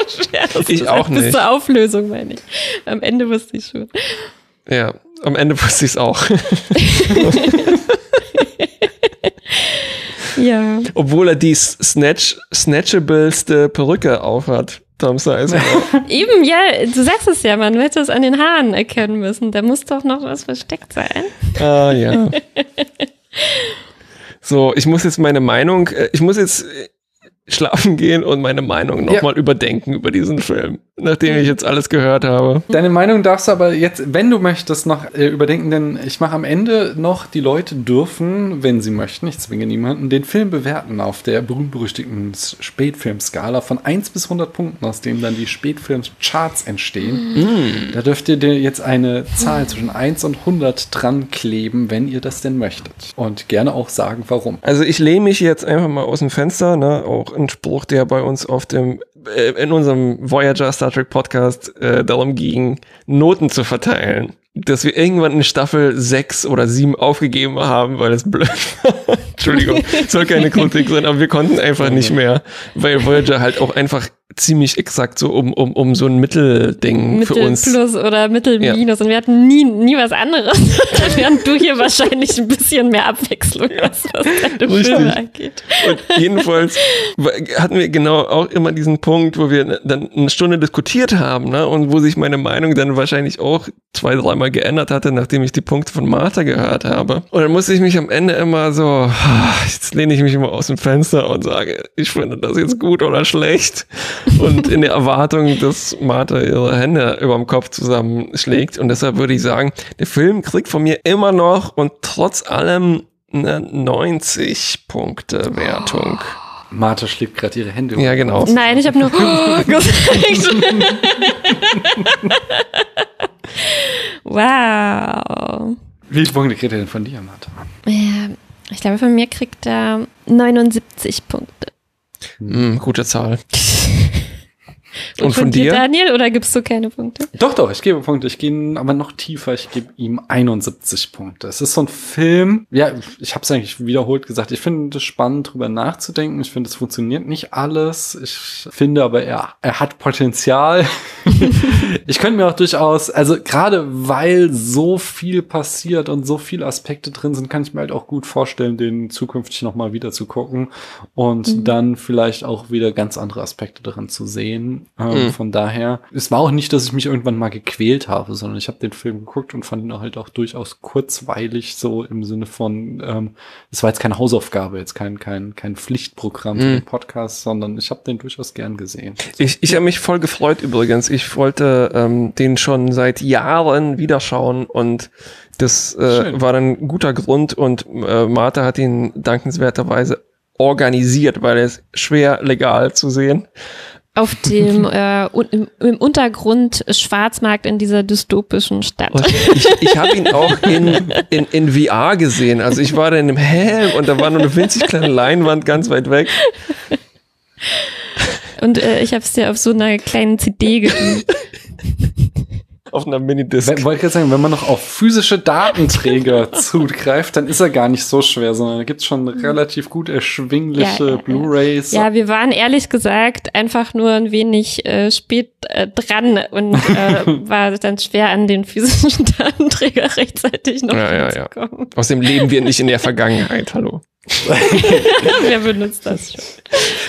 okay. ich auch nicht. Bis zur Auflösung, meine ich. Am Ende wusste ich schon. Ja, am Ende wusste ich es auch. Ja. Obwohl er die Snatch, snatchableste Perücke aufhat. Tom Size. Eben, ja, du sagst es ja, man hätte es an den Haaren erkennen müssen. Da muss doch noch was versteckt sein. Ah, ja. so, ich muss jetzt meine Meinung, äh, ich muss jetzt schlafen gehen und meine Meinung nochmal ja. überdenken über diesen Film, nachdem ich jetzt alles gehört habe. Deine Meinung darfst du aber jetzt, wenn du möchtest, noch äh, überdenken, denn ich mache am Ende noch, die Leute dürfen, wenn sie möchten, ich zwinge niemanden, den Film bewerten auf der berühmt-berüchtigten Spätfilmskala von 1 bis 100 Punkten, aus denen dann die Spätfilmcharts entstehen. Mhm. Da dürft ihr dir jetzt eine Zahl zwischen 1 und 100 dran kleben, wenn ihr das denn möchtet. Und gerne auch sagen, warum. Also ich lehne mich jetzt einfach mal aus dem Fenster, ne, auch ein Spruch, der bei uns auf dem, äh, in unserem Voyager Star Trek Podcast äh, darum ging, Noten zu verteilen dass wir irgendwann in Staffel sechs oder sieben aufgegeben haben, weil es blöd war. Entschuldigung, soll keine Kritik sein, aber wir konnten einfach nicht mehr, weil Voyager halt auch einfach ziemlich exakt so um, um, um so ein Mittelding Mittel für uns. Plus oder Mittel Minus. Ja. Und wir hatten nie, nie was anderes. Während du hier wahrscheinlich ein bisschen mehr Abwechslung hast, was deine Richtig. Filme angeht. Und jedenfalls hatten wir genau auch immer diesen Punkt, wo wir dann eine Stunde diskutiert haben, ne? Und wo sich meine Meinung dann wahrscheinlich auch zwei, dreimal geändert hatte, nachdem ich die Punkte von Martha gehört habe. Und dann musste ich mich am Ende immer so, jetzt lehne ich mich immer aus dem Fenster und sage, ich finde das jetzt gut oder schlecht und in der Erwartung, dass Martha ihre Hände über dem Kopf zusammenschlägt. Und deshalb würde ich sagen, der Film kriegt von mir immer noch und trotz allem eine 90 Punkte Wertung. Martha schlägt gerade ihre Hände. Ja, genau. Nein, ich habe nur oh, gesagt. wow. Wie viele Punkte kriegt er denn von dir, Martha? Ja, ich glaube, von mir kriegt er 79 Punkte. Mm, gute Zahl. Und, Und von, von dir, Daniel, oder gibst du keine Punkte? Doch, doch, ich gebe Punkte. Ich gehe aber noch tiefer. Ich gebe ihm 71 Punkte. Es ist so ein Film, ja, ich habe es eigentlich wiederholt gesagt. Ich finde es spannend, drüber nachzudenken. Ich finde, es funktioniert nicht alles. Ich finde aber, er, er hat Potenzial. ich könnte mir auch durchaus, also gerade weil so viel passiert und so viele Aspekte drin sind, kann ich mir halt auch gut vorstellen, den zukünftig nochmal wieder zu gucken und mhm. dann vielleicht auch wieder ganz andere Aspekte darin zu sehen Ähm, Mhm. Von daher, es war auch nicht, dass ich mich irgendwann mal gequält habe, sondern ich habe den Film geguckt und fand ihn halt auch durchaus kurzweilig, so im Sinne von, ähm, es war jetzt keine Hausaufgabe, jetzt kein, kein, kein Pflichtprogramm für Mhm. den Podcast, sondern ich habe den durchaus gern gesehen. Ich, ich habe mich voll gefreut übrigens. Ich wollte ähm, den schon seit Jahren wieder schauen und das äh, Schön. war dann ein guter Grund und äh, Martha hat ihn dankenswerterweise organisiert, weil er ist schwer legal zu sehen. Auf dem, äh, im, im Untergrund Schwarzmarkt in dieser dystopischen Stadt. Und ich ich habe ihn auch in, in, in VR gesehen. Also ich war da in einem Helm und da war nur eine winzig kleine Leinwand ganz weit weg. Und äh, ich habe es dir auf so einer kleinen CD gegeben. Auf einer Minidisc. Wenn- Wollte ich gerade sagen, wenn man noch auf physische Datenträger zugreift, dann ist er gar nicht so schwer, sondern da gibt's schon relativ gut erschwingliche Ja. Blu-Rays. Ja, wir waren ehrlich gesagt einfach nur ein wenig äh, spät äh, dran und äh, war dann schwer an den physischen Datenträger rechtzeitig noch Ja, ja, ja. Außerdem leben wir nicht in der Vergangenheit. Hallo. Wer benutzt das schon?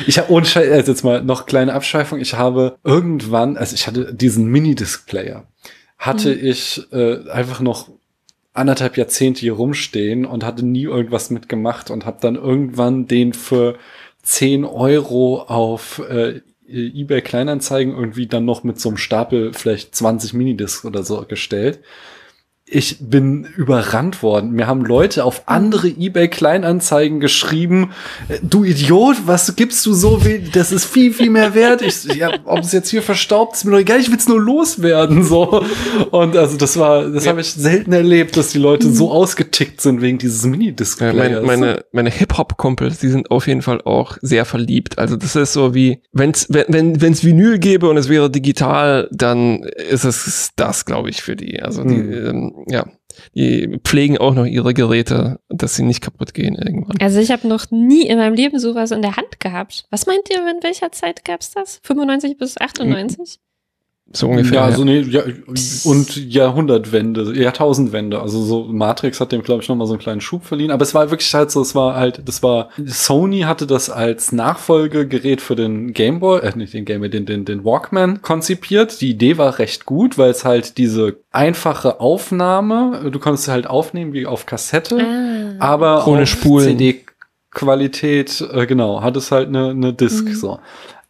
Ich habe ohne Scheiß, also jetzt mal noch kleine Abschweifung. Ich habe irgendwann, also ich hatte diesen Mini-Disc-Player, hatte ich äh, einfach noch anderthalb Jahrzehnte hier rumstehen und hatte nie irgendwas mitgemacht und habe dann irgendwann den für 10 Euro auf äh, eBay Kleinanzeigen irgendwie dann noch mit so einem Stapel vielleicht 20 Minidiscs oder so gestellt. Ich bin überrannt worden. Mir haben Leute auf andere eBay Kleinanzeigen geschrieben, äh, du Idiot, was gibst du so viel? Das ist viel, viel mehr wert. Ich, ja, ob es jetzt hier verstaubt, ist mir doch egal, ich will's nur loswerden, so. Und also das war, das habe ich selten erlebt, dass die Leute so ausgetickt sind wegen dieses Ja, Minidisc-Players. meine meine, meine Hip-Hop-Kumpels, die sind auf jeden Fall auch sehr verliebt. Also das ist so wie, wenn's, wenn wenn wenn's Vinyl gäbe und es wäre digital, dann ist es das, glaube ich, für die. Also die, Hm. ähm, ja, die pflegen auch noch ihre Geräte, dass sie nicht kaputt gehen irgendwann. Also ich habe noch nie in meinem Leben sowas in der Hand gehabt. Was meint ihr, in welcher Zeit gab's das? 95 bis 98? So ungefähr. Ja, ja. so nee, ja, und Jahrhundertwende, Jahrtausendwende. Also so Matrix hat dem, glaube ich, nochmal so einen kleinen Schub verliehen. Aber es war wirklich halt so, es war halt, das war, Sony hatte das als Nachfolgegerät für den Game Boy, äh, nicht den Game Boy, den, den, den Walkman konzipiert. Die Idee war recht gut, weil es halt diese einfache Aufnahme, du konntest halt aufnehmen wie auf Kassette, Ah. aber Ohne Spulen. CD-Qualität, äh, genau, hat es halt eine, eine Disc Mhm. so.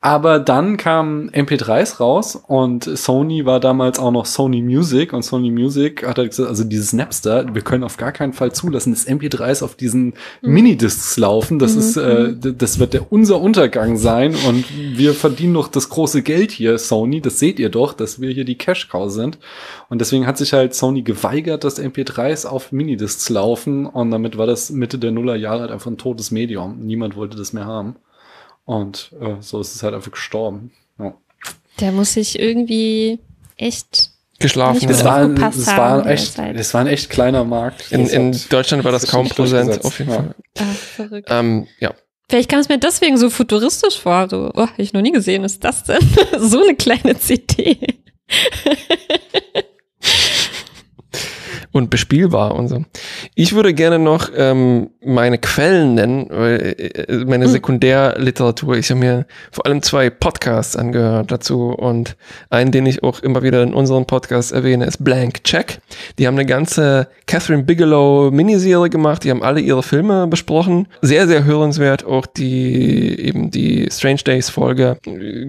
Aber dann kamen MP3s raus und Sony war damals auch noch Sony Music und Sony Music hat halt gesagt, also dieses Napster, wir können auf gar keinen Fall zulassen, dass MP3s auf diesen Minidiscs laufen. Das Mhm. ist, äh, d- das wird der unser Untergang sein und wir verdienen doch das große Geld hier, Sony. Das seht ihr doch, dass wir hier die Cash Cow sind. Und deswegen hat sich halt Sony geweigert, dass MP3s auf Minidiscs laufen und damit war das Mitte der Nullerjahre halt einfach ein totes Medium. Niemand wollte das mehr haben. Und äh, so ist es halt einfach gestorben. Ja. Der muss sich irgendwie echt. Geschlafen. Nicht Ja. war, ein, haben war ein echt, das war ein echt kleiner Markt. In, in Deutschland war das das kaum präsent, auf jeden ja. Fall. Ah, verrückt. Ähm, ja. Vielleicht kam es mir deswegen so futuristisch vor. So, oh, hab ich noch nie gesehen, was ist das denn? so eine kleine CD. und bespielbar und so. Ich würde gerne noch ähm, meine Quellen nennen, weil äh, meine Mhm. Sekundärliteratur. Ich habe mir vor allem zwei Podcasts angehört dazu und einen, den ich auch immer wieder in unseren Podcasts erwähne, ist Blank Check. Die haben eine ganze Catherine Bigelow Miniserie gemacht. Die haben alle ihre Filme besprochen. Sehr, sehr hörenswert. Auch die eben die Strange Days Folge.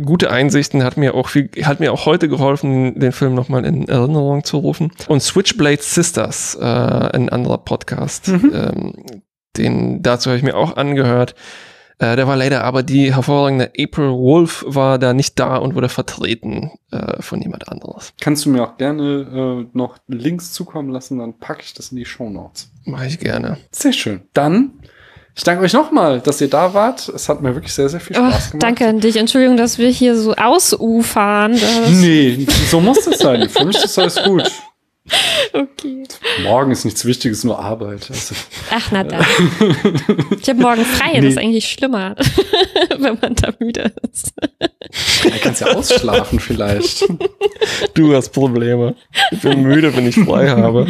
Gute Einsichten hat mir auch viel, hat mir auch heute geholfen, den Film nochmal in Erinnerung zu rufen. Und Switchblade Sisters, äh, ein anderer Podcast, ähm, den dazu habe ich mir auch angehört. Äh, der war leider aber die hervorragende April Wolf war da nicht da und wurde vertreten äh, von jemand anderes. Kannst du mir auch gerne äh, noch Links zukommen lassen, dann packe ich das in die Show Notes. Mache ich gerne. Sehr schön. Dann, ich danke euch nochmal, dass ihr da wart. Es hat mir wirklich sehr, sehr viel Oh, Spaß gemacht. danke an dich. Entschuldigung, dass wir hier so ausufern. Das Nee, so muss es sein. Für mich ist alles gut. okay. Morgen ist nichts Wichtiges, nur Arbeit. Also, Ach, na dann. Ich habe morgen frei. Das ist Nee. eigentlich schlimmer, wenn man da müde ist. du kannst ja ausschlafen vielleicht. Du hast Probleme. Ich bin müde, wenn ich frei habe.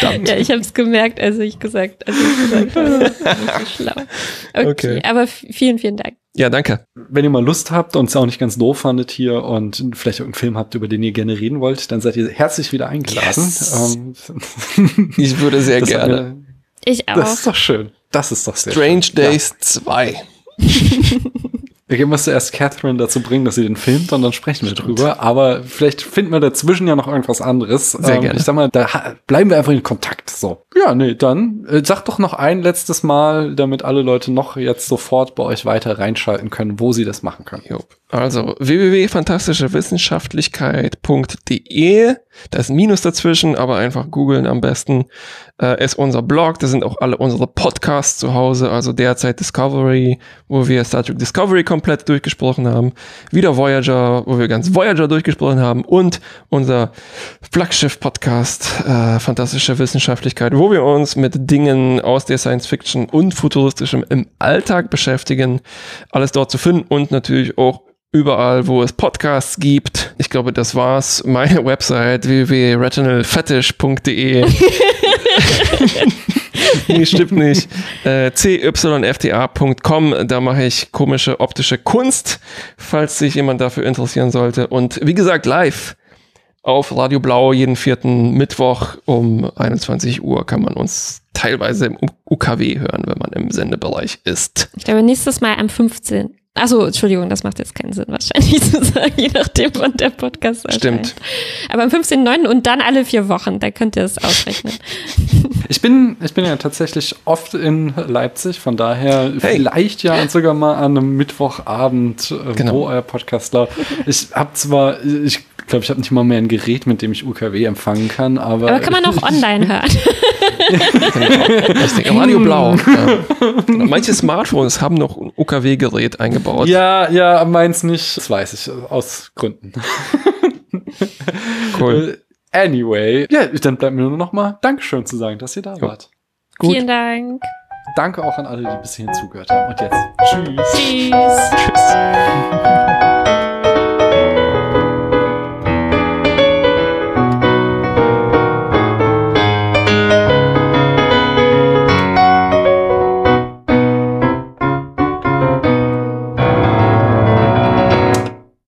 Verdammt. Ja, ich habe es gemerkt, als ich gesagt, als ich gesagt habe. Das ist so schlau. Okay, Okay. aber vielen, vielen Dank. Ja, danke. Wenn ihr mal Lust habt und es auch nicht ganz doof fandet hier und vielleicht irgendeinen Film habt, über den ihr gerne reden wollt, dann seid ihr herzlich wieder eingeladen. Yes. Ähm, Ich würde sehr das, gerne. äh, Ich auch. das ist doch schön. Das ist doch sehr Strange schön. Days 2. Wir müssen erst Catherine dazu bringen, dass sie den filmt und dann sprechen wir drüber. Aber vielleicht finden wir dazwischen ja noch irgendwas anderes. Sehr gerne. Ich sag mal, da bleiben wir einfach in Kontakt. So. Ja, nee, dann äh, sag doch noch ein letztes Mal, damit alle Leute noch jetzt sofort bei euch weiter reinschalten können, wo sie das machen können. Jo. Also www.fantastischewissenschaftlichkeit.de. Da ist ein Minus dazwischen, aber einfach googeln am besten. Äh, ist unser Blog, da sind auch alle unsere Podcasts zu Hause, also derzeit Discovery, wo wir Star Trek Discovery komplett durchgesprochen haben, wieder Voyager, wo wir ganz Voyager durchgesprochen haben und unser Flaggschiff-Podcast äh, Fantastische Wissenschaftlichkeit, wo wir uns mit Dingen aus der Science Fiction und Futuristischem im Alltag beschäftigen. Alles dort zu finden und natürlich auch überall, wo es Podcasts gibt. Ich glaube, das war's. Meine Website www.retinalfetish.de Nee, stimmt nicht. Äh, cyfta.com, da mache ich komische optische Kunst, falls sich jemand dafür interessieren sollte. Und wie gesagt, live auf Radio Blau jeden vierten Mittwoch um 21 Uhr kann man uns teilweise im UKW hören, wenn man im Sendebereich ist. Ich glaube, nächstes Mal am 15. Achso, Entschuldigung, das macht jetzt keinen Sinn, wahrscheinlich zu sagen, je nachdem, wann der Podcast erscheint. Stimmt. Aber am 15.09. und dann alle vier Wochen, da könnt ihr es ausrechnen. Ich bin, ich bin ja tatsächlich oft in Leipzig, von daher Hey. vielleicht ja sogar mal an einem Mittwochabend, äh, Genau. wo euer Podcast läuft. Ich habe zwar, ich glaube, ich habe nicht mal mehr ein Gerät, mit dem ich UKW empfangen kann, aber. Aber kann man auch online hören. Das Ding, Radio Blau. Ja. Genau. Manche Smartphones haben noch ein UKW-Gerät eingebaut. Ja, ja, meins nicht. Das weiß ich, aus Gründen. Cool. Äh, Anyway, ja, dann bleibt mir nur noch mal Dankeschön zu sagen, dass ihr da wart. Gut. Vielen Dank. Danke auch an alle, die bis hierhin zugehört haben. Und jetzt, tschüss. Tschüss. Tschüss.